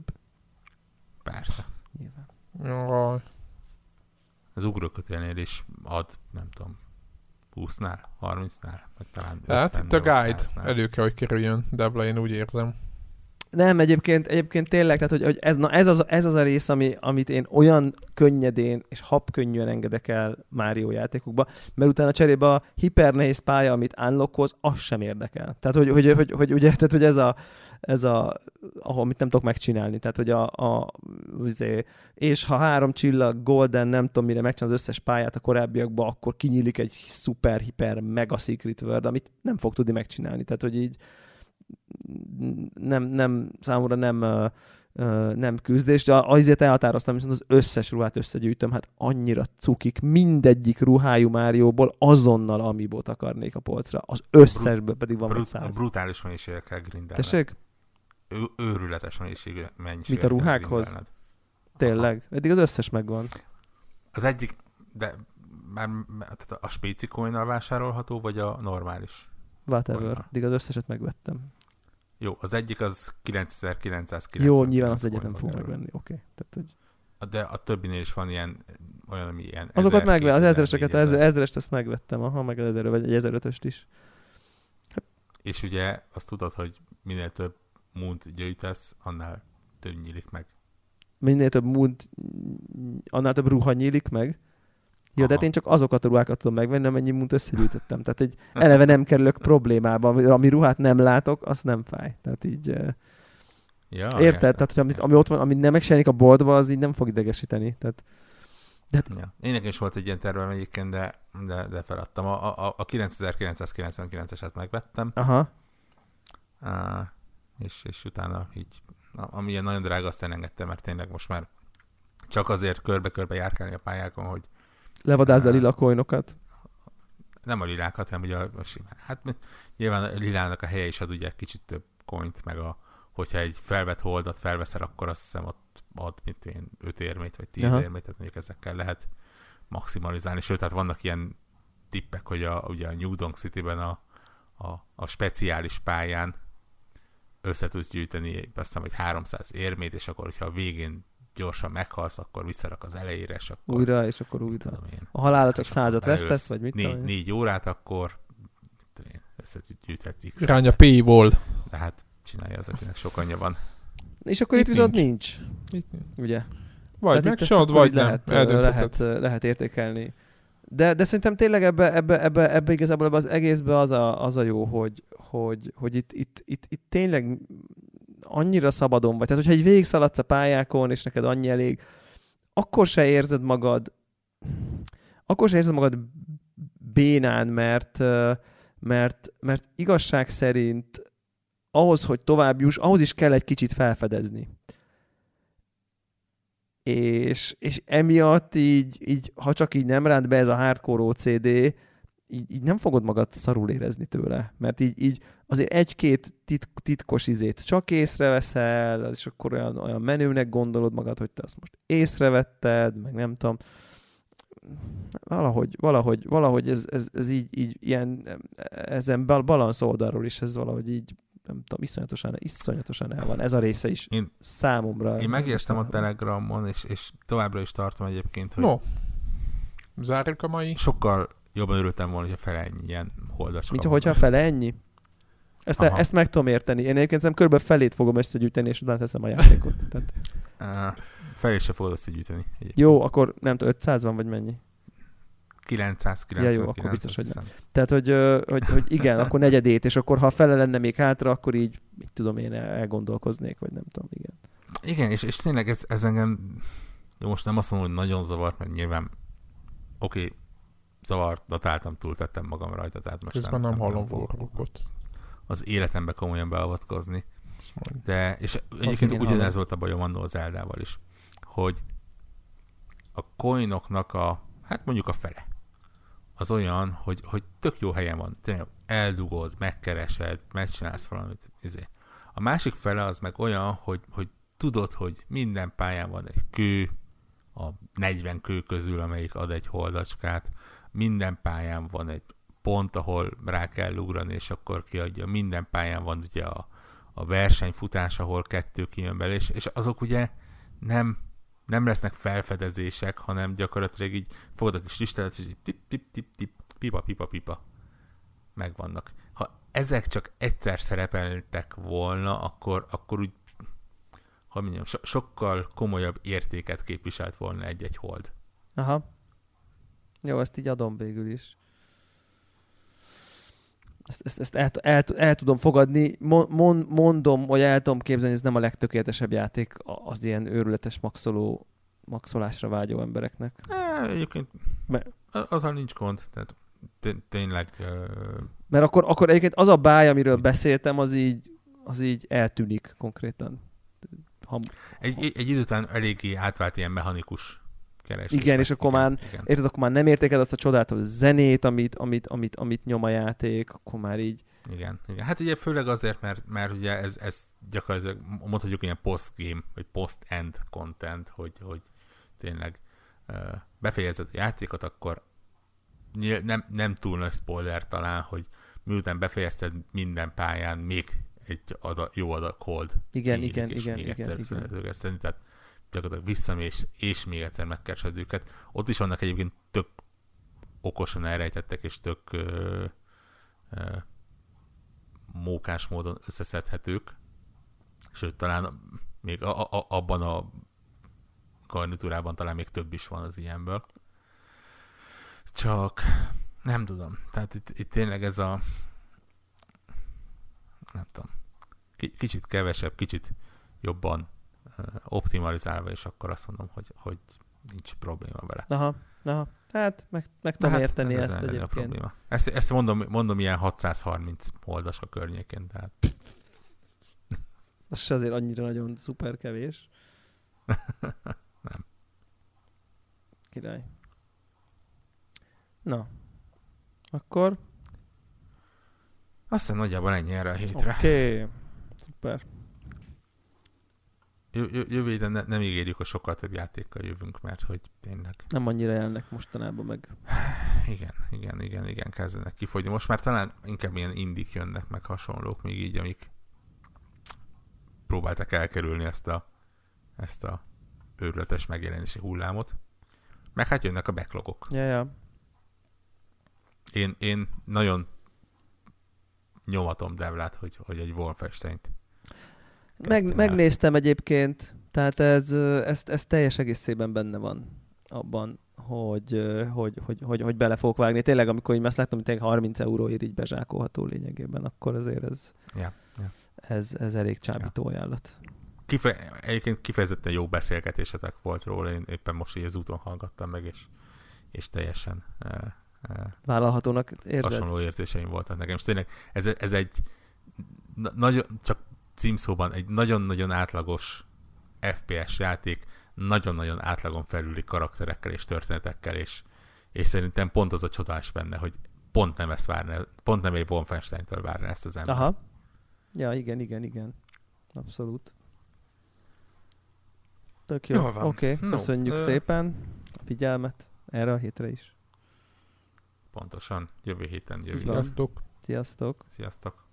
Persze. Nyilván. Jaj. Az ugrókötélnél is ad, nem tudom, 20-nál, 30-nál, vagy talán Hát itt a guide elő kell, hogy kerüljön Devla, én úgy érzem. Nem, egyébként, egyébként tényleg, tehát hogy, hogy ez, na ez, az, ez az a rész, ami, amit én olyan könnyedén és habkönnyűen engedek el Mario játékokba, mert utána cserébe a hipernehéz pálya, amit unlockhoz, az sem érdekel. Tehát, hogy, hogy, hogy, hogy, ugye, tehát, hogy ez a, ez a, ahol mit nem tudok megcsinálni. Tehát, hogy a, a azért, és ha három csillag, golden, nem tudom mire megcsinál az összes pályát a korábbiakban, akkor kinyílik egy szuper, hiper, mega secret world, amit nem fog tudni megcsinálni. Tehát, hogy így nem, nem, számomra nem, uh, nem küzdés, de azért elhatároztam, viszont az összes ruhát összegyűjtöm, hát annyira cukik, mindegyik ruhájú Márióból azonnal amibót akarnék a polcra, az összesből pedig van brut, száz. Brutális mennyiségekkel grindelnek. Tessék? Ő, őrületes mennyiség, mennyiség. Mit a ruhákhoz? Tényleg? Aha. Eddig az összes megvan. Az egyik, de már a spéci vásárolható, vagy a normális? Whatever. Eddig az összeset megvettem. Jó, az egyik az 9990. Jó, nyilván az egyet nem fog megvenni, oké. Okay. Tehát, hogy... De a többinél is van ilyen, olyan, ami ilyen Azokat megvettem, az ezreseket, az ezerest ezt megvettem, aha, meg az ezer, vagy egy ezerötöst is. Hát. És ugye azt tudod, hogy minél több munt gyűjtesz, annál több nyílik meg. Minél több munt, annál több ruha nyílik meg? Ja, de hát én csak azokat a ruhákat tudom megvenni, amennyi munt összegyűjtöttem. Tehát egy [LAUGHS] eleve nem kerülök problémába. Ami ruhát nem látok, az nem fáj. Tehát így... Ja, érted? Értem. Tehát, hogy amit, ami ott van, ami nem megsejlik a boltba, az így nem fog idegesíteni. Tehát, de hát... ja. Én nekem is volt egy ilyen tervem egyébként, de, de, de feladtam. A, a, a 9999-eset megvettem. Aha. Uh, és, és utána így, ami ilyen nagyon drága, azt elengedtem, mert tényleg most már csak azért körbe-körbe járkálni a pályákon, hogy Levadázd a lila coinokat? Nem a lilákat, hanem ugye a, a simán. Hát nyilván a lilának a helye is ad ugye kicsit több coint, meg a, hogyha egy felvett holdat felveszel, akkor azt hiszem ott ad, mint én, 5 érmét, vagy 10 Aha. érmét, tehát mondjuk ezekkel lehet maximalizálni. Sőt, tehát vannak ilyen tippek, hogy a, ugye a New Donk City-ben a, a, a speciális pályán össze tudsz gyűjteni, azt hiszem, hogy 300 érmét, és akkor, hogyha a végén gyorsan meghalsz, akkor visszarak az elejére, és akkor... Újra, és akkor újra. Én, a halála csak százat vesztesz, vagy mit négy, négy órát, akkor én, összegyűjthetsz x Ránya P-ból. De hát csinálja az, akinek sok anyja van. És akkor itt, itt viszont nincs. nincs. Ugye? Vagy megcsinálod, vagy nem. Lehet, lehet, lehet értékelni. De, de szerintem tényleg ebbe, ebbe, ebbe, ebbe igazából ebbe az egészbe az a, az a jó, hogy, hogy, hogy itt, itt, itt, itt tényleg annyira szabadon vagy. Tehát, hogyha egy végigszaladsz a pályákon, és neked annyi elég, akkor se érzed magad, akkor se érzed magad bénán, mert, mert, mert igazság szerint ahhoz, hogy tovább juss, ahhoz is kell egy kicsit felfedezni. És, és emiatt így, így, ha csak így nem ránt be ez a hardcore OCD, így, így nem fogod magad szarul érezni tőle, mert így, így azért egy-két tit, titkos izét csak észreveszel, és akkor olyan, olyan menőnek gondolod magad, hogy te azt most észrevetted, meg nem tudom, valahogy, valahogy, valahogy ez, ez, ez így, így ilyen, ezen balansz oldalról is ez valahogy így nem tudom, iszonyatosan, iszonyatosan el van. Ez a része is én, számomra. Én megértem a Telegramon, és, és továbbra is tartom egyébként, hogy no. Zárjuk a mai. Sokkal jobban örültem volna, hogyha fele ennyi ilyen holdacska. Mint hogyha fele ennyi? Ezt, e, ezt meg tudom érteni. Én egyébként nem körülbelül felét fogom összegyűjteni, és utána teszem a játékot. Tehát... Uh, felét se fogod összegyűjteni. Egyébként. Jó, akkor nem tudom, 500 van, vagy mennyi? 900, 900, ja, jó, akkor biztos, hogy nem. Tehát, hogy, hogy, hogy igen, [LAUGHS] akkor negyedét, és akkor ha fele lenne még hátra, akkor így, mit tudom én, elgondolkoznék, vagy nem tudom, igen. Igen, és, és tényleg ez, ez engem, de most nem azt mondom, hogy nagyon zavart, mert nyilván oké, okay, zavart, datáltam, túltettem magam rajta, tehát most Közben nem, nem hallom forrókot. Az életembe komolyan beavatkozni. De, és egyébként ugyanez volt a bajom annó az Eldával is, hogy a coinoknak a, hát mondjuk a fele, az olyan, hogy, hogy tök jó helyen van. Tényleg eldugod, megkeresed, megcsinálsz valamit. Izé. A másik fele az meg olyan, hogy, hogy tudod, hogy minden pályán van egy kő, a 40 kő közül, amelyik ad egy holdacskát, minden pályán van egy pont, ahol rá kell ugrani, és akkor kiadja. Minden pályán van ugye a, a versenyfutás, ahol kettő kijön belé, és, és azok ugye nem, nem lesznek felfedezések, hanem gyakorlatilag így fogod a kis listálat, és így tip, tip, tip, tip, pipa, pipa, pipa, megvannak. Ha ezek csak egyszer szerepeltek volna, akkor, akkor úgy, ha mondjam, so, sokkal komolyabb értéket képviselt volna egy-egy hold. Aha. Jó, ezt így adom végül is. Ezt, ezt, ezt el, el, el, tudom fogadni. Mon, mondom, vagy el tudom képzelni, ez nem a legtökéletesebb játék az ilyen őrületes maxoló, maxolásra vágyó embereknek. É, egyébként Mert, azzal nincs gond. Tehát tényleg... Uh... Mert akkor, akkor egyébként az a báj, amiről beszéltem, az így, az így eltűnik konkrétan. Ha, egy, egy, egy idő után eléggé átvált ilyen mechanikus keresés. Igen, és akkor már, érted, akkor már nem értéked azt a csodálatos zenét, amit, amit, amit, amit nyom a játék, akkor már így... Igen, igen. Hát ugye főleg azért, mert, mert ugye ez, ez gyakorlatilag mondhatjuk ilyen post-game, vagy post-end content, hogy, hogy tényleg uh, befejezed a játékot, akkor nem, nem túl nagy spoiler talán, hogy miután befejezted minden pályán, még egy adag, jó adag hold Igen, igen, igen, igen, igen. tehát gyakorlatilag visszamész, és még egyszer megkeresed őket. Ott is vannak egyébként tök okosan elrejtettek, és tök ö, ö, mókás módon összeszedhetők, sőt, talán még a, a, abban a garnitúrában talán még több is van az ilyenből. Csak nem tudom. Tehát itt, itt tényleg ez a nem tudom, ki- kicsit kevesebb, kicsit jobban optimalizálva, és akkor azt mondom, hogy, hogy nincs probléma vele. Aha, aha. Hát meg, meg tudom hát érteni ez ezt lenne a egyébként. probléma. Ezt, ezt mondom, mondom ilyen 630 oldas a környékén, tehát [LAUGHS] Az se azért annyira nagyon szuper kevés. [LAUGHS] Nem. Király. Na. Akkor azt hiszem nagyjából ennyi erre a hétre. oké. Okay. Szuper. Jö- jö- Jövő héten ne, nem ígérjük, hogy sokkal több játékkal jövünk, mert hogy tényleg Nem annyira jelennek mostanában meg. [SIGHS] igen, igen, igen, igen, kezdenek kifogyni. Most már talán inkább ilyen indik jönnek, meg hasonlók még így, amik próbáltak elkerülni ezt a, ezt a őrületes megjelenési hullámot. Meg hát jönnek a backlogok. Ja, ja. Én, én nagyon nyomatom Devlát, hogy, hogy egy Wolfenstein-t Meg, el. megnéztem egyébként, tehát ez, ez, ez teljes egészében benne van abban, hogy, hogy, hogy, hogy, hogy bele fogok vágni. Tényleg, amikor így azt láttam, hogy tényleg 30 euróért így bezsákolható lényegében, akkor azért ez, Ja, ja. ez, ez elég csábító ajánlat. Kife- egyébként kifejezetten jó beszélgetésetek volt róla, én éppen most így az úton hallgattam meg, és, és teljesen uh, uh, Vállalhatónak érzed? hasonló érzéseim voltak nekem. És tényleg ez, ez egy na- nagyon, csak címszóban egy nagyon-nagyon átlagos FPS játék, nagyon-nagyon átlagon felüli karakterekkel és történetekkel, és, és szerintem pont az a csodás benne, hogy pont nem ezt várná, pont nem egy Wolfenstein-től várná ezt az ember. Aha. Ja, igen, igen, igen. Abszolút. Tök jó. Jól van. Oké, okay, No, köszönjük ö- szépen a figyelmet erre a hétre is. Pontosan. Jövő héten. Szia. Sziasztok! Sziasztok! Sziasztok!